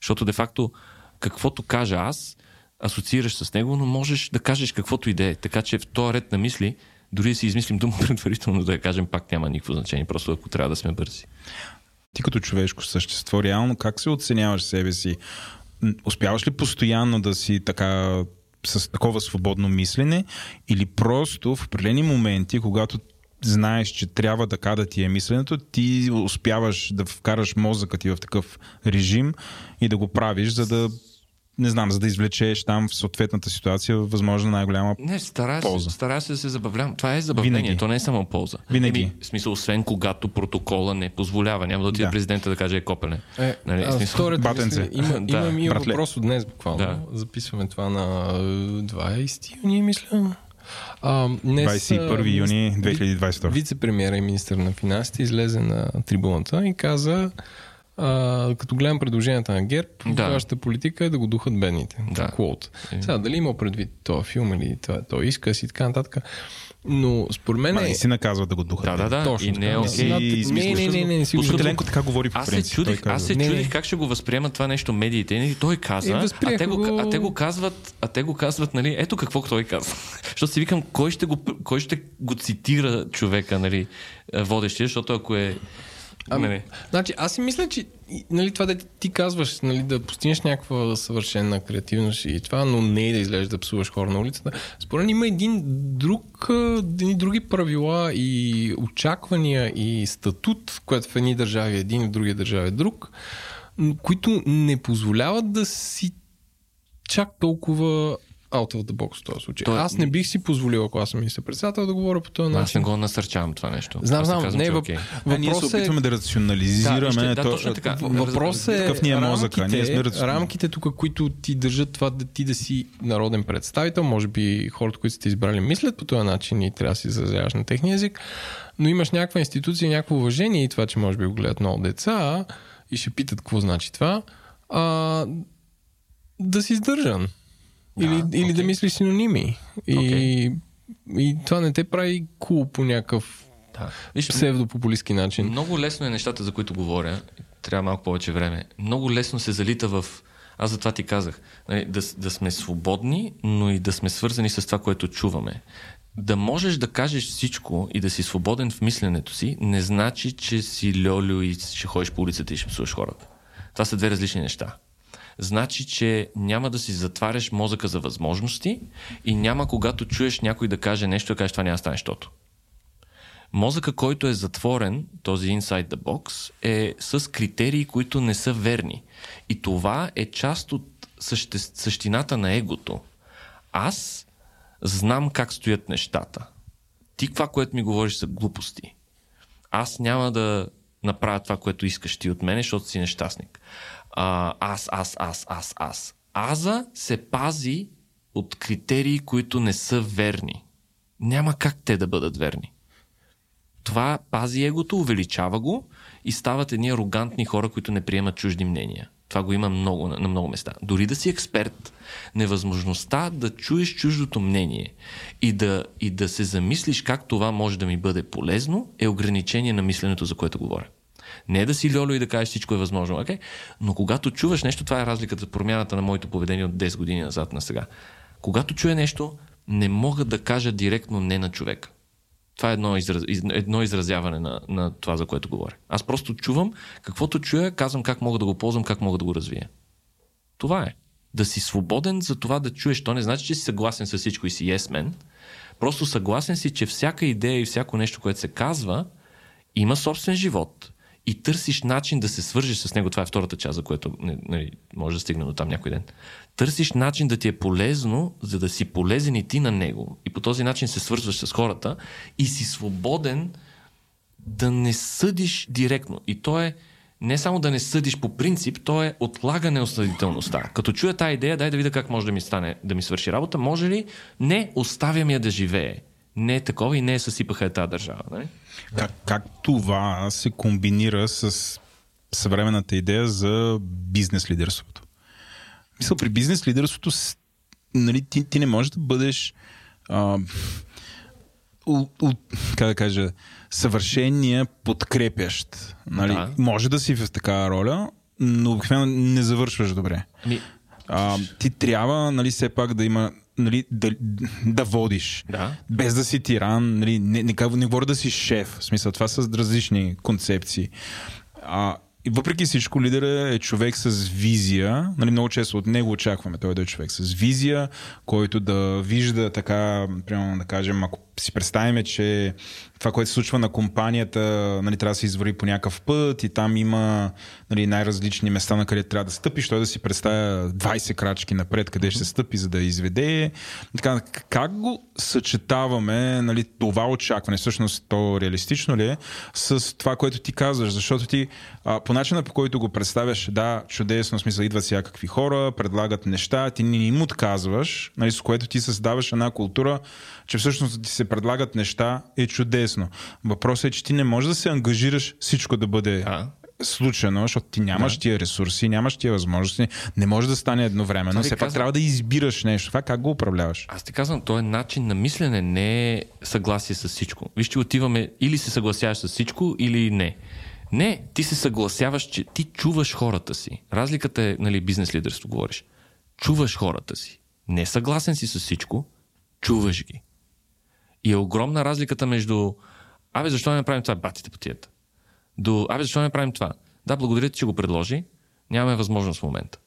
Защото де-факто, каквото кажа аз, асоциираш с него, но можеш да кажеш каквото и да е. Така че в този ред на мисли, дори да си измислим дума <laughs> предварително да я кажем, пак няма никакво значение, просто ако трябва да сме бързи. Ти като човешко същество, реално как се оценяваш себе си? Успяваш ли постоянно да си така с такова свободно мислене или просто в определени моменти, когато знаеш, че трябва така да ти е мисленето, ти успяваш да вкараш мозъка ти в такъв режим и да го правиш, за да не знам, за да извлечеш там в съответната ситуация възможно най-голяма Не, старая Полза. се, старая се да се забавлявам. Това е забавление, Винаги. то не е само полза. Винаги. Еми, в смисъл, освен когато протокола не позволява. Няма да отиде Да. президента да каже е копеле. Е, Нали, а, смисъл- втората Батенце. мисля, има, <laughs> Да, имам, братле. въпрос от днес буквално. Да. Записваме това на е, 20 юни, мисля. А, днес, 21 а, юни ви- 2022. Вице-премьера и министър на финансите излезе на трибуната и каза а, като гледам предложенията на ГЕРБ, Да. вашата политика е да го духат бедните. Да. Quote. Е. Сега, дали има предвид този филм или това, той изказ и така нататък. Но според мен Ма, е... не си наказва да го духат. Да, да, да. Точно и не е така. окей. Над- И Не, не, не, не, не си го Защото- Теленко така говори по Аз се принцип. чудих, аз се. Не, чудих не. как ще го възприемат това нещо медиите. И той каза, Е, а, те го, го- а те го казват, а те го казват, нали, ето какво той казва. <laughs> Защото си викам, кой ще го, кой ще го цитира човека, нали, водещия, защото ако е... Ами, нали, Значи, аз си мисля, че нали, това да ти казваш, нали, да постигнеш някаква съвършена креативност и това, но не и да излезеш да псуваш хора на улицата. Според има един друг, едни други правила и очаквания и статут, което в едни държави е един, в други държави е друг, които не позволяват да си чак толкова out of the box в този случай. Той- Аз не бих си позволил, ако аз съм министър-председател, да говоря по този аз не начин. го насърчавам това нещо. Знам, знам, казвам, не, е въп... окей. А, ние се е... опитваме да рационализираме. Да, вижте, да, то- точно така. Въпрос е Какъв ни е мозъка? Ние сме рамките тук, които ти държат това да ти да си народен представител, може би хората, които сте избрали, мислят по този начин и трябва да си изразяваш на техния език, но имаш някаква институция, някакво уважение и това, че може би го гледат много деца и ще питат какво значи това, а, да си издържан. Или, Да, или да мислиш синоними. И, Окей. и това не те прави кул по някакъв Да. Виж, псевдопопулистски начин. Много лесно е нещата, за които говоря. Трябва малко повече време. Много лесно се залита в... Аз за това ти казах. нали, Да, да сме свободни, но и да сме свързани с това, което чуваме. Да можеш да кажеш всичко и да си свободен в мисленето си, не значи, че си льолю и ще ходиш по улицата и ще псуваш хората. Това са две различни неща. Значи, че няма да си затваряш мозъка за възможности и няма когато чуеш някой да каже нещо, да кажеш това няма да стане, защото. Мозъка, който е затворен, този inside the box, е с критерии, които не са верни. И това е част от съще... същината на егото. Аз знам как стоят нещата. Ти това, което ми говориш, са глупости. Аз няма да направя това, което искаш ти от мене, защото си нещастник. А, аз, аз, аз, аз, аз. Аза се пази от критерии, които не са верни. Няма как те да бъдат верни. Това пази егото, увеличава го и стават едни арогантни хора, които не приемат чужди мнения. Това го има много, на, много места. Дори да си експерт, невъзможността да чуеш чуждото мнение и да, и да се замислиш как това може да ми бъде полезно, е ограничение на мисленето, за което говоря. Не да си льоло и да кажеш всичко е възможно, okay? но когато чуваш нещо, това е разликата, промяната на моето поведение от 10 години назад на сега. Когато чуя нещо, не мога да кажа директно не на човека. Това е едно, израз, из- едно изразяване на, на това, за което говоря. Аз просто чувам, каквото чуя, казвам как мога да го ползвам, как мога да го развия. Това е. Да си свободен за това да чуеш. То не значи, че си съгласен с всичко и си yes man. Просто съгласен си, че всяка идея и всяко нещо, което се казва, има собствен живот и търсиш начин да се свържеш с него. Това е втората част, за което нали, може да стигне до там някой ден. Търсиш начин да ти е полезно, за да си полезен и ти на него. И по този начин се свързваш с хората и си свободен да не съдиш директно. И то е не само да не съдиш по принцип, то е отлагане осъдителността. Като чуя тази идея, дай да видя как може да ми стане, да ми свърши работа, може ли? Не, оставям я да живее. Не е такова и не е съсипаха е тази държава. Не? Как, как това се комбинира с съвременната идея за бизнес лидерството? Мисля, при бизнес лидерството нали, ти, ти не можеш да бъдеш а, у, у, как да кажа, съвършения подкрепящ. Нали? Да. Може да си в такава роля, но обикновено не завършваш добре. Ами... А, ти трябва, нали, все пак да има нали, да, да водиш. Да. Без да си тиран. Нали, не, не, не, говоря да си шеф. В смисъл, това са различни концепции. А, и въпреки всичко, лидера е човек с визия. Нали, много често от него очакваме той да е човек с визия, който да вижда така, примерно да кажем, ако си представим, че това, което се случва на компанията, нали, трябва да се извори по някакъв път и там има нали, най-различни места, на където трябва да стъпиш, той да си представя 20 крачки напред, къде ще стъпи, за да изведе. Така, как го съчетаваме нали, това очакване, всъщност то реалистично ли е, с това, което ти казваш, защото ти а, по начина по който го представяш, да, чудесно, в смисъл идват всякакви хора, предлагат неща, ти не им отказваш, нали, с което ти създаваш една култура, че всъщност ти се предлагат неща, е чудесно. Въпросът е, че ти не можеш да се ангажираш всичко да бъде а? случайно, защото ти нямаш да. тия ресурси, нямаш тия възможности, не може да стане едновременно. Все пак трябва да избираш нещо. Това как го управляваш? Аз ти казвам, то е начин на мислене, не е съгласие с всичко. Вижте, отиваме или се съгласяваш с всичко, или не. Не, ти се съгласяваш, че ти чуваш хората си. Разликата е, нали, бизнес лидерство говориш. Чуваш хората си. Не съгласен си с всичко, чуваш ги. И е огромна разликата между Абе, защо не правим това? Батите по тията. До, абе, защо не правим това? Да, благодаря ти, че го предложи. Нямаме възможност в момента.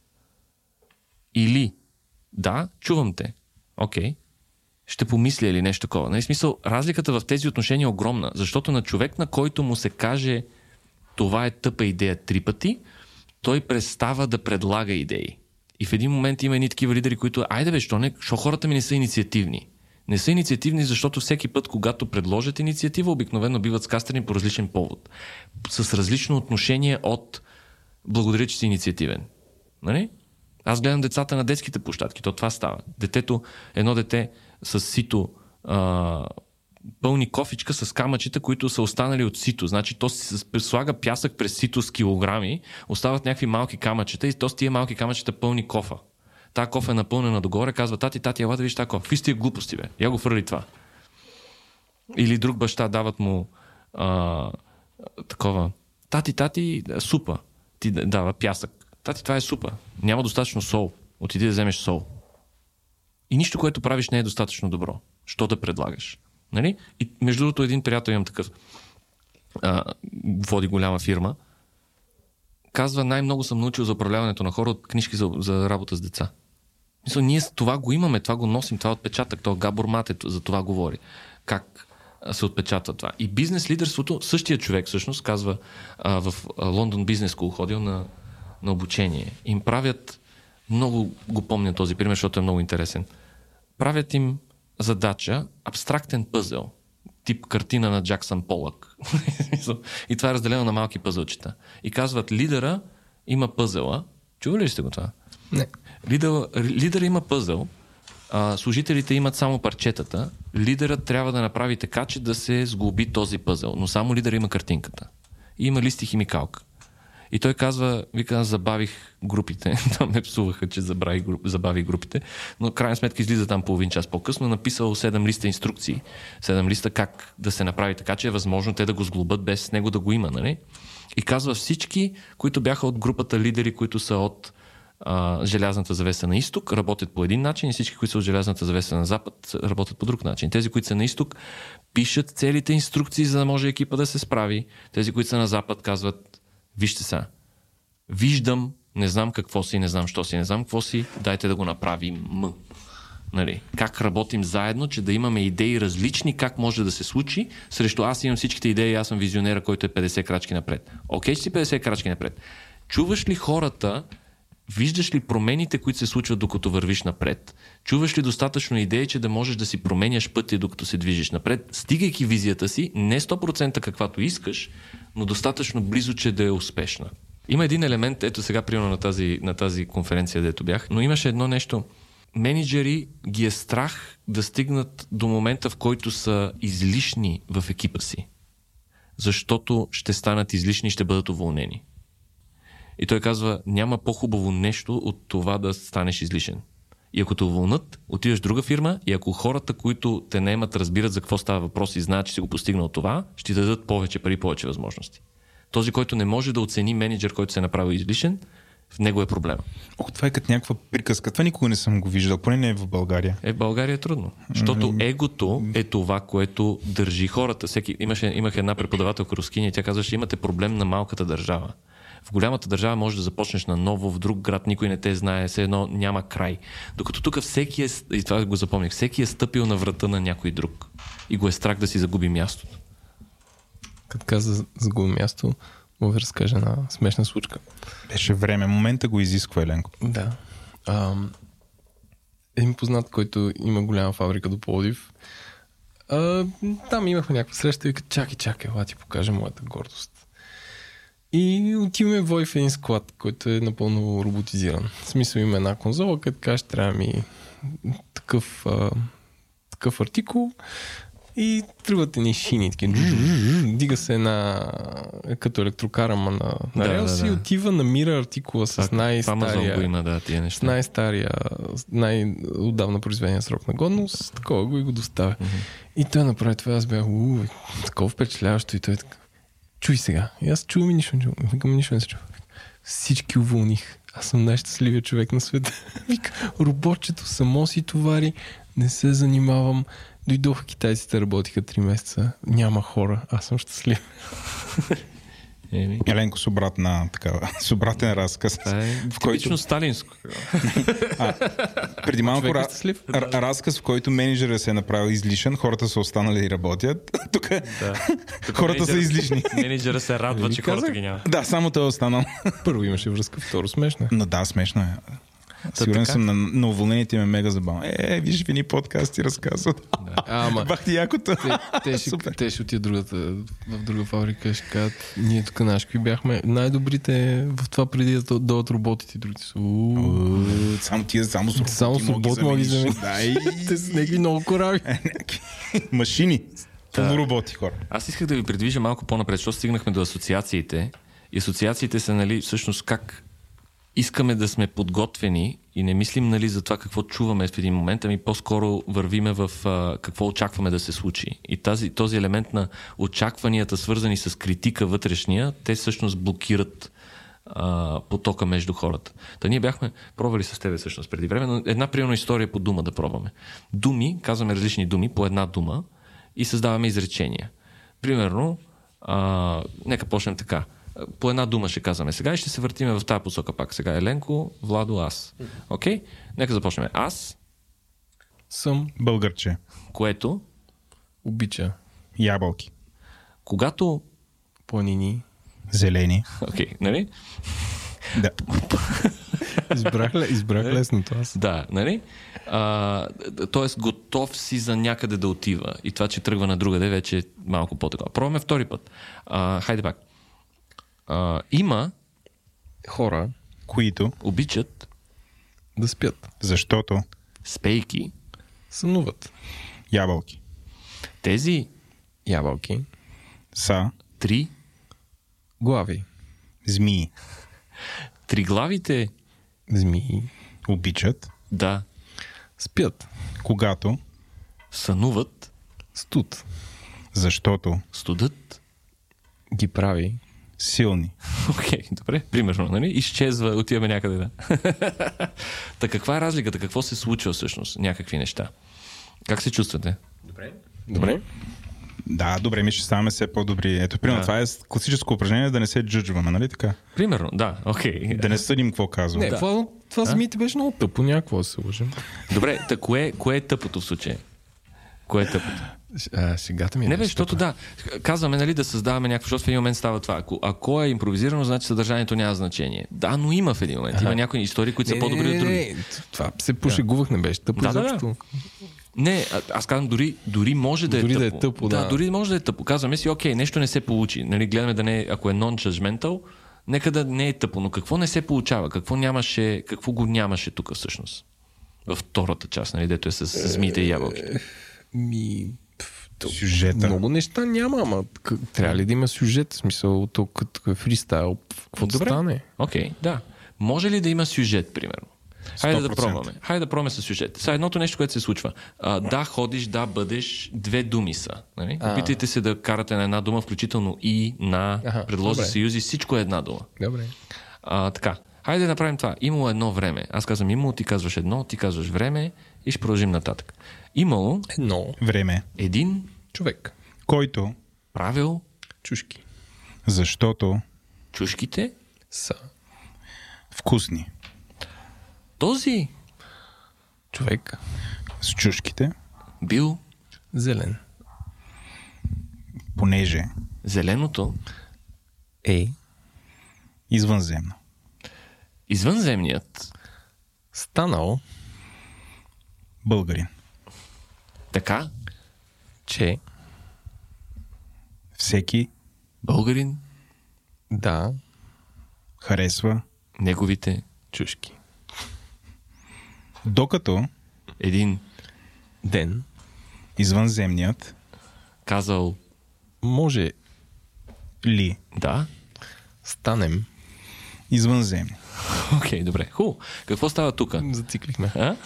Или, да, чувам те. Окей. Okay. Ще помисля или нещо такова. Нали, смисъл, разликата в тези отношения е огромна, защото на човек, на който му се каже това е тъпа идея три пъти, той престава да предлага идеи. И в един момент има едни такива лидери, които, айде бе, що, не, що хората ми не са инициативни? Не са инициативни, защото всеки път, когато предложат инициатива, обикновено биват скастани по различен повод. С различно отношение от благодаря, че си инициативен. Нали? Аз гледам децата на детските площадки, то това става. Детето, едно дете с сито а, пълни кофичка с камъчета, които са останали от сито. Значи то си слага пясък през сито с килограми, остават някакви малки камъчета и то с тия малки камъчета пълни кофа. Та кофа е напълнена догоре, казва, тати, тати, ела да виж тази кофа. Какви сте глупости, бе? Я го фърли това. Или друг баща дават му а, такова. Тати, тати, супа. Ти дава пясък. Тати, това е супа. Няма достатъчно сол. Отиди да вземеш сол. И нищо, което правиш, не е достатъчно добро. Що да предлагаш? Нали? И между другото, един приятел имам такъв. А, води голяма фирма. Казва, най-много съм научил за управляването на хора от книжки за, за работа с деца. Мисля, ние това го имаме, това го носим, това е отпечатък. То Габор Мате за това говори. Как се отпечатва това. И бизнес лидерството, същия човек всъщност казва а, в Лондон Бизнес Скул ходил на, на обучение. Им правят, много го помня този пример, защото е много интересен. Правят им задача, абстрактен пъзел, тип картина на Джаксън Полък. <laughs> и това е разделено на малки пъзълчета. И казват, лидера има пъзела. Чували ли сте го това? Не. Лидер, лидера има пъзел, а, служителите имат само парчетата. Лидерът трябва да направи така, че да се сглоби този пъзел. Но само лидера има картинката. И има листи химикалка. И той казва, вика, забавих групите. <laughs> Там ме псуваха, че забрави, забави групите. Но крайна сметка излиза там половин час по-късно. Написал 7 листа инструкции. 7 листа как да се направи така, че е възможно те да го сглобят без него да го има. Нали? И казва всички, които бяха от групата лидери, които са от а, желязната завеса на изток, работят по един начин и всички, които са от желязната завеса на запад, работят по друг начин. Тези, които са на изток, пишат целите инструкции, за да може екипа да се справи. Тези, които са на запад, казват Вижте сега. Виждам, не знам какво си, не знам що си, не знам какво си, дайте да го направим. М. Нали, как работим заедно, че да имаме идеи различни, как може да се случи, срещу аз имам всичките идеи, аз съм визионера, който е 50 крачки напред. Окей, че си 50 крачки напред. Чуваш ли хората, виждаш ли промените, които се случват докато вървиш напред? Чуваш ли достатъчно идеи, че да можеш да си променяш пътя, докато се движиш напред, стигайки визията си, не 100% каквато искаш, но достатъчно близо, че да е успешна. Има един елемент, ето сега, примерно на тази, на тази конференция, дето бях, но имаше едно нещо. Менеджери ги е страх да стигнат до момента, в който са излишни в екипа си. Защото ще станат излишни и ще бъдат уволнени. И той казва, няма по-хубаво нещо от това да станеш излишен. И ако те уволнат, отиваш в друга фирма и ако хората, които те наемат, разбират за какво става въпрос и знаят, че си го постигнал това, ще ти дадат повече пари, повече възможности. Този, който не може да оцени менеджер, който се е направил излишен, в него е проблема. О, това е като някаква приказка. Това никога не съм го виждал, поне не е в България. Е, в България е трудно. Защото егото е това, което държи хората. Всеки, имаше, имах една преподавателка рускиня и тя казваше, имате проблем на малката държава. В голямата държава можеш да започнеш на ново, в друг град никой не те знае, все едно няма край. Докато тук всеки е, и това го запомних, всеки е стъпил на врата на някой друг. И го е страх да си загуби мястото. Като каза загуби място, мога да разкажа една смешна случка. Беше време. Момента го изисква, Еленко. Да. Ам, един познат, който има голяма фабрика до Плодив, а, там имахме някаква среща и вика, чакай, чакай, ела ти покажа моята гордост. И отиваме в един склад, който е напълно роботизиран. В смисъл има една конзола, където кажеш, трябва ми такъв, а, такъв артикул и тръгват едни шини, таки, дига се една като електрокара ма на, на Да, релс да, и да. отива, намира артикула с най-стария има, да, тия с неща. най-стария, най-отдавна произведения срок на годност, такова го и го доставя. И той направи това, аз бях, уу, такова впечатляващо и той е така, чуй сега. И аз чувам и нищо не чувам. Викам, нищо не се чува. Всички уволних. Аз съм най-щастливият човек на света. <laughs> Вика, роботчето само си товари, не се занимавам. Дойдоха китайците, работиха 3 месеца. Няма хора, аз съм щастлив. <laughs> Еми, Еленко с обратна, такава, <laughs> с обратен разказ. това е в който типично сталинско. <laughs> преди малко е ра, р- разказ, в който менеджера се е направил излишен, хората са останали и работят. <laughs> Тук Да. хората са излишни. Менеджера се радва, Ви че хората казах. ги няма. Да, само той е останал. Първо имаше връзка, второ смешно. е. Но да, смешно е. Сигурен така? съм на, на уволнените им е мега забавно. Е, виж, вини подкасти разказват. <laughs> А, ама, Бах ти якото. те, те, <laughs> ще, Супер. те ще отидат другата, в друга фабрика ще кажат, ние тук наши какви бяхме най-добрите в това преди да дойдат роботите другите са. "Уу, Уу, Само тия, само с роботи Само с робот мога ги замениш. Да. <laughs> Те са някакви много кораби. някакви Машини. Пълно роботи хора. Аз исках да ви придвижа малко по-напред, защото стигнахме до асоциациите. И асоциациите са, нали, всъщност как искаме да сме подготвени и не мислим нали, за това какво чуваме в един момент, ами по-скоро вървиме в а, какво очакваме да се случи. И тази, този елемент на очакванията, свързани с критика вътрешния, те всъщност блокират а, потока между хората. Та ние бяхме пробвали с тебе всъщност преди време, но една примерно история по дума да пробваме. Думи, казваме различни думи по една дума и създаваме изречения. Примерно, а, нека почнем така. По една дума ще казваме сега и ще се въртиме в тази посока пак. Сега Еленко, Владо, аз. Окей? Нека започнем. Аз, Съм Българче. което, обича Ябълки. когато... планини. Зелени. Окей, нали? Да. Избрах, избрах лесното аз. Да, нали? А, тоест, готов си за някъде да отива. И това, че тръгва на другаде, вече е малко по-такова. Пробваме втори път. А, хайде пак. А, има, Хора Които, обичат, да спят. защото спейки, Сънуват. ябълки тези Ябълки. са три, Глави. змии. <laughs> триглавите, Змии. Обичат, да, Спят. когато, сънуват, Студ. защото студът. Ги прави. Силни. Окей, добре. Примерно, нали? Изчезва, отиваме някъде, да. <laughs> Та каква е разликата? Какво се случва всъщност? Някакви неща. Как се чувствате? Добре. Да, добре, ми ще ставаме все по-добри. Ето, примерно, Да. това е класическо упражнение да не се джуджваме, нали така? Примерно, да, окей. Да не съдим какво казвам. Не, Владо това А? за мите беше много тъпо, някакво да се лъжим. Добре, та кое, кое е тъпото в случая? Кое е тъпото? А, сегата ми е Не бе, защото да, казваме, нали, да създаваме някакво, защото в един момент става това. Ако, ако е импровизирано, значи съдържанието няма значение. Да, но има в един момент. Има някои истории, които са Не, по-добри не, от други. не, не, Това се пошегувах, не беше тъпо Да, да, да. Не, аз казвам, дори, дори може да е Дори тъпо. да е тъпо, да. дори може да е тъпо. Казваме си, окей, нещо не се получи. Нали, гледаме да не е, ако е non-judgmental, нека да не е тъпо. Но какво не се получава? Какво нямаше, какво го нямаше тук всъщност? Във втората част, нали, дето е с, змиите и ябълките. Ми, Сюжета. Много неща няма, ама трябва ли да има сюжет? В смисъл, то като е фристайл, какво да стане? Окей, да. Може ли да има сюжет, примерно? Хайде да 100%. пробваме. Хайде да пробваме с сюжет. Сега едното нещо, което се случва. А, да, ходиш, да, бъдеш, две думи са. Нали? Опитайте се да карате на една дума, включително и, на, предложи добре. съюзи, всичко е една дума. Добре. А, така. Хайде да направим това. Имало едно време. Аз казвам имало, ти казваш едно, ти казваш време и ще продължим нататък. Имало Едно. Време. един Човек. Който, правил Чушки. защото чушките. Са. вкусни. Този Човек. С чушките, бил Зелен. понеже зеленото, Е. извънземно. извънземният, Станал, Българин. Така, че Всеки българин, да, харесва, неговите чушки. докато един Ден. извънземният казал Може ли да. станем. извънземни. Окей, добре. Хубаво. Какво става тук? Зациклихме. А?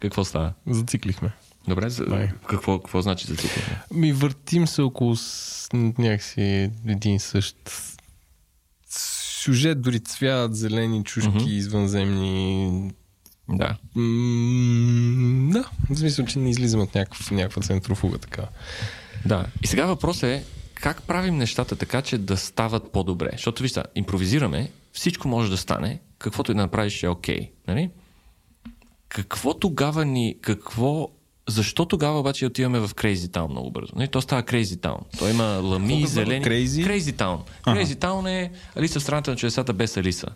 Какво става? Зациклихме. Добре, за... Какво, какво значи за цикъл? Ми въртим се около с, някакси един същ сюжет, дори цвят, зелени чушки, Мгм. извънземни. Да. М, да, в смисъл, че не излизаме от някакъв, някаква центрофуга така. Да. И сега въпросът е как правим нещата така, че да стават по-добре. Защото вижте, импровизираме, всичко може да стане, каквото и да направиш е окей. Нали? Какво тогава ни, какво защо тогава обаче отиваме в Crazy Town много бързо? Не, то става Crazy Town. То има лами, да зелени. Crazy? Crazy Town. Crazy Town е Алиса в страната на чудесата без Алиса.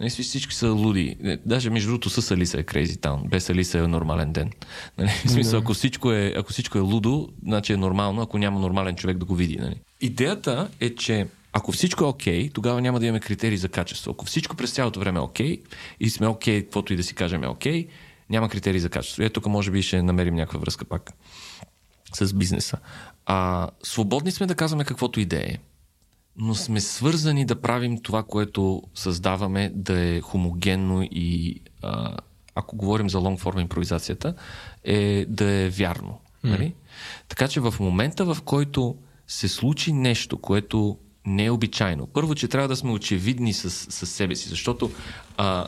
Нали, всички- са луди. Не, Даже между другото с Алиса е Crazy Town. Без Алиса е нормален ден. Нали? В смисъл, ако всичко, е, ако всичко е лудо, значи е нормално, ако няма нормален човек да го види. Нали? Идеята е, че ако всичко е окей, тогава няма да имаме критерии за качество. Ако всичко през цялото време е окей и сме окей, каквото и да си кажем е окей, няма критерии за качество. Ето тук може би ще намерим някаква връзка пак с бизнеса. А, свободни сме да казваме каквото и да е, но сме свързани да правим това, което създаваме, да е хомогенно и а, ако говорим за лонг форма импровизацията, е да е вярно. Нали? Така че в момента, в който се случи нещо, което не е обичайно, първо, че трябва да сме очевидни с, с себе си, защото а,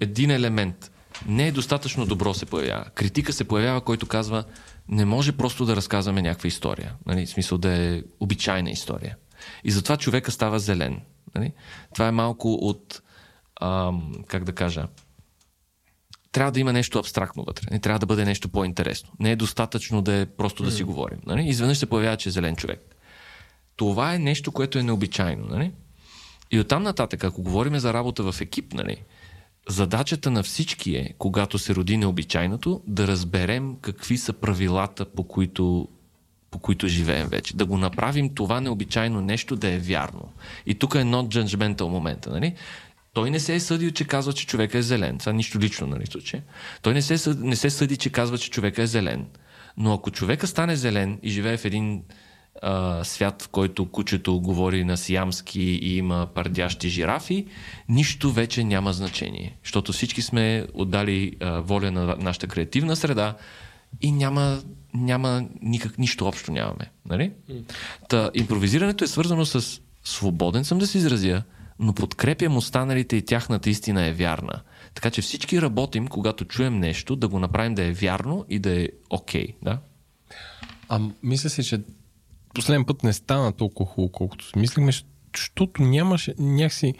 един елемент не е достатъчно добро се появява. Критика се появява, който казва, не може просто да разказваме някаква история. Нали? В смисъл да е обичайна история. И затова човека става зелен. Нали? Това е малко от, ам, как да кажа, трябва да има нещо абстрактно вътре. Не трябва да бъде нещо по-интересно. Не е достатъчно да е просто да си говорим. Нали? Изведнъж се появява, че е зелен човек. Това е нещо, което е необичайно. Нали? И оттам нататък, ако говорим за работа в екип, нали, задачата на всички е, когато се роди необичайното, да разберем какви са правилата, по които, по които живеем вече. Да го направим това необичайно нещо да е вярно. И тук е not judgmental момента. Нали? Той не се е съдил, че казва, че човека е зелен. Това нищо лично, нали, случай. Той не се, съд- не се съди, че казва, че човека е зелен. Но ако човека стане зелен и живее в един а, свят, в който кучето говори на сиамски и има пардящи жирафи, нищо вече няма значение. Защото всички сме отдали а, воля на нашата креативна среда и няма, няма никак, нищо общо нямаме. Нали? Та, импровизирането е свързано с свободен съм да се изразя, но подкрепям останалите и тяхната истина е вярна. Така че всички работим, когато чуем нещо, да го направим да е вярно и да е окей. Okay, да? А мисля си, че последен път не стана толкова хубаво, колкото си мислихме, защото нямаше някакси...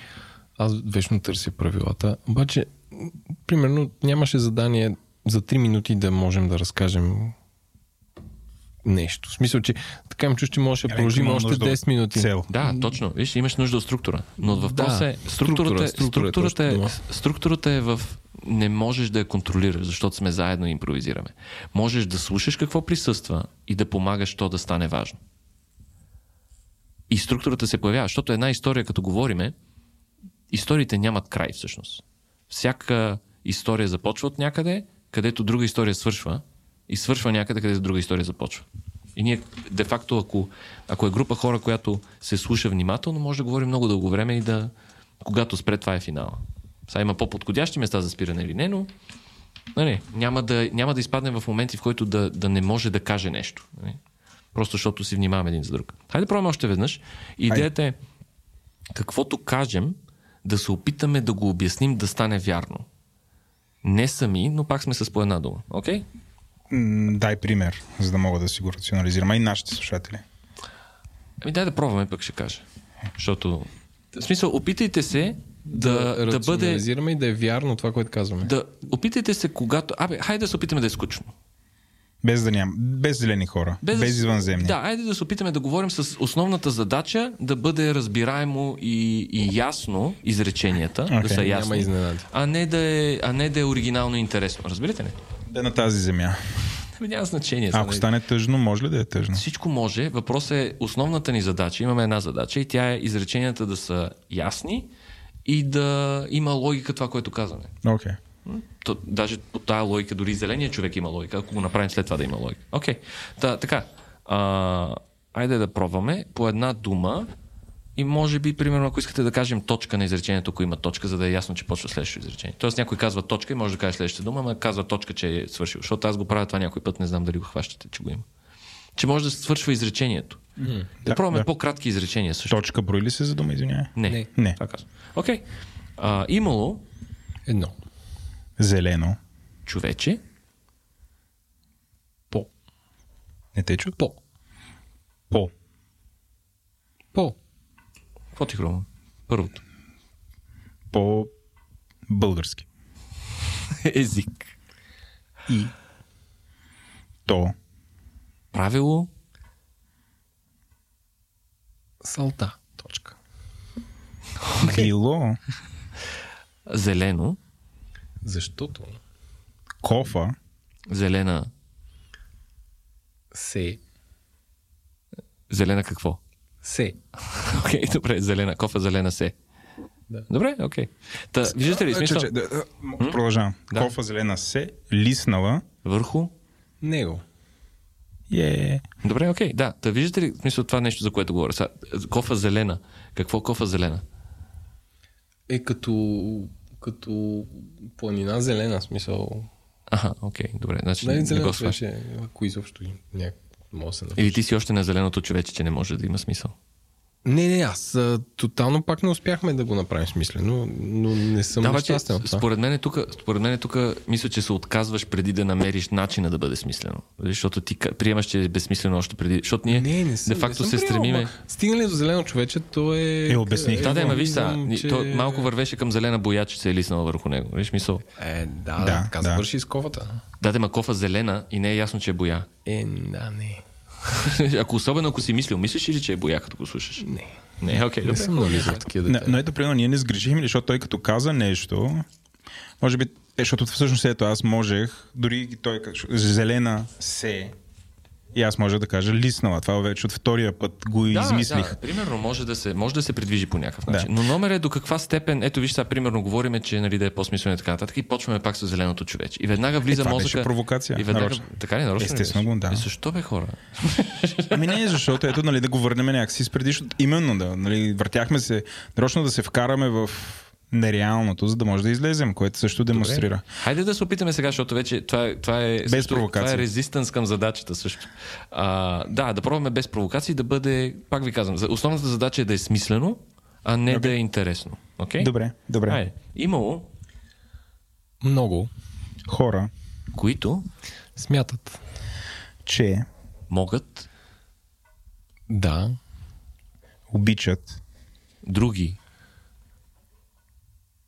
Аз вечно търся правилата, обаче примерно, нямаше задание за 3 минути да можем да разкажем нещо. В смисъл, че така им чуш, че може да продължим още нужда от 10 минути. Цел. Да, точно. Виж, имаш нужда от структура. Но въпрос Да, е, структурата, структура, структурата, структура е е, точно структурата е в не можеш да я контролираш, защото сме заедно и импровизираме. Можеш да слушаш какво присъства и да помагаш то да стане важно. И структурата се появява, защото една история, като говориме, историите нямат край всъщност. Всяка история започва от някъде, където друга история свършва и свършва някъде, където друга история започва. И ние, де-факто, ако, ако е група хора, която се слуша внимателно, може да говорим много дълго време и да, когато спре, това е финала. Сега има по-подходящи места за спиране или не, но нали, няма, да, няма да изпаднем в моменти, в който да, да не може да каже нещо. Нали? Просто защото си внимаваме един за друг. Хайде да пробваме още веднъж. Идеята е, каквото кажем, да се опитаме да го обясним да стане вярно. Не сами, но пак сме с по една дума. Окей? М, Дай пример, за да мога да си го рационализирам. А и нашите слушатели. Ами дай да пробваме, пък ще кажа. Защото, в смисъл, опитайте се да, да, да бъде... рационализираме и да е вярно това, което казваме. Да, опитайте се, когато... Абе, хайде да се опитаме да е скучно. Без да ням, без зелени хора, без, без извънземни. Да, айде да се опитаме да говорим с основната задача да бъде разбираемо и, и ясно изреченията, okay, да са ясни, Няма а не, да е, а не да е оригинално и интересно. Разбирате ли? Да е на тази земя. Ами Няма значение. А, ако Са, стане тъжно, може ли да е тъжно? Всичко може. Въпросът е основната ни задача. Имаме една задача и тя е изреченията да са ясни и да има логика това, което казваме. Окей. То, даже по тази логика, дори зеления човек има логика, ако го направим след това да има логика. Окей. Та, така. А, айде да пробваме по една дума и може би, примерно, ако искате да кажем точка на изречението, ако има точка, за да е ясно, че почва следващото изречение. Тоест някой казва точка и може да каже следващата дума, ама казва точка, че е свършил. Защото аз го правя това някой път, не знам дали го хващате, че го има. Че може да свършва изречението. Mm. Да, Да, пробваме да. по-кратки изречения също. Точка брои ли се за дума, извинявай? Не. Не. Не. Това казвам. Окей. А, имало Едно. Зелено. човече, По. Не те чу? По. По. По. какво ти хрумва? Първото. По български. <laughs> Език. И. То. Правило. Салта. Точка. Било. Зелено. Защото Кофа. Зелена. се. Зелена какво? Се. <laughs> Окей, добре, зелена. Кофа зелена се. Да. Добре, окей. Та, виждате ли Че, смисъл? че, да, да, м- Продължавам. Да. Кофа зелена се. Лиснала. Върху? Него. Е. Добре, окей. Да, та виждате ли смисъл това нещо, за което говоря? Са, кофа зелена. Какво кофа зелена? Е като, като планина зелена, смисъл. Аха, окей, добре. Значи Нали не го беше, ако изобщо някак може да се напише. Или ти си още на зеленото човече, че не може да има смисъл. Не, не, аз а, тотално пак не успяхме да го направим смислено, но не съм Да, да, това. според мен, тук, според мен тук мисля, че се отказваш преди да намериш начина да бъде смислено. Защото ти приемаш, че е безсмислено още преди. Защото ние Не, не съм, де факто не съм се приемал, стремиме. Стигнали до зелено човече, то е... Е, обясних. Да, да, ма виж сега, виждам, ни- че- то малко вървеше към зелена боя, че се е лиснала върху него. Виж мисъл. Е, да, Да, да, така да. завърши с ковата. Да, да, ма кофа зелена и не е ясно, че е боя. Е, да, не. <laughs> ако особено ако си мислил, мислиш ли, че е боя, като го слушаш? Не. Не, окей, Не добре. съм нализал в такива Не, детайли. но ето, примерно, ние не сгрешихме, защото той като каза нещо, може би, е, защото всъщност ето аз можех, дори и той зелена се, и аз може да кажа лиснала. Това вече от втория път го Да, измислих. да, примерно може да, се, може да се придвижи по някакъв Да. начин. Но номер е до каква степен, ето виж сега, примерно говориме, че нали, да е по-смислено и така нататък и почваме пак с зеленото човече. И веднага влиза Е, това мозъка. беше провокация, И веднага, нарочно. така ли, нарочно Естествено го, да. Е, защо бе хора? <laughs> Ами не, защото ето, нали, да го върнем някакси с предишното. Именно да, нали, въртяхме се, нарочно да се вкараме в нереалното, за да може да излезем, което също демонстрира. Хайде да се опитаме сега, защото вече това е, това е, също- провокация. Това е резистанс към задачата също. А, да, да пробваме без провокации, да бъде, пак ви казвам, основната задача е да е смислено, а не да е интересно. Okay? Добре, добре. Хайде. Имало, Много Хора, които смятат. че могат Да, обичат други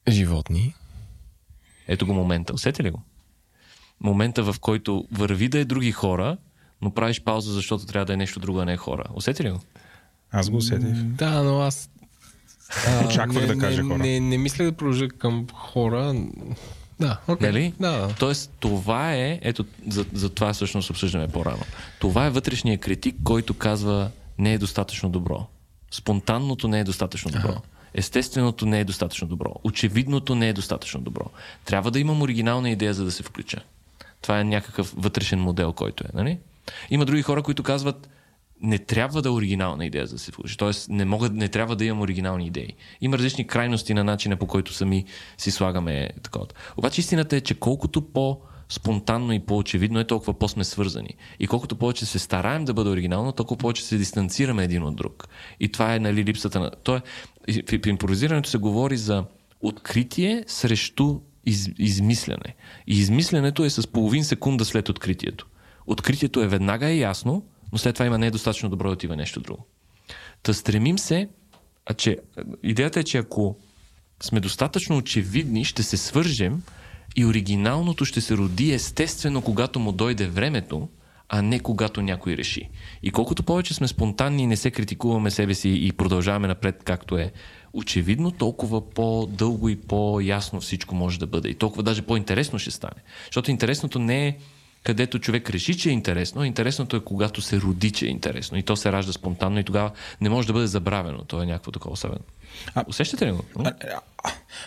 животни Ето го момента. Усети ли го? Момента, в който върви да е други хора, но правиш пауза, защото трябва да е нещо друго, а не е хора. Усети ли го? Аз го усетих. Да, но аз... <laughs> Очаквах не, да кажа не, хора. Не, не мисля да продължа към хора. Да, окей. Нали? Да, да. Тоест, това е, ето, за, за това всъщност обсъждаме по-рано. Това е вътрешния критик, който казва не е достатъчно добро. Спонтанното не е достатъчно добро. Естественото не е достатъчно добро. Очевидното не е достатъчно добро. Трябва да имам оригинална идея, за да се включа. Това е някакъв вътрешен модел, който е. Нали? Има други хора, които казват, не трябва да е оригинална идея за да се включи. Тоест, не, могат, не трябва да имам оригинални идеи. Има различни крайности на начина по който сами си слагаме такова. Обаче истината е, че колкото по спонтанно и по-очевидно е, толкова по-сме свързани. И колкото повече се стараем да бъде оригинално, толкова повече се дистанцираме един от друг. И това е нали, липсата на... То е, в, импровизирането се говори за откритие срещу из, измислене. И измисленето е с половин секунда след откритието. Откритието е веднага е ясно, но след това има недостатъчно добро да отива нещо друго. Та стремим се, а че идеята е, че ако сме достатъчно очевидни, ще се свържем и оригиналното ще се роди естествено, когато му дойде времето, а не когато някой реши. И колкото повече сме спонтанни и не се критикуваме себе си и продължаваме напред както е очевидно, толкова по-дълго и по-ясно всичко може да бъде. И толкова даже по-интересно ще стане. Защото интересното не е където човек реши, че е интересно, а интересното е когато се роди, че е интересно. И то се ражда спонтанно и тогава не може да бъде забравено. То е някакво такова особено. А- Усещате ли го? А,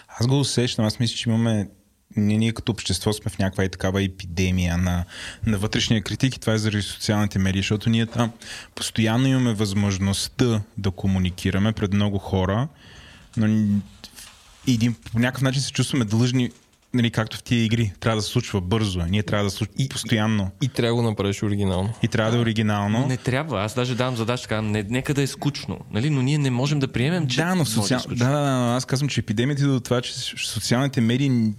Аз го усещам. Аз мисля, че имаме ние, ние като общество сме в някаква и такава епидемия на, на вътрешния критик и това е заради социалните медии, защото ние там постоянно имаме възможността да комуникираме пред много хора, но един, по някакъв начин се чувстваме длъжни, нали, както в тия игри. Трябва да се случва бързо. Ние трябва да се случва и, постоянно. И трябва да го направиш оригинално. И трябва да е оригинално. Не трябва. Аз даже давам задача така, не, нека да е скучно. Нали? Но ние не можем да приемем, че Да, но е социал... да, да, да, да, аз казвам, че епидемията идва до това, че социалните медии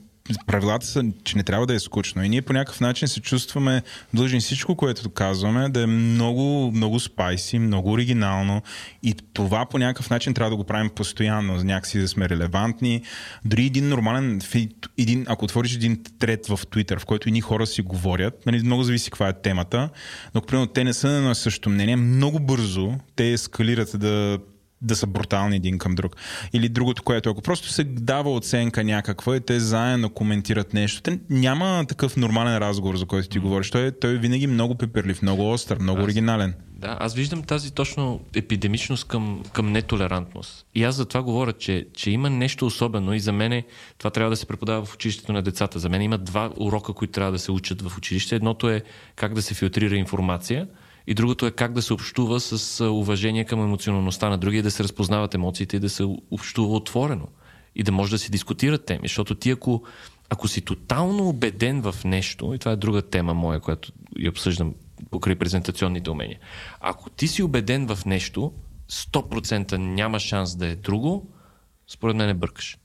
правилата са, че не трябва да е скучно. И ние по някакъв начин се чувстваме длъжни всичко, което казваме, да е много, много спайси, много оригинално. И това по някакъв начин трябва да го правим постоянно, някакси да сме релевантни. Дори един нормален, един, ако отвориш един трет в Twitter, в който едни хора си говорят, нали, много зависи каква е темата, но примерно те не са на същото мнение, много бързо те ескалират да да са брутални един към друг. Или другото, което ако просто се дава оценка някаква и те заедно коментират нещо, те няма такъв нормален разговор, за който ти говориш. Той, той е винаги много пеперлив, много остър, много оригинален. Да, аз виждам тази точно епидемичност към, към нетолерантност. И аз за това говоря, че, че има нещо особено и за мен това трябва да се преподава в училището на децата. За мен има два урока, които трябва да се учат в училище. Едното е как да се филтрира информация и другото е как да се общува с уважение към емоционалността на другия, да се разпознават емоциите и да се общува отворено. И да може да се дискутират теми. Защото ти ако, ако си тотално убеден в нещо, и това е друга тема моя, която я обсъждам покрай презентационните умения. Ако ти си убеден в нещо, 100% няма шанс да е друго, според мен не бъркаш.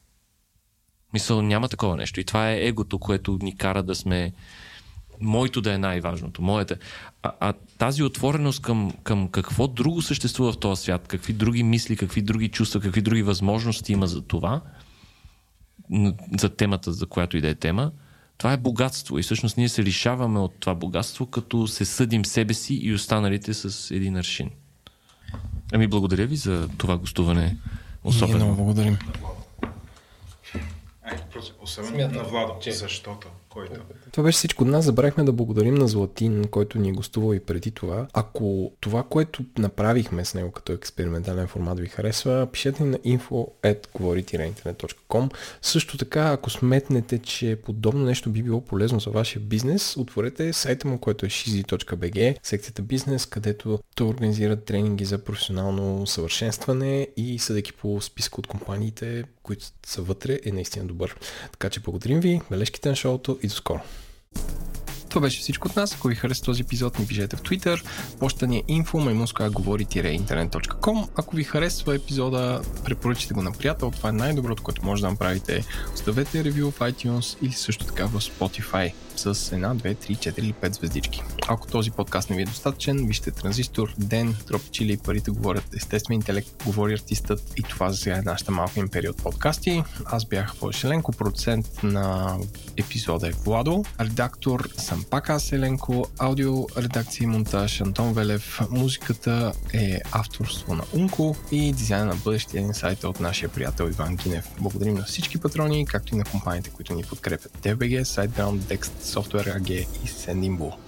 Мисъл, няма такова нещо. И това е егото, което ни кара да сме моето да е най-важното, моята. А, а тази отвореност към, към какво друго съществува в този свят, какви други мисли, какви други чувства, какви други възможности има за това, за темата, за която и да е тема, това е богатство. И всъщност ние се лишаваме от това богатство, като се съдим себе си и останалите с един аршин. Ами благодаря ви за това гостуване. Ние Особено. много благодарим. Особено на Владо, защото който. Това беше всичко от нас. Забравихме да благодарим на Златин, който ни е гостувал и преди това. Ако това, което направихме с него като експериментален формат ви харесва, пишете ни на info.говори-internet.com Също така, ако сметнете, че подобно нещо би било полезно за вашия бизнес, отворете сайта му, който е shizy.bg, секцията бизнес, където той организира тренинги за професионално съвършенстване и съдейки по списка от компаниите, които са вътре, е наистина добър. Така че благодарим ви, бележките на шоуто и до скоро. Това беше всичко от нас. Ако ви хареса този епизод, ни пишете в Twitter. Почта ни е info Ако ви харесва епизода, препоръчайте го на приятел. Това е най-доброто, което може да направите. Оставете ревю в iTunes или също така в Spotify с една, две, три, четири или пет звездички. Ако този подкаст не ви е достатъчен, вижте Транзистор, Ден, Тропи Чили, Парите говорят, Естествен интелект, говори артистът и това за сега е нашата малка империя от подкасти. Аз бях Еленко, продуцент на епизода е Владо, редактор съм пак аз Еленко, аудио, редакция и монтаж Антон Велев, музиката е авторство на Унко и дизайна на бъдещия инсайт от нашия приятел Иван Гинев. Благодарим на всички патрони, както и на компаниите, които ни подкрепят. DBG, SiteGround, Dext, Software AG и Sendinbull.